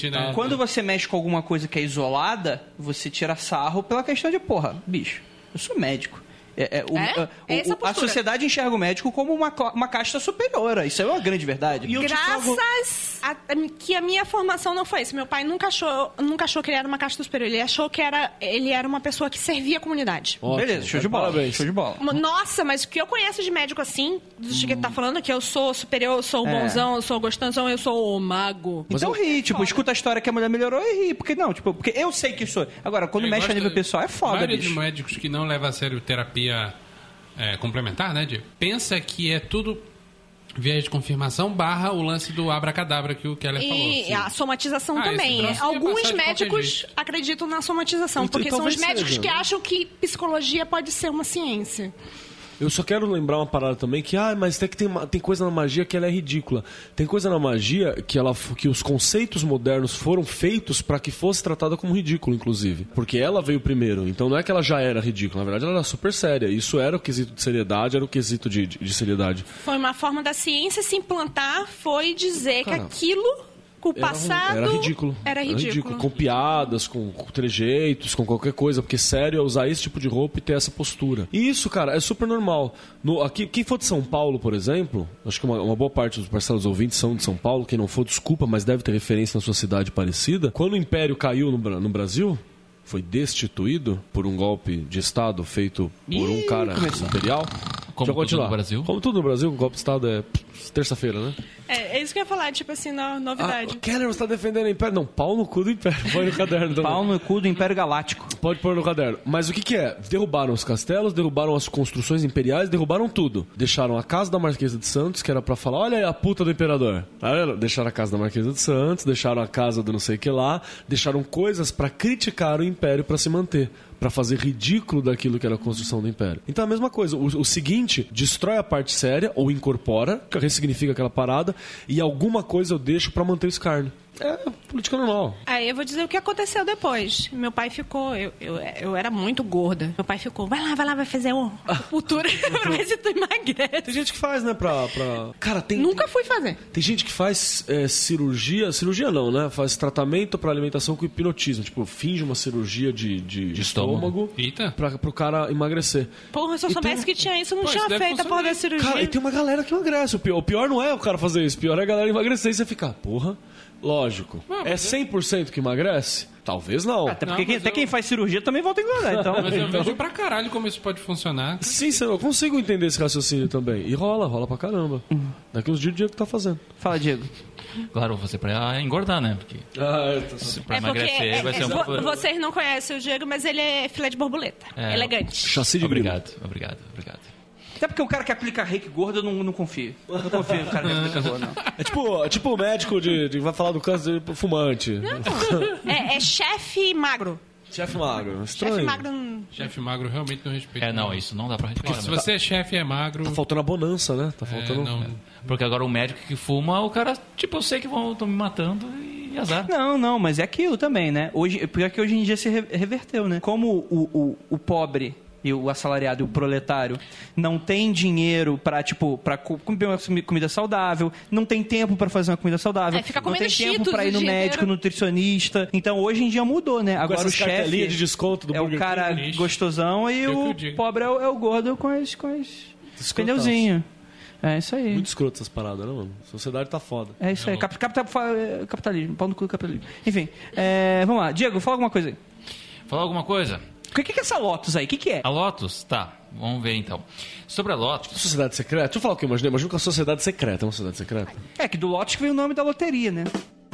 né? quando você mexe com alguma coisa que é isolada, você tira sarro pela questão de, porra, bicho, eu sou médico. É, é, o- É? a- É essa o- a sociedade enxerga o médico como uma, uma casta superior. Isso é uma grande verdade. Graças a, a- que a minha formação não foi isso. Meu pai nunca achou, nunca achou que ele era uma casta superior. Ele achou que era, ele era uma pessoa que servia a comunidade. Ótimo, Beleza, show de bola. Parabéns. Show de bola. Nossa, mas o que eu conheço de médico assim, do que ele tá falando, que eu sou superior, eu sou o É. bonzão, eu sou o gostosão, eu sou o mago. Então ri, tipo, escuta a história que a mulher melhorou e ri. Porque não, tipo, porque eu sei que sou. Agora, quando Eu mexe a nível pessoal, é A foda, maioria bicho. de médicos que não leva a sério terapia é, complementar, né, Diego? Pensa que é tudo viés de confirmação barra o lance do abracadabra que o Keller falou. E a somatização Ah, também. Alguns médicos acreditam na somatização, E- e porque são os médicos seja, que né? acham que psicologia pode ser uma ciência. Eu só quero lembrar uma parada também que, ah, mas tem que tem, tem coisa na magia que ela é ridícula. Tem coisa na magia que ela que os conceitos modernos foram feitos para que fosse tratada como ridículo, inclusive. Porque ela veio primeiro. Então não é que ela já era ridícula, na verdade ela era super séria. Isso era o quesito de seriedade, era o quesito de, de, de seriedade. Foi uma forma da ciência se implantar, foi dizer Cara, que aquilo, com o Era, passado... era ridículo. Era ridículo. Com piadas, com, com trejeitos, com qualquer coisa. Porque sério é usar esse tipo de roupa e ter essa postura. E isso, cara, é super normal. No, aqui, quem for de São Paulo, por exemplo, acho que uma, uma boa parte dos parceiros ouvintes são de São Paulo. Quem não for, desculpa, mas deve ter referência na sua cidade parecida. Quando o Império caiu no, no Brasil, foi destituído por um golpe de Estado feito por um cara imperial. Como Deixa tudo no Brasil. Como tudo no Brasil, o golpe de Estado é terça-feira, né? É, é isso que eu ia falar, tipo assim, no- Ah, novidade. Keller, você tá defendendo o Império? Não, pau no cu do Império. Põe no caderno também. Pau no cu do Império Galáctico. Pode pôr no caderno. Mas o que, que é? Derrubaram os castelos, derrubaram as construções imperiais, derrubaram tudo. Deixaram a casa da Marquesa de Santos, que era pra falar, olha aí a puta do imperador. Tá vendo? Deixaram a casa da Marquesa de Santos, deixaram a casa do não sei o que lá, deixaram coisas pra criticar o império pra se manter. Pra fazer ridículo daquilo que era a construção do império. Então é a mesma coisa. O, o seguinte, destrói a parte séria, ou incorpora, que ressignifica aquela parada, e alguma coisa eu deixo pra manter o escárnio. É política normal. Aí eu vou dizer o que aconteceu depois. Meu pai ficou, eu, eu, eu era muito gorda. Meu pai ficou, vai lá, vai lá, vai fazer o cultura pra ver se tu Tem emagrece. gente que faz, né, pra... pra... Cara, tem... Nunca fui fazer. Tem gente que faz é, cirurgia, cirurgia não, né? Faz tratamento para alimentação com hipnotismo. Tipo, finge uma cirurgia de, de, de estômago, Eita. pra, pro cara emagrecer. Porra, se eu E soubesse tem- que tinha isso, eu não Pô, tinha isso feito a porra da cirurgia. Cara, e tem uma galera que emagrece. O pior, o pior não é o cara fazer isso, o pior é a galera emagrecer e você ficar, porra, lógico. é 100% que emagrece? Talvez não. Até Não, porque quem- mas até eu- quem faz cirurgia também volta a engordar. Então, Mas eu vejo pra caralho como isso pode funcionar. Sim, senhor, eu consigo entender esse raciocínio também. E rola, rola pra caramba. Daqui uns dias o Diego tá fazendo. fala, Diego. Claro, você pra engordar, né? Porque Ah, eu tô... se pra É porque emagrecer é- vai ser é- um vo- pouco... vocês não conhecem o Diego, mas ele é filé de borboleta. É. Elegante. Chassi de grilo. Obrigado, obrigado, obrigado. Até porque o cara que aplica reiki gordo, eu não, não confio. Eu não confio no cara que aplica gordo, não. É tipo, é tipo o médico de, de- vai falar do câncer de fumante. É, é chefe magro. Chefe magro. Estranho. Chefe magro. não- Chefe magro realmente não respeita. É, não, isso não dá pra respeitar. Se você é chefe e é magro. Tá faltando a bonança, né? Tá é, faltando. não, Porque agora o médico que fuma, o cara, tipo, eu sei que vão estão me matando e azar. Não, não, mas é aquilo também, né? Hoje, pior que hoje em dia se re- reverteu, né? Como o, o, o pobre e o assalariado e o proletário não tem dinheiro para tipo para comer uma comida saudável, não tem tempo para fazer uma comida saudável, É, fica não tem tempo para ir no dia médico, nutricionista. Então hoje em dia mudou, né? Agora o chefe de desconto do é o cara King. gostosão e o pobre é o, é o gordo com as com as pneuzinho. É isso aí. Muito escroto essas paradas, né, mano? A sociedade tá foda. É isso aí. Cap, fa- capitalismo. Pau no cu do capitalismo. Enfim. é, vamos lá. Diego, fala alguma coisa aí. Falar alguma coisa? O que, que é essa Lotus aí? O que, que é? A Lotus? Tá, vamos ver então. Sobre a Lotus, Sociedade secreta? Deixa eu falar o que eu imaginei. Imagina que a sociedade secreta é uma sociedade secreta. É que do Lotus que veio o nome da loteria, né?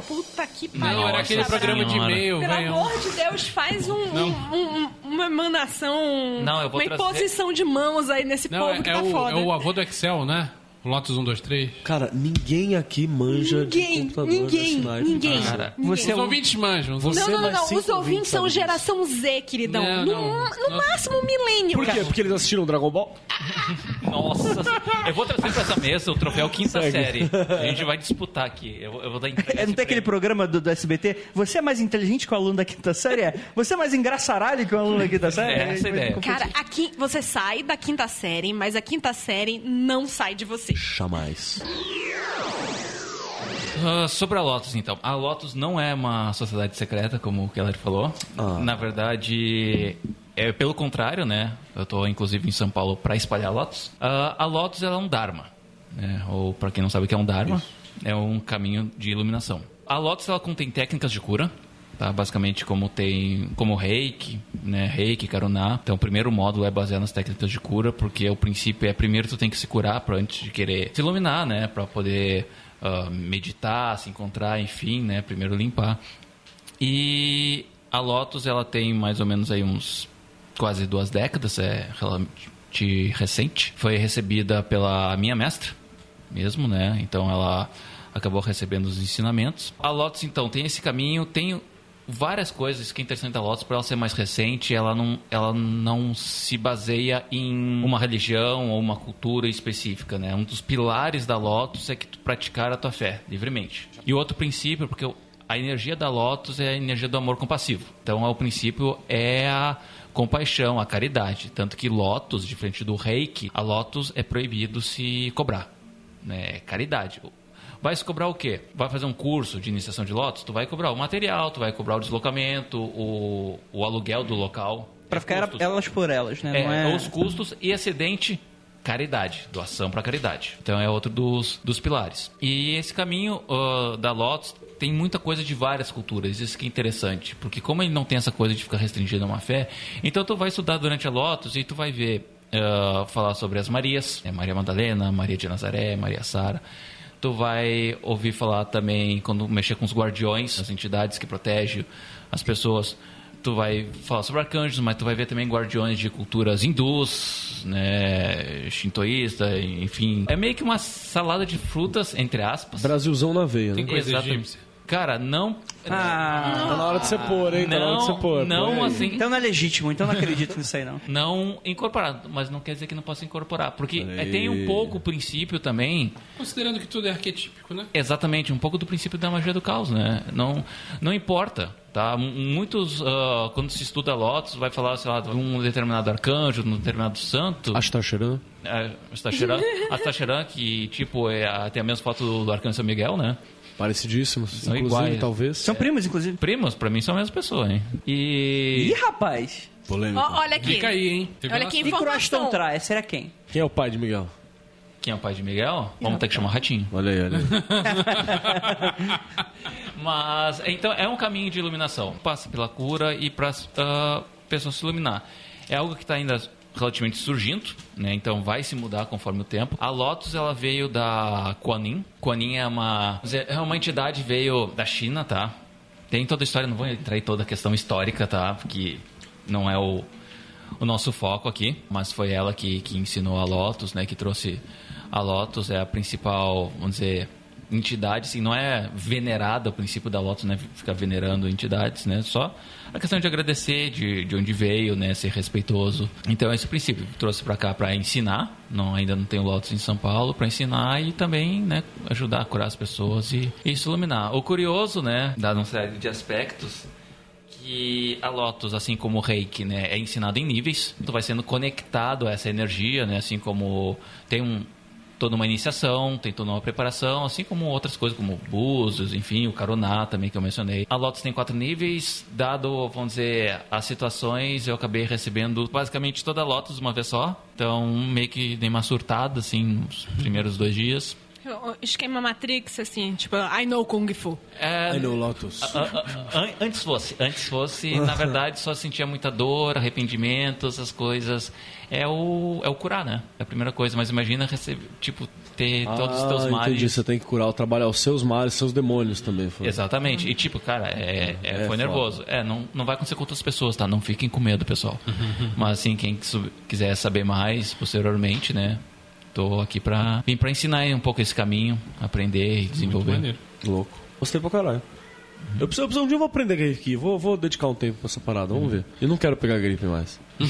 Puta que pariu. Não, era aquele programa de e-mail, Pelo velho. amor de Deus, faz um, um- um- uma emanação, Não, eu vou uma trazer- imposição de mãos aí nesse Não, povo é, que é tá o, foda. é o avô do Excel, né? Lotus 1, 2, 3. Cara, ninguém aqui manja de Ninguém, computador ninguém, ninguém. Cara, Você é Os o... ouvintes manjam. os Você Não, não, não, Os ouvintes são geração Z, queridão. Não, no, não. no Não. máximo um milênio. Por quê? Porque eles assistiram Dragon Ball? Nossa, eu vou trazer pra essa mesa o troféu quinta Segue. série. A gente vai disputar aqui. Eu, eu vou dar entrega É, não tem aquele programa do, do SBT? Você é mais inteligente que o aluno da quinta série? É? Você é mais engraçaralho que o aluno da quinta série? É, essa a ideia. Cara, aqui você sai da quinta série, mas a quinta série não sai de você. Jamais. Ah, sobre a Lotus, então. A Lotus não é uma sociedade secreta, como o Keller falou. Ah. Na verdade, é pelo contrário, né? Eu tô, inclusive, em São Paulo para espalhar a Lotus. Ah, a Lotus é um Dharma. Né? Ou, para quem não sabe o que é um Dharma, é um caminho de iluminação. A Lotus ela contém técnicas de cura. Tá, basicamente como tem como reiki, né, reiki, karuná. Então o primeiro módulo é baseado nas técnicas de cura, porque o princípio é primeiro tu tem que se curar para antes de querer se iluminar, né, para poder ah, meditar, se encontrar, enfim, né, primeiro limpar. E a Lotus ela tem mais ou menos aí uns quase duas décadas, é relativamente recente. Foi recebida pela minha mestra mesmo, né? Então ela acabou recebendo os ensinamentos. A Lotus então tem esse caminho, tem várias coisas que é interessante da Lotus por ela ser mais recente, ela não ela não se baseia em uma religião ou uma cultura específica, né? Um dos pilares da Lotus é que tu praticar a tua fé livremente. E o outro princípio, porque a energia da Lotus é a energia do amor compassivo. Então, o princípio é a compaixão, a caridade. Tanto que Lotus, diferente do reiki, a Lotus é proibido se cobrar. Né? É caridade. Vai se cobrar o quê? Vai fazer um curso de iniciação de Lotus? Tu vai cobrar o material, tu vai cobrar o deslocamento, o, o aluguel do local. Pra É ficar custos. elas por elas, né? É, é... os custos e excedente caridade, doação para caridade. Então é outro dos, dos pilares. E esse caminho ah, da Lotus tem muita coisa de várias culturas, isso que é interessante, porque como ele não tem essa coisa de ficar restringido a uma fé, então tu vai estudar durante a Lotus e tu vai ver ah, falar sobre as Marias, né, Maria Madalena, Maria de Nazaré, Maria Sara. Tu vai ouvir falar também quando mexer com os guardiões, as entidades que protegem as pessoas tu vai falar sobre arcanjos, mas tu vai ver também guardiões de culturas hindus, né, shintoísta, enfim. É meio que uma salada de frutas, entre aspas. Brasilzão na veia, né? Tem coisa Exatamente. egípcia. Cara, não... Ah, Tá na hora de você pôr, hein? Tá na hora de você Não, pôr. não assim... então não é legítimo, então não acredito nisso aí, não. Não incorporado, mas não quer dizer que não possa incorporar. Porque é, tem um pouco o princípio também Considerando que tudo é arquetípico, né? Exatamente, um pouco do princípio da magia do caos, né? Não, não importa, tá? Muitos, ah, quando se estuda Lotus, vai falar, sei lá, de um determinado arcanjo, de um determinado santo. Acho que tá cheirando. É, Astacheran, Astacheran, que tipo é tem a mesma foto do, do arcanjo São Miguel, né? Parecidíssimos. São Inclusive, iguais. talvez. São primos, inclusive. Primos, pra mim, são a mesma pessoa, hein? E. Ih, rapaz! Polêmico. Ó, olha aqui. Fica aí, hein? Olha que E informação. Croston Trai, será quem? Quem é o pai de Miguel? Quem é o pai de Miguel? Vamos ter que chamar Ratinho. Olha aí, olha aí. Mas, então, é um caminho de iluminação. Passa pela cura e para a pessoa se iluminar. É algo que está ainda relativamente surgindo, né? Então vai se mudar conforme o tempo. A Lotus ela veio da. Kuan Yin é uma é uma entidade veio da China, tá? Tem toda a história, não vou entrar em toda a questão histórica, tá? Porque não é o, o nosso foco aqui, mas foi ela que, que ensinou a Lotus, né? Que trouxe a Lotus é a principal, vamos dizer, entidade, assim, não é venerada o princípio da Lotus, né? Ficar venerando entidades, né? Só a questão de agradecer de, de onde veio, né? Ser respeitoso. Então, esse princípio trouxe para cá para ensinar. Não, ainda não tem o Lotus em São Paulo para ensinar e também, né? Ajudar a curar as pessoas e, e se iluminar. O curioso, né? Dado uma série de aspectos que a Lotus, assim como o Reiki, né, é ensinado em níveis. Tu vai sendo conectado a essa energia, né, assim como tem um toda uma iniciação, tem toda uma preparação, assim como outras coisas como búzios, enfim, o caroná também que eu mencionei. A Lotus tem quatro níveis, dado, vamos dizer, as situações, eu acabei recebendo basicamente toda a Lotus uma vez só. Então, meio que dei uma surtada, assim, nos primeiros dois dias. Esquema Matrix, assim, tipo, I know Kung Fu. É, I know Lotus. a- a- an- antes fosse, antes fosse, na verdade, só sentia muita dor, arrependimento, essas coisas. É o, é o curar, né? É a primeira coisa, mas imagina receber, tipo, ter todos os teus Ah, males. entendi. Você tem que curar, trabalhar os seus males, seus demônios também. Foi. Exatamente. E tipo, cara, é, é- É foi foda. nervoso. É, não, não vai acontecer com outras pessoas, tá? Não fiquem com medo, pessoal. Mas assim, quem quiser saber mais posteriormente, né? Tô aqui pra vir pra ensinar aí um pouco esse caminho, aprender e Muito desenvolver. maneiro. Louco. Gostei pra caralho. Eu preciso, eu preciso- um dia eu vou aprender aqui. Vou, vou dedicar um tempo pra essa parada. Vamos ver. E não quero pegar gripe mais.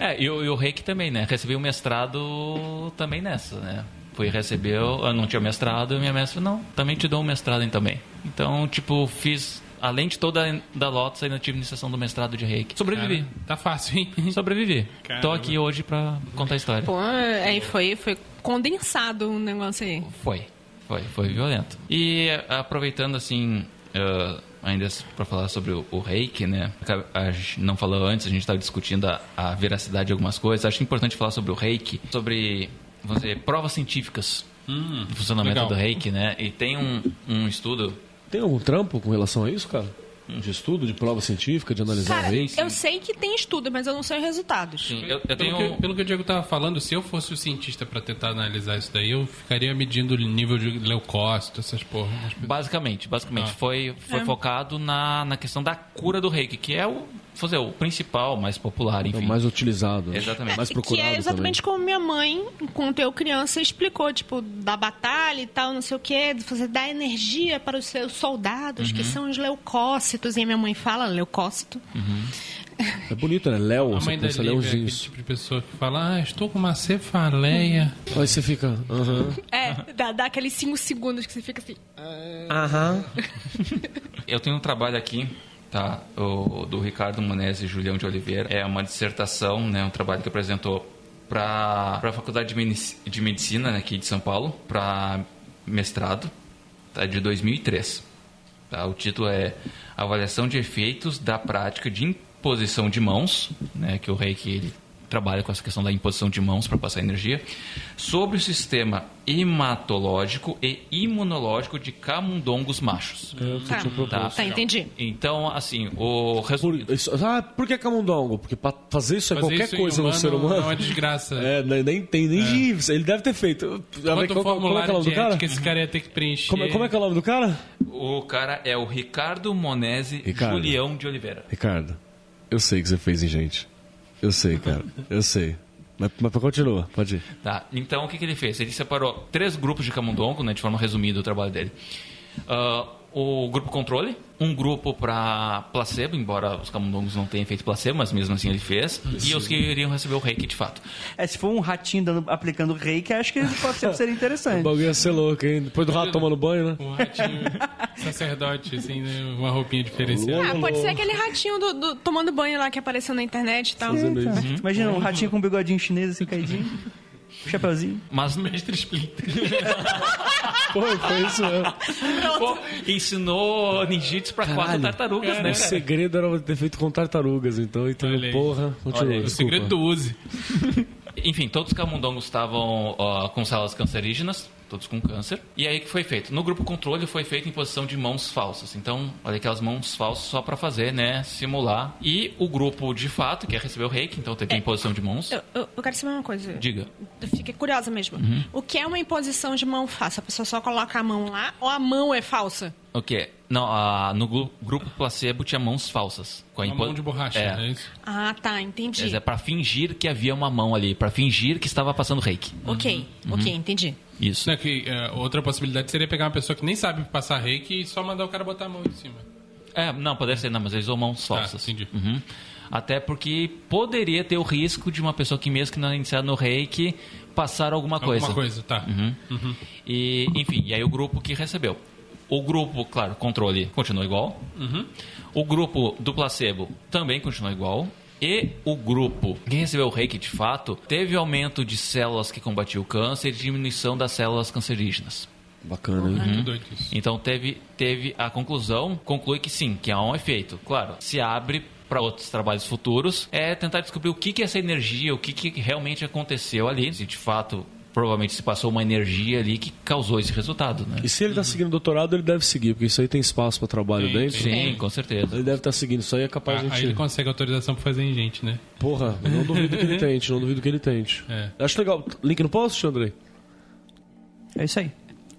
É, e o, e o Reiki também, né? Recebi o mestrado também nessa, né? Fui receber, eu não tinha mestrado, e minha mestra, não, também te dou um mestrado em também. Então, tipo, fiz, além de toda a- da Lotus, ainda tive iniciação do mestrado de Reiki. Sobrevivi. Cara, tá fácil, hein? Sobrevivi. Tô Caramba. aqui hoje pra contar a história. Pô, aí foi, foi condensado um negócio aí. Foi, foi, foi violento. E aproveitando assim, eh, ainda para falar sobre o, o reiki, né? A gente não falou antes, a gente estava discutindo a, a veracidade de algumas coisas. Acho importante falar sobre o reiki, sobre, vamos dizer, provas científicas do funcionamento legal. do reiki, né? E tem um, um estudo. Tem algum trampo com relação a isso, cara? De estudo, de prova científica, de analisar Cara, o eu sei que tem estudo, mas eu não sei os resultados. Sim, eu, eu Pelo, tenho. que, pelo que o Diego tava falando, se eu fosse o cientista pra tentar analisar isso daí, eu ficaria medindo o nível de leucócito, essas porras. Basicamente, basicamente Ah. foi, foi focado na, na questão da cura do reiki, que é o, dizer, o principal, mais popular, É enfim. o mais utilizado. né? Exatamente. Mais que procurado é exatamente como minha mãe, enquanto eu criança, explicou, tipo, da batalha e tal, não sei o quê, de você dar energia para os seus soldados, Uhum. que são os leucócitos. E a minha mãe fala leucócito. também. É bonito, né? Léo, A você mãe pensa é tipo de pessoa que fala, ah, estou com uma cefaleia. Aí você fica... Aham. É, dá, dá aqueles cinco segundos que você fica assim. Aham. Eu tenho um trabalho aqui, tá? O, do Ricardo Monese e Julião de Oliveira. É uma dissertação, né? Um trabalho que apresentou para a Faculdade de Medicina né, aqui de São Paulo, para mestrado, tá? De 2003. Tá? O título é Avaliação de efeitos da prática de imposição de mãos, né? Que o Reiki ele trabalha com essa questão da imposição de mãos para passar energia, sobre o sistema hematológico e imunológico de camundongos machos. Tá, Tá. tá entendi. Então, assim, o Por, resultado. isso- ah, por que camundongo? Porque pra fazer isso é Fazer qualquer isso coisa no ser humano. É uma desgraça. É, nem, nem tem, nem gives. Ele deve ter feito. Quanto qual- qual- como é que é o formulário nome do cara? ética esse cara ia ter que preencher. Como, é- como é que é o nome do cara? O cara é o Ricardo Monese Ricardo. Julião de Oliveira. Ricardo, eu sei que você fez em gente. Eu sei, cara. Eu sei. Mas, mas continua, pode ir. Tá, então o que, que ele fez? Ele separou três grupos de camundongo, né, de forma resumida o trabalho dele. Ah, o grupo controle, um grupo para placebo, embora os camundongos não tenham feito placebo, mas mesmo assim ele fez, e os que iriam receber o reiki de fato. É, se for um ratinho dando, aplicando reiki, acho que pode ser, seria O interessante. bagulho ia ser louco, hein? Depois do rato tomando banho, né? Um ratinho sacerdote, assim, né? uma roupinha diferenciada. Ah, pode ser aquele ratinho do, do- tomando banho lá que apareceu na internet e tal. Isso. Imagina um ratinho com um bigodinho chinês assim caidinho. Chapeuzinho. Mas Mestre Splinter. Foi, foi isso mesmo. pô, ensinou ninjitsu para quatro Caralho. tartarugas, né, O cara? segredo era ter feito com tartarugas, então. Então, porra, continua. O O segredo do Uzi. Enfim, todos os camundongos estavam ó, com células cancerígenas, todos com câncer. E aí que foi feito? No grupo controle foi feito em posição de mãos falsas. Então, olha aquelas mãos falsas só para fazer, né, simular. E o grupo de fato, que é receber o reiki, então teve a imposição de mãos. Eu, eu- eu quero saber uma coisa. Diga. Eu fiquei curiosa mesmo. Uhum. O que é uma imposição de mão falsa? A pessoa só coloca a mão lá ou a mão é falsa? O quê? Não, ah, no gru- grupo placebo tinha mãos falsas. Com a Uma impo- mão de borracha, É. é isso? Ah, tá, entendi. É para fingir que havia uma mão ali, para fingir que estava passando reiki. Ok, Uhum. ok, entendi. Isso. Não, que, é, outra possibilidade seria pegar uma pessoa que nem sabe passar reiki e só mandar o cara botar a mão em cima. É, não, poderia ser, não, mas eles usam mãos Tá, falsas. entendi. Uhum. Até porque poderia ter o risco de uma pessoa que mesmo que não é iniciada no reiki passar alguma coisa. Alguma coisa, tá. Uhum. E, enfim, e aí o grupo que recebeu. O grupo, claro, controle continua igual. O grupo do placebo também continua igual. E o grupo que recebeu o reiki de fato teve aumento de células que combatiam o câncer e diminuição das células cancerígenas. Bacana, hein? Muito doido isso. Então teve, teve a conclusão, conclui que sim, que há um efeito. Claro, se abre para outros trabalhos futuros, é tentar descobrir o que, que é essa energia, o que, que realmente aconteceu ali, se de fato provavelmente se passou uma energia ali que causou esse resultado, né? E se ele tá seguindo doutorado, ele deve seguir, porque isso aí tem espaço para trabalho Sim, dentro. Sim, com certeza. Ele deve estar seguindo, isso aí é capaz Ah, de a aí ele consegue autorização pra fazer em gente, né? Porra, não duvido que ele tente, não duvido que ele tente. É. Acho legal. Link no post, Andrei? É isso aí.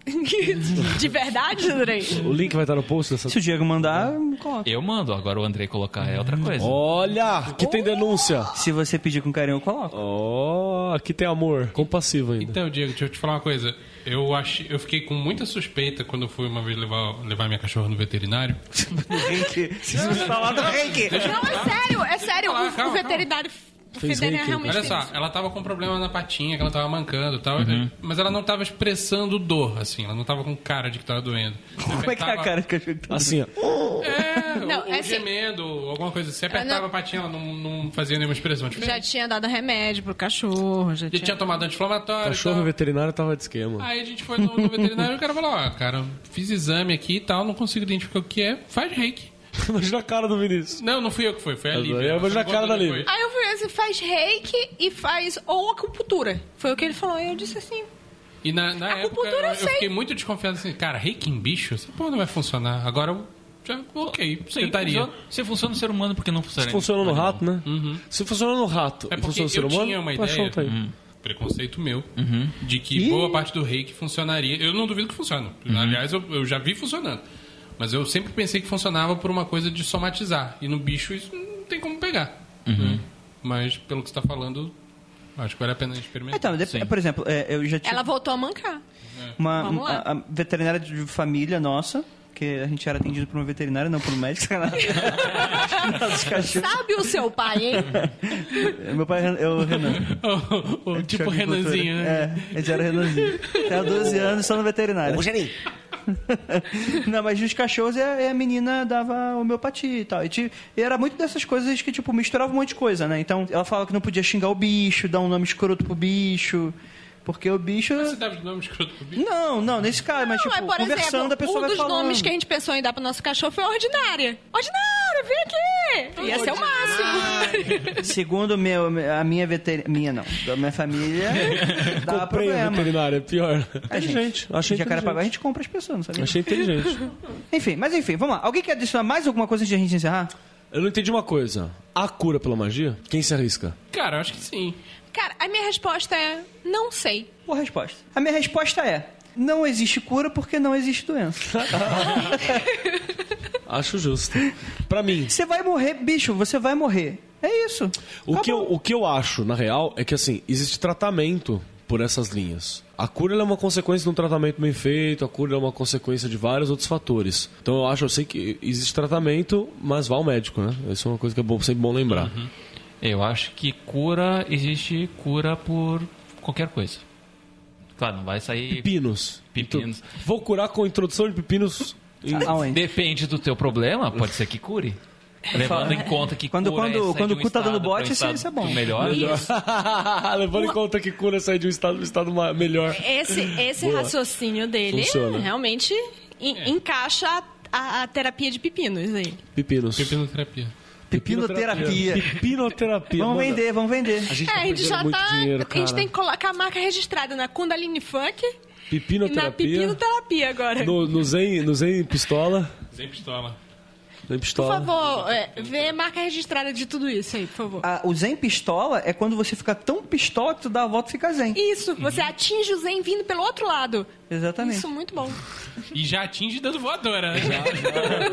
De verdade, Andrei? O link vai estar no post dessa. Se o Diego mandar, coloca. Eu mando, agora o Andrei colocar é outra coisa. Olha, aqui tem denúncia. Se você pedir com carinho, eu coloco. Ó, aqui tem amor. Compassivo ainda. Então, Diego, deixa eu te falar uma coisa. Eu, achei, eu fiquei com muita suspeita quando eu fui uma vez levar, levar minha cachorra no veterinário. Reiki. Se você falar do reiki. Não, é sério, é sério. Calma, O, calma, o veterinário. O Fez realmente Olha fez. só, ela tava com problema na patinha, que ela tava mancando e tal. Uhum. Mas ela não tava expressando dor, assim. Ela não tava com cara de que tava doendo. Como é que é a cara que eu achei que tá Assim, ó. É, Não, ou, é assim- gemendo, alguma coisa assim. Você apertava não- a patinha, ela não, não fazia nenhuma expressão diferente. Já tinha dado remédio pro cachorro. Já Já tinha... tinha tomado anti-inflamatório. e Cachorro tal. veterinário tava de esquema. Aí a gente foi no, no veterinário e o cara falou: Ó, cara, fiz exame aqui e tal, não consigo identificar o que é, faz reiki. Imagina a cara do Vinícius. Não, não fui eu que fui, foi a Eu Lívia. só a cara da. Lívia. Aí eu falei assim, faz reiki e faz ou acupuntura. Foi o que ele falou. Aí eu disse assim, E na, na época Acupuntura eu, eu eu fiquei muito desconfiado assim, cara, reiki em bicho? Essa porra não vai funcionar. Agora eu já, ok, Sim, tentaria. funciona- se funciona no ser humano, por que não funciona? Se funciona no rato, né? Uhum. Se funciona no rato É e porque funciona no ser eu humano, tinha uma tá ideia, tá aí. preconceito meu, de que boa parte do reiki funcionaria. Eu não duvido que funcione. Aliás, eu, eu já vi funcionando. Mas eu sempre pensei que funcionava por uma coisa de somatizar. E no bicho isso não tem como pegar. né? Mas pelo que você está falando, acho que vale a pena experimentar. Então, Sim. por exemplo, é, eu já tive ela voltou a mancar. uma, Vamos lá. a- a veterinária de família nossa, que a gente era atendido por uma veterinária, não por um médico. Cachorros. Sabe o seu pai, hein? Meu pai é o Renan. O- o tipo Renanzinho, né? É, a gente era Renanzinho. Tinha 12 anos só no veterinário. Não, mas os cachorros é, é a menina dava homeopatia e tal. E, ti- e era muito dessas coisas que, tipo, misturava um monte de coisa, né? Então, ela falava que não podia xingar o bicho, dar um nome escroto pro bicho. Porque o bicho. Você dava de nome escroto pro bicho? Não, não, nesse caso, mas, Não, tipo, mas, por conversando, exemplo, a pessoa um vai dos falando. nomes que a gente pensou em dar pro nosso cachorro foi Ordinária. Ordinária, vem aqui! Ia ser o máximo. Segundo meu, a minha veterinária. Minha não, da minha família, dá Comprei a problema. veterinária, é pior. A Inteligente, achei Jacarepaguá a inteligente. gente compra as pessoas, não sabia? Achei inteligente. Enfim, mas enfim, vamos lá. Alguém quer adicionar mais alguma coisa antes de a gente encerrar? Eu não entendi uma coisa. Há cura pela magia? Quem se arrisca? Cara, eu acho que sim. Cara, a minha resposta é: não sei. Boa resposta. A minha resposta é: não existe cura porque não existe doença. Acho justo. Pra mim, Você vai morrer, bicho, você vai morrer. É isso. o que, eu, o que eu acho, na real, é que assim, existe tratamento por essas linhas. A cura ela é uma consequência de um tratamento bem feito, a cura é uma consequência de vários outros fatores. Então eu acho, eu sei que existe tratamento, mas vá ao médico, né? Isso é uma coisa que é bom, sempre bom lembrar. Eu acho que cura, existe cura por qualquer coisa. Claro, não vai sair. Pepinos. Pepinos. Então, vou curar com a introdução de pepinos. em- Aonde? Depende do teu problema, pode ser que cure. Levando em conta que Quando- cura quando- é quando de o cu tá dando pra um bote, isso- isso é bom. Melhor. Levando em conta que cura sair de um estado, um estado melhor. Esse, esse Boa. raciocínio dele Funciona. realmente en- encaixa a, a- a terapia de pepinos aí. Pepinos. Pepinoterapia. Pepinoterapia. Pepinoterapia. Vamos vender, vamos vender. A gente, É, tá a gente já muito tá. dinheiro, a gente tem que colocar a marca registrada na Kundalini Funk e na Pepinoterapia. pepinoterapia agora. No, no, Zen, no Zen Pistola. Sem pistola. Zen Por Pistola. favor, é, vê a marca registrada de tudo isso aí, por favor. Ah, o zen pistola é quando você fica tão pistola que tu dá a volta e fica zen. Isso, você atinge o Zen vindo pelo outro lado. Exatamente. Isso, muito bom. E já atinge dando voadora, né?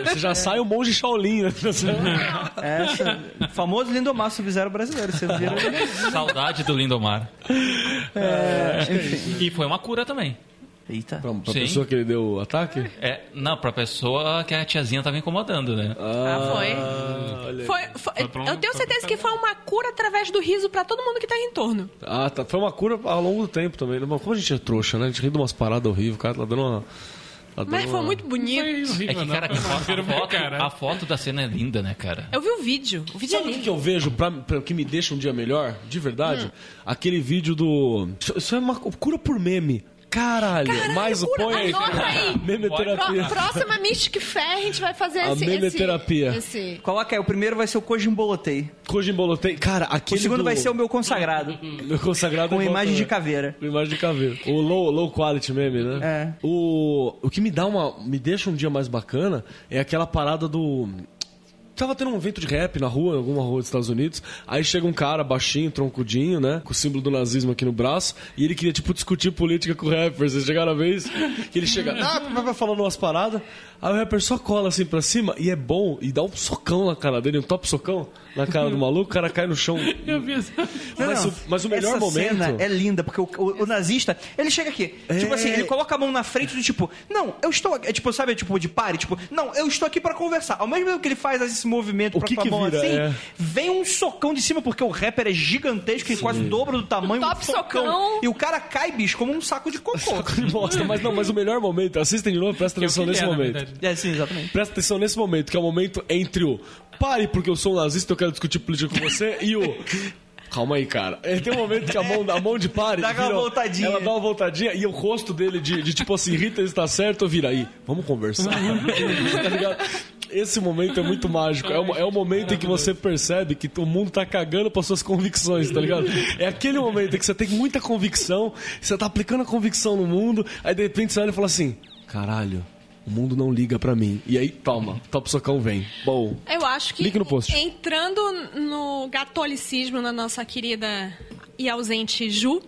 Você já sai o monge Shaolin, né? Essa, o famoso Lindomar Sub-Zero brasileiro. Você vira... Saudade do Lindomar. É, enfim. E foi uma cura também. Eita. Pra, pra Sim. pessoa que ele deu o ataque? É, não, pra pessoa que a tiazinha tava incomodando, né? Ah, foi. olha aí. Foi, foi- Foi um- eu tenho foi certeza pra- que foi uma cura através do riso pra todo mundo que tá em torno. Ah, tá. Foi uma cura ao longo do tempo também. como a gente é trouxa, né? A gente ri de umas paradas horríveis. O cara tá dando uma... Tá dando Mas foi uma- muito Foi bonito. É que, cara, Foi a, foto, a foto da cena é linda, né, cara? Eu vi o vídeo. O vídeo é Sabe o que, eu vejo pra, pra que me deixa um dia melhor? De verdade? Aquele vídeo do. Isso é uma cura por meme. Caralho, Caralho, mais o põe aí. anota aí. Meme terapia. Pró- próxima Mystic Fair a gente vai fazer A esse, memeterapia. esse, esse... Coloca aí, o primeiro vai ser o Kojimbolotei. Kojimbolotei. Cara, O aquele. segundo do- vai ser o meu consagrado, Meu consagrado com é imagem de caveira. Com imagem de caveira. O low, low quality meme, né? É. O, o que me dá uma. me deixa um dia mais bacana é aquela parada do. Tava tendo um evento de rap na rua, em alguma rua dos Estados Unidos. Aí chega um cara baixinho, troncudinho, né? Com o símbolo do nazismo aqui no braço. E ele queria, tipo, discutir política com o rapper. Vocês chegaram a vez que ele chega, ah, vai falando umas paradas. Aí o rapper só cola assim pra cima e é bom. E dá um socão na cara dele, um top socão na cara do maluco. O cara cai no chão. Eu vi essa... Mas não. o- mas o melhor Essa momento- cena é linda, porque o, o- o nazista, ele chega aqui, tipo assim, ele coloca a mão na frente do tipo, não, eu estou aqui, é tipo, sabe, tipo, de pare, tipo, não, eu estou aqui pra conversar. Ao mesmo tempo que ele faz esse movimento O pra que com a que mão vira? assim, É. vem um socão de cima, porque o rapper é gigantesco e quase o dobro do tamanho, Top um socão. socão. E o cara cai, bicho, como um saco de cocô. de bosta. Mas não, mas o melhor momento, assistem de novo, presta é o atenção ele nesse é, momento. É, sim, exatamente. Presta atenção nesse momento, que é o momento entre o pare porque eu sou um nazista, eu quero discutir política com você, e o. Calma aí, cara. É, Tem um momento que a mão, a mão de pare. Dá vira- voltadinha. Ela dá uma voltadinha e o rosto dele de, de tipo assim, Rita está certo, vira aí. Vamos conversar. tá ligado? Esse momento é muito mágico. É o, é o momento em que você percebe que o mundo tá cagando para suas convicções, tá ligado? É aquele momento em que você tem muita convicção, você tá aplicando a convicção no mundo, aí de repente você olha e fala assim: caralho, o mundo não liga pra mim. E aí, toma, top socão vem. Bom. Eu acho que Link no post. entrando no gatolicismo na nossa querida e ausente Ju,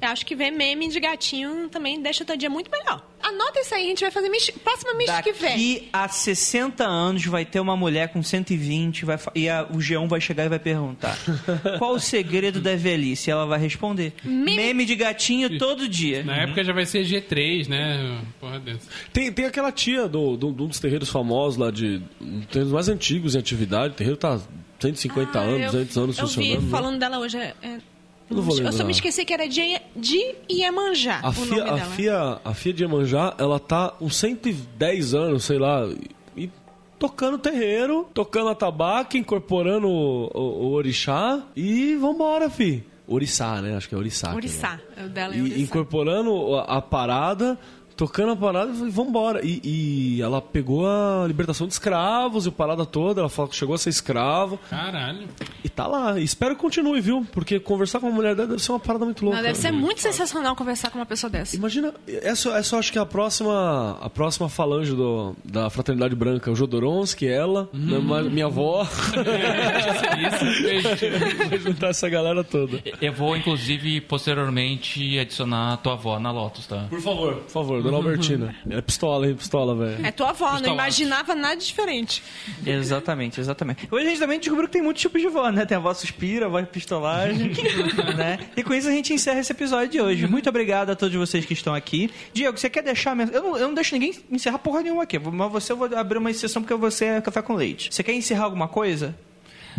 eu acho que ver meme de gatinho também deixa o teu dia muito melhor. Anota isso aí, a gente vai fazer próxima Mystic Fair. Daqui a 60 anos vai ter uma mulher com 120 vai, fa- e a- o G1 vai chegar e vai perguntar qual o segredo da velhice? E ela vai responder Meme- meme de gatinho todo dia. Na época já vai ser G3, né? Porra dessa. Tem, tem aquela tia do, do, de um dos terreiros famosos lá de. Um dos terreiros mais antigos em atividade. O terreiro tá 150 Ah, anos, eu- 200 anos eu funcionando. vi né? falando dela hoje. é- é- Eu não vou eu só lembrar. me esqueci que era de, de Iemanjá, A o Fia, nome a, dela. Fia, a Fia de Iemanjá, ela tá uns 110 anos, sei lá, e tocando terreiro, tocando atabaque, incorporando o, o- o orixá e vambora, fi. Oriçá, né? Acho que é oriçá. que Oriçá. é. O dela é E Oriçá. incorporando a, a parada, tocando a parada e vambora. E, e ela pegou a libertação de escravos e a parada toda, ela falou que chegou a ser escravo. Caralho. E tá lá. E espero que continue, viu? Porque conversar com uma mulher dela deve ser uma parada muito louca. Não, deve ser muito sensacional conversar com uma pessoa dessa. Imagina, essa, essa eu acho que é a próxima, a próxima falange do, da Fraternidade Branca. O Jodorowsky, ela, né, ma- minha avó. Vai juntar essa galera toda. Eu vou, inclusive, posteriormente adicionar a tua avó na Lotus, tá? Por favor, por favor, dona Albertina. É pistola, hein? Pistola, velho. É tua avó, não imaginava nada diferente. Exatamente, exatamente. Hoje a gente também descobriu que tem muitos tipos de voz, né? Tem a voz suspira, a voz pistolagem, né? E com isso a gente encerra esse episódio de hoje. Muito obrigado a todos vocês que estão aqui. Diego, você quer deixar... Eu não, eu não deixo ninguém encerrar porra nenhuma aqui, mas você eu vou abrir uma exceção porque você é café com leite. Você quer encerrar alguma coisa?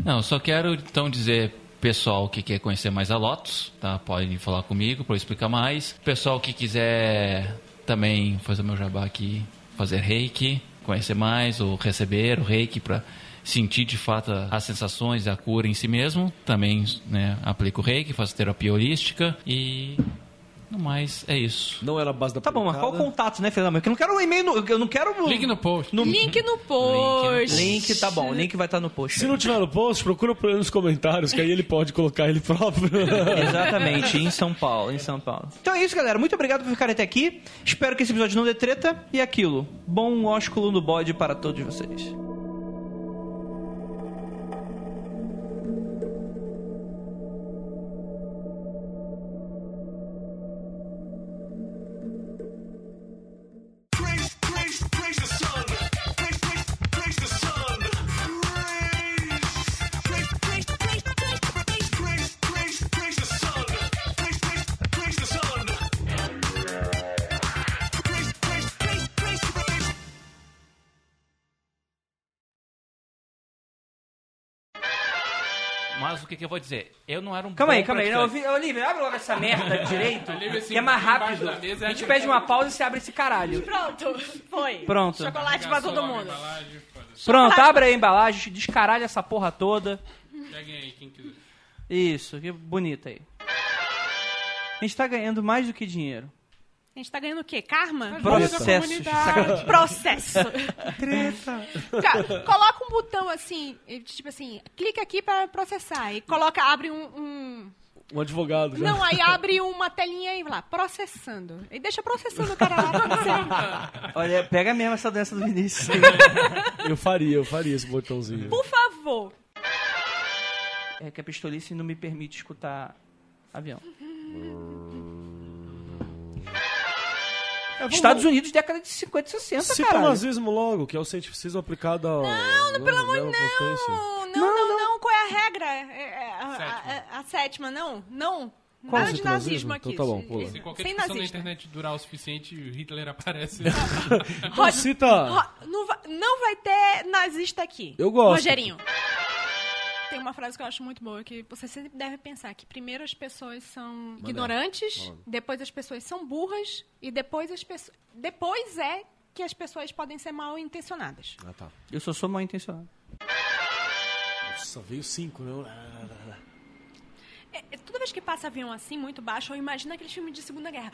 Não, só quero então dizer pessoal que quer conhecer mais a Lotus, tá? Pode falar comigo para eu explicar mais. Pessoal que quiser também fazer meu jabá aqui, fazer reiki, conhecer mais ou receber o reiki para sentir de fato as sensações a cura em si mesmo, também né, aplico reiki, faço terapia holística e no mais é isso. Não era a base da Tá bom, mas qual o contato, né, Fernando? Porque eu não quero um e-mail, no- eu não quero... Link no post. no- Link no post. Link, tá bom, o link vai estar no post. Se não tiver no post, procura por ele nos comentários, que aí ele pode colocar ele próprio. Exatamente, em São Paulo, em São Paulo. Então é isso, galera. Muito obrigado por ficarem até aqui. Espero que esse episódio não dê treta. E aquilo, bom ósculo no bode para todos vocês. Mas o que, que eu vou dizer? Eu não era um Calma bom aí, calma aí. Não, praticante. Olivia, Olivia, abre logo essa merda direito, Olivia, assim, que é mais embaixo rápido. da mesa, A gente é pede uma pausa e você abre esse caralho. Pronto, foi. Pronto. Chocolate pra todo mundo. Embalagem, foda-se. Pronto, abre aí a embalagem, descaralha essa porra toda. Peguem aí, quem quiser. Isso, que bonita aí. A gente tá ganhando mais do que dinheiro. A gente tá ganhando o quê? Karma? Processos. Saca- Processo. Ca- Coloca um botão assim, tipo assim, clica aqui pra processar. E coloca, abre um. um- Um advogado já. Não, aí abre uma telinha e lá, processando. E deixa processando o cara lá pra você. Olha, pega mesmo essa dança do Vinícius. Eu faria, eu faria esse botãozinho. Por favor. É que a pistolice não me permite escutar avião. Estados Unidos, década de 50 e 60, Cita o cara. nazismo logo, que é o cientificismo aplicado ao... Não, não, pelo amor de Não, não, não, não, Qual é a regra? É, é, a, a- a- a sétima, não? Não. Qual Nada o de nazismo? nazismo aqui. Então tá bom, pula. Se qualquer Sem discussão na nazista. internet durar o suficiente, o Hitler aparece. Então cita... Ro- não, vai, não vai ter nazista aqui. Eu gosto. Rogerinho tem uma frase que eu acho muito boa, que você sempre deve pensar que primeiro as pessoas são ignorantes, depois as pessoas são burras, e depois as pessoas. Depois é que as pessoas podem ser mal intencionadas. Ah, tá. Eu só sou mal intencionado. Nossa, veio cinco, meu. É, toda vez que passa avião assim, muito baixo, eu imagino aquele filme de Segunda Guerra.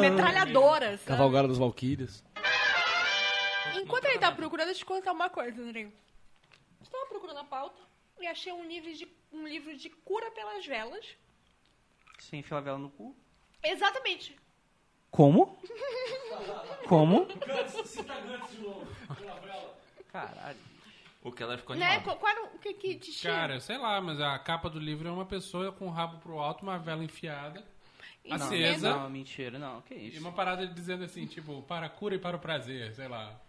Metralhadoras. Cavalgada dos Valquírias. Enquanto ele tá procurando, deixa eu te contar uma coisa, André. Estava procurando a pauta e achei um livro de, um livro de cura pelas velas. Sem enfiar a vela no cu. Exatamente. Como? Como? Caralho. O Keller ficou Né? Qual, qual era o que, que te tinha? Cara, sei lá, mas a capa do livro é uma pessoa com o rabo pro alto, uma vela enfiada, Em acesa, Não, mentira, não. Que e isso? uma parada dizendo assim, tipo, para a cura e para o prazer, sei lá.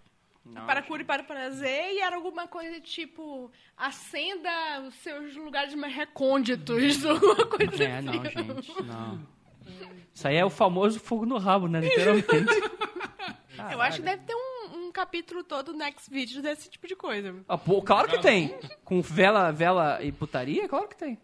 Não, Para cura e para prazer, e era alguma coisa tipo: acenda os seus lugares mais recônditos, alguma coisa É, não, assim. gente, não. Isso aí é o famoso fogo no rabo, né? Literalmente. Eu acho que deve ter um, um capítulo todo no Next Video desse tipo de coisa. Ah, pô, claro que tem. Com vela, vela e putaria, claro que tem.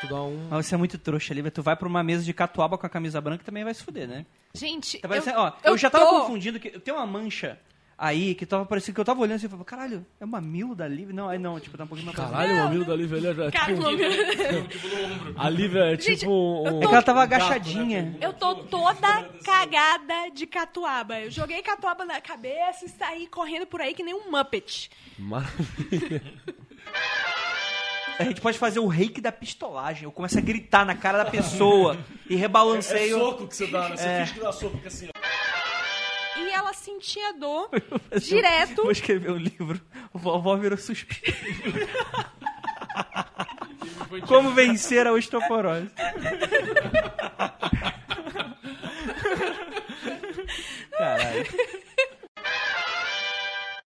Tu dá um... Mas você é muito trouxa, Lívia. Tu vai pra uma mesa de catuaba com a camisa branca e também vai se fuder, né? Gente, Tá parecendo, ó, eu, eu já tava tô- confundindo que tem uma mancha aí que tava parecendo que eu tava olhando assim e falava, caralho, é o mamilo da Lívia? Não, aí não, tipo, tá um pouquinho mais pra Caralho, o mamilo da Lívia ele é Cara, tipo... eu A Lívia é Gente, tipo um... É que ela tava agachadinha. Eu tô toda cagada de catuaba. Eu joguei catuaba na cabeça e saí correndo por aí que nem um Muppet. Maravilha. A gente pode fazer o reiki da pistolagem. Eu começo a gritar na cara da pessoa e rebalanceio. que você dá, né? Você finge que dá soco, fica assim, ó. E ela sentia dor direto. Vou escrever um livro. O vovó virou suspiro. Como vencer a osteoporose. Caralho.